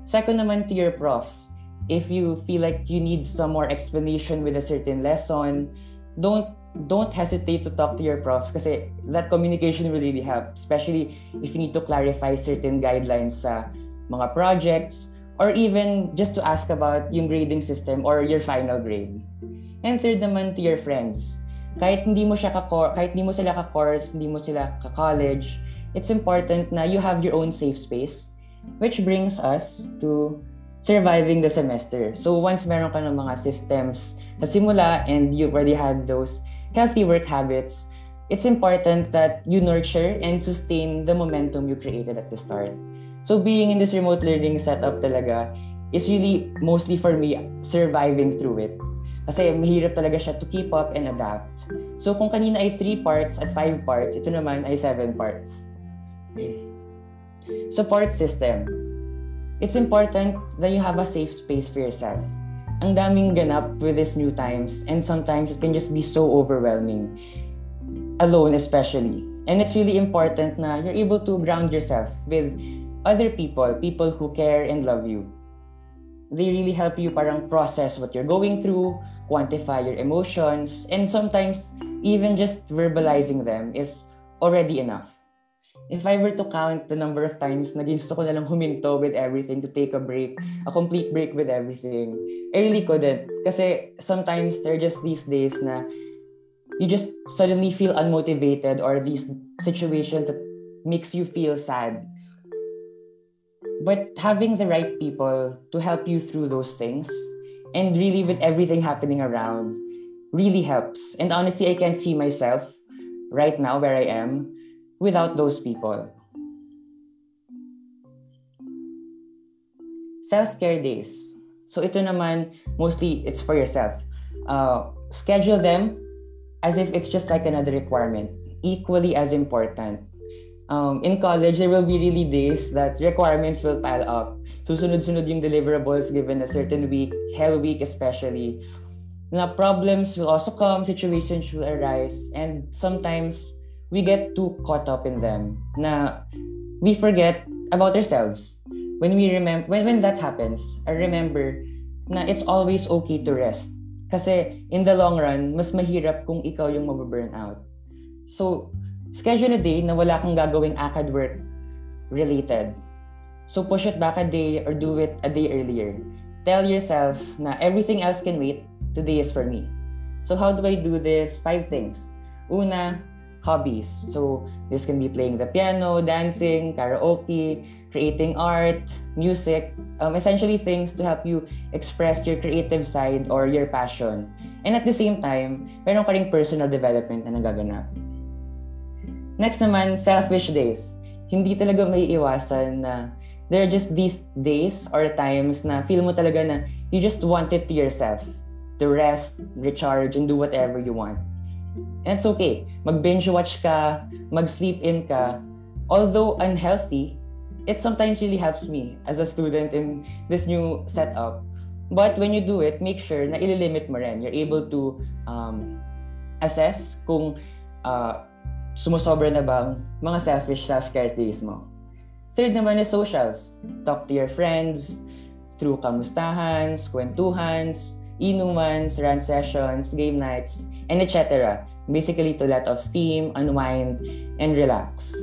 F: Second naman to your profs, if you feel like you need some more explanation with a certain lesson, don't don't hesitate to talk to your profs kasi that communication will really help, especially if you need to clarify certain guidelines sa mga projects or even just to ask about yung grading system or your final grade. And third naman to your friends. Kahit hindi mo siya ka kahit hindi mo sila ka-course, hindi mo sila ka-college, it's important na you have your own safe space Which brings us to surviving the semester. So once meron ka ng mga systems sa simula and you already had those healthy work habits, it's important that you nurture and sustain the momentum you created at the start. So being in this remote learning setup talaga is really mostly for me surviving through it. Kasi mahirap talaga siya to keep up and adapt. So kung kanina ay 3 parts at 5 parts, ito naman ay 7 parts. Support system. It's important that you have a safe space for yourself. Ang daming ganap with these new times and sometimes it can just be so overwhelming. Alone especially. And it's really important na you're able to ground yourself with other people, people who care and love you. They really help you parang process what you're going through, quantify your emotions, and sometimes even just verbalizing them is already enough if I were to count the number of times na gusto ko na lang huminto with everything to take a break, a complete break with everything, I really couldn't. Kasi sometimes there are just these days na you just suddenly feel unmotivated or these situations that makes you feel sad. But having the right people to help you through those things and really with everything happening around really helps. And honestly, I can't see myself right now where I am without those people. Self-care days. So ito naman, mostly it's for yourself. Uh, schedule them as if it's just like another requirement, equally as important. Um, in college, there will be really days that requirements will pile up. Susunod-sunod yung deliverables given a certain week, hell week especially. Na problems will also come, situations will arise, and sometimes we get too caught up in them na we forget about ourselves. When we remember when, when that happens, I remember na it's always okay to rest. Kasi in the long run, mas mahirap kung ikaw yung mababurn out. So, schedule a day na wala kang gagawing ACAD work related. So, push it back a day or do it a day earlier. Tell yourself na everything else can wait. Today is for me. So, how do I do this? Five things. Una, hobbies. So this can be playing the piano, dancing, karaoke, creating art, music, um, essentially things to help you express your creative side or your passion. And at the same time, meron ka ring personal development na nagaganap. Next naman, selfish days. Hindi talaga may iwasan na there are just these days or times na feel mo talaga na you just want it to yourself. To rest, recharge, and do whatever you want. It's okay. Mag-binge watch ka, mag-sleep in ka. Although unhealthy, it sometimes really helps me as a student in this new setup. But when you do it, make sure na ililimit mo rin. You're able to um, assess kung uh, sumusobra na bang mga selfish self-care days mo. Third naman is socials. Talk to your friends through kamustahans, kwentuhans, inumans, run sessions, game nights, and etc. Basically to let off steam, unwind, and relax.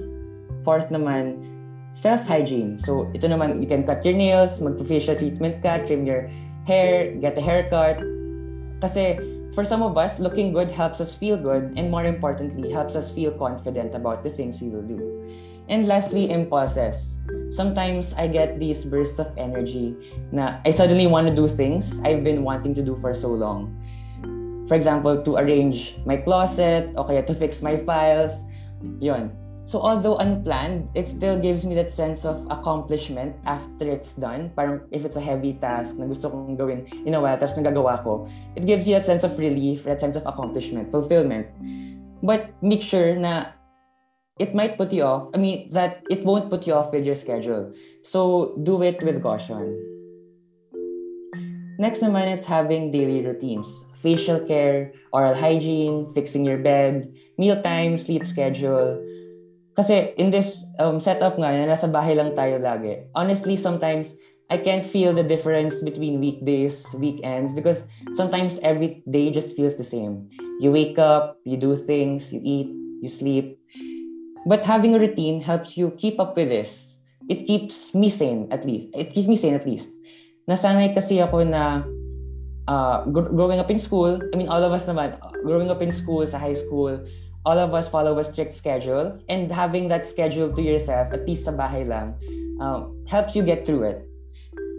F: Fourth naman, self-hygiene. So, ito naman, you can cut your nails, mag-facial treatment ka, trim your hair, get a haircut. Kasi, for some of us, looking good helps us feel good, and more importantly, helps us feel confident about the things we will do. And lastly, impulses. Sometimes I get these bursts of energy na I suddenly want to do things I've been wanting to do for so long. For example, to arrange my closet, o kaya to fix my files. Yun. So although unplanned, it still gives me that sense of accomplishment after it's done. Parang if it's a heavy task na gusto kong gawin in a while, tapos nagagawa ko, it gives you that sense of relief, that sense of accomplishment, fulfillment. But make sure na it might put you off. I mean, that it won't put you off with your schedule. So do it with caution. Next naman is having daily routines. Facial care, oral hygiene, fixing your bed, meal time, sleep schedule. Kasi in this um, setup nga, na nasa bahay lang tayo lagi, honestly, sometimes I can't feel the difference between weekdays, weekends, because sometimes every day just feels the same. You wake up, you do things, you eat, you sleep, But having a routine helps you keep up with this. It keeps me sane at least. It keeps me sane at least. Nasanay kasi ako na uh, growing up in school, I mean, all of us naman, growing up in school, sa high school, all of us follow a strict schedule and having that schedule to yourself, at least sa bahay lang, um, helps you get through it.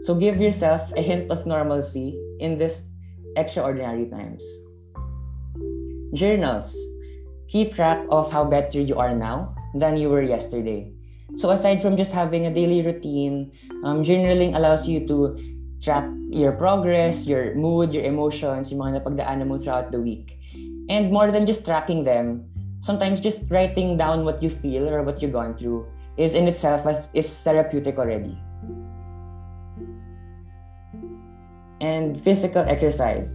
F: So give yourself a hint of normalcy in this extraordinary times. Journals. Keep track of how better you are now than you were yesterday. So aside from just having a daily routine, um, journaling allows you to track your progress, your mood, your emotions, yung mga napagdaanan mo throughout the week. And more than just tracking them, sometimes just writing down what you feel or what you've gone through is in itself is therapeutic already. And physical exercise.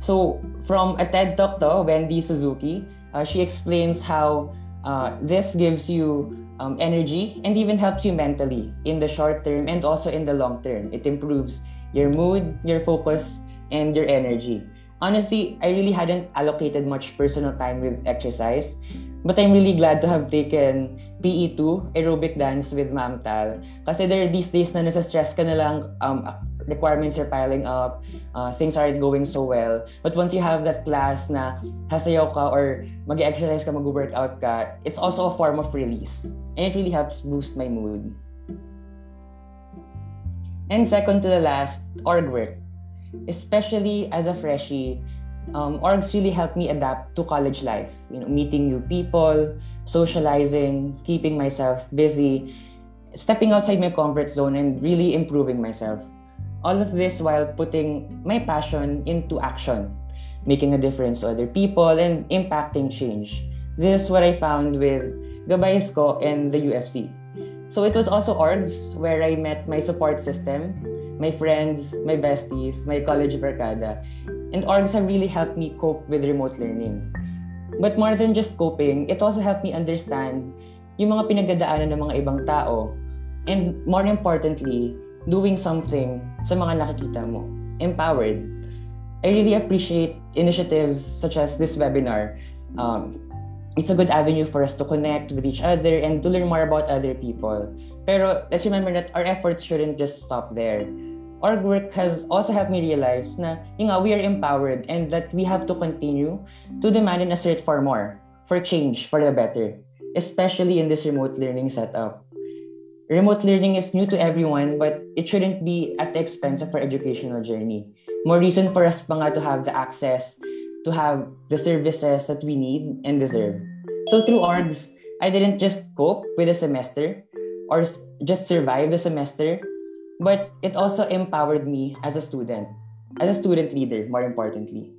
F: So from a TED Talk to Wendy Suzuki, uh, she explains how uh, this gives you um, energy and even helps you mentally in the short term and also in the long term. It improves your mood, your focus, and your energy. Honestly, I really hadn't allocated much personal time with exercise, but I'm really glad to have taken PE2, aerobic dance with Ma'am Tal. Kasi there are these days na nasa stress ka na lang um, requirements are piling up, uh, things aren't going so well. But once you have that class na hasayaw ka or mag-exercise ka, mag-workout ka, it's also a form of release. And it really helps boost my mood. And second to the last, org work. Especially as a freshie, um, orgs really helped me adapt to college life. You know, meeting new people, socializing, keeping myself busy, stepping outside my comfort zone, and really improving myself. All of this while putting my passion into action, making a difference to other people, and impacting change. This is what I found with Gabay Isko and the UFC. So it was also orgs where I met my support system, my friends, my besties, my college barkada. And orgs have really helped me cope with remote learning. But more than just coping, it also helped me understand yung mga pinagdadaanan ng mga ibang tao. And more importantly, doing something sa mga nakikita mo. Empowered. I really appreciate initiatives such as this webinar. Um, it's a good avenue for us to connect with each other and to learn more about other people. Pero let's remember that our efforts shouldn't just stop there. Our work has also helped me realize na you know, we are empowered and that we have to continue to demand and assert for more, for change, for the better, especially in this remote learning setup remote learning is new to everyone, but it shouldn't be at the expense of our educational journey. More reason for us pa nga to have the access to have the services that we need and deserve. So through orgs, I didn't just cope with a semester. or just survive the semester, but it also empowered me as a student, as a student leader, more importantly.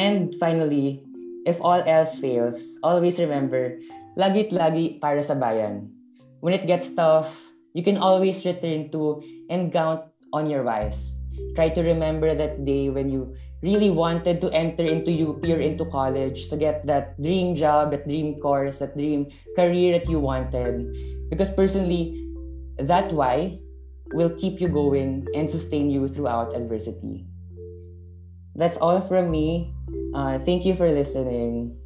F: And finally, if all else fails, always remember, lagit lagi para sa bayan. When it gets tough, you can always return to and count on your whys. Try to remember that day when you really wanted to enter into UP or into college to get that dream job, that dream course, that dream career that you wanted. Because personally, that why will keep you going and sustain you throughout adversity. That's all from me. Uh, thank you for listening.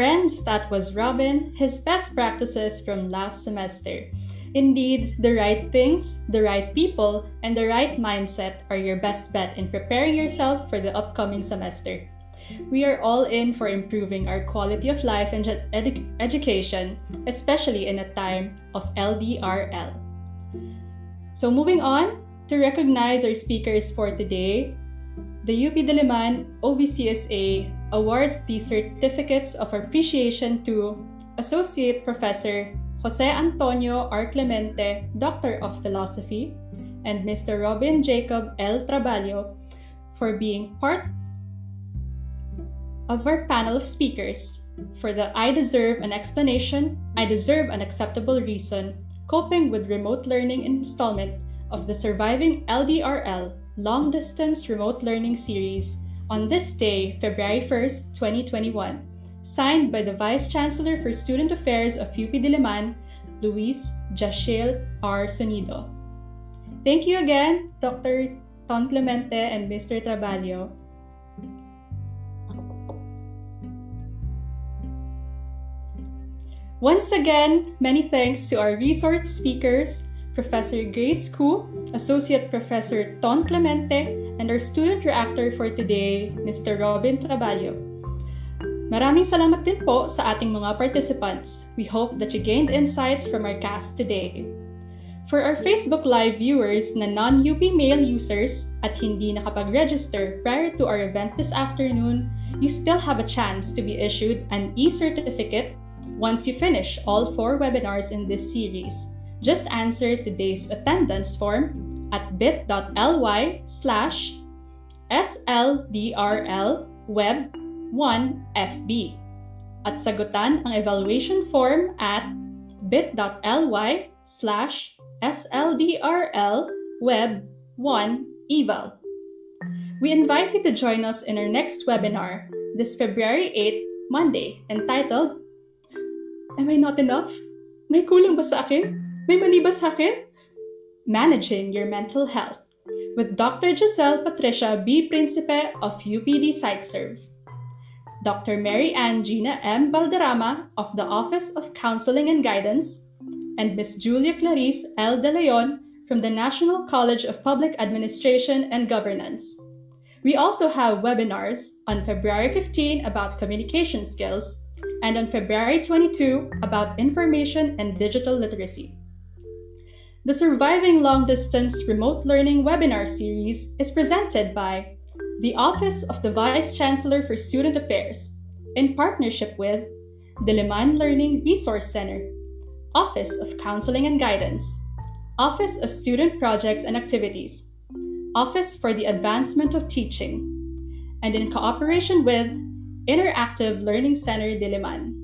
A: Friends, that was Robin, his best practices from last semester. Indeed, the right things, the right people, and the right mindset are your best bet in preparing yourself for the upcoming semester. We are all in for improving our quality of life and edu- education, especially in a time of LDRL. So, moving on to recognize our speakers for today, the UP Diliman OVCSA awards the certificates of appreciation to Associate Professor Jose Antonio R. Clemente, Doctor of Philosophy, and Mr. Robin Jacob L. Traballo for being part of our panel of speakers for the I Deserve an Explanation, I Deserve an Acceptable Reason, Coping with Remote Learning installment of the Surviving LDRL Long Distance Remote Learning Series on this day, February 1st, 2021 signed by the Vice Chancellor for Student Affairs of UP Diliman, Louise Jashil R. Sonido. Thank you again, Dr. Ton Clemente and Mr. Traballo. Once again, many thanks to our resource speakers, Professor Grace Ku, Associate Professor Ton Clemente, and our student reactor for today, Mr. Robin Traballo. Maraming salamat din po sa ating mga participants. We hope that you gained insights from our cast today. For our Facebook Live viewers na non-UP Mail users at hindi nakapag-register prior to our event this afternoon, you still have a chance to be issued an e-certificate once you finish all four webinars in this series. Just answer today's attendance form at bit.ly slash sldrlweb 1FB at sagutan ang evaluation form at bit.ly slash sldrlweb1eval. We invite you to join us in our next webinar this February 8, Monday, entitled Am I Not Enough? May kulang ba sa akin? May mali ba sa akin? Managing Your Mental Health with Dr. Giselle Patricia B. Principe of UPD PsychServe. Dr. Mary Ann Gina M. Valderrama of the Office of Counseling and Guidance, and Ms. Julia Clarice L. De Leon from the National College of Public Administration and Governance. We also have webinars on February 15 about communication skills and on February 22 about information and digital literacy. The Surviving Long Distance Remote Learning webinar series is presented by the Office of the Vice Chancellor for Student Affairs, in partnership with Diliman Learning Resource Center, Office of Counseling and Guidance, Office of Student Projects and Activities, Office for the Advancement of Teaching, and in cooperation with Interactive Learning Center Diliman.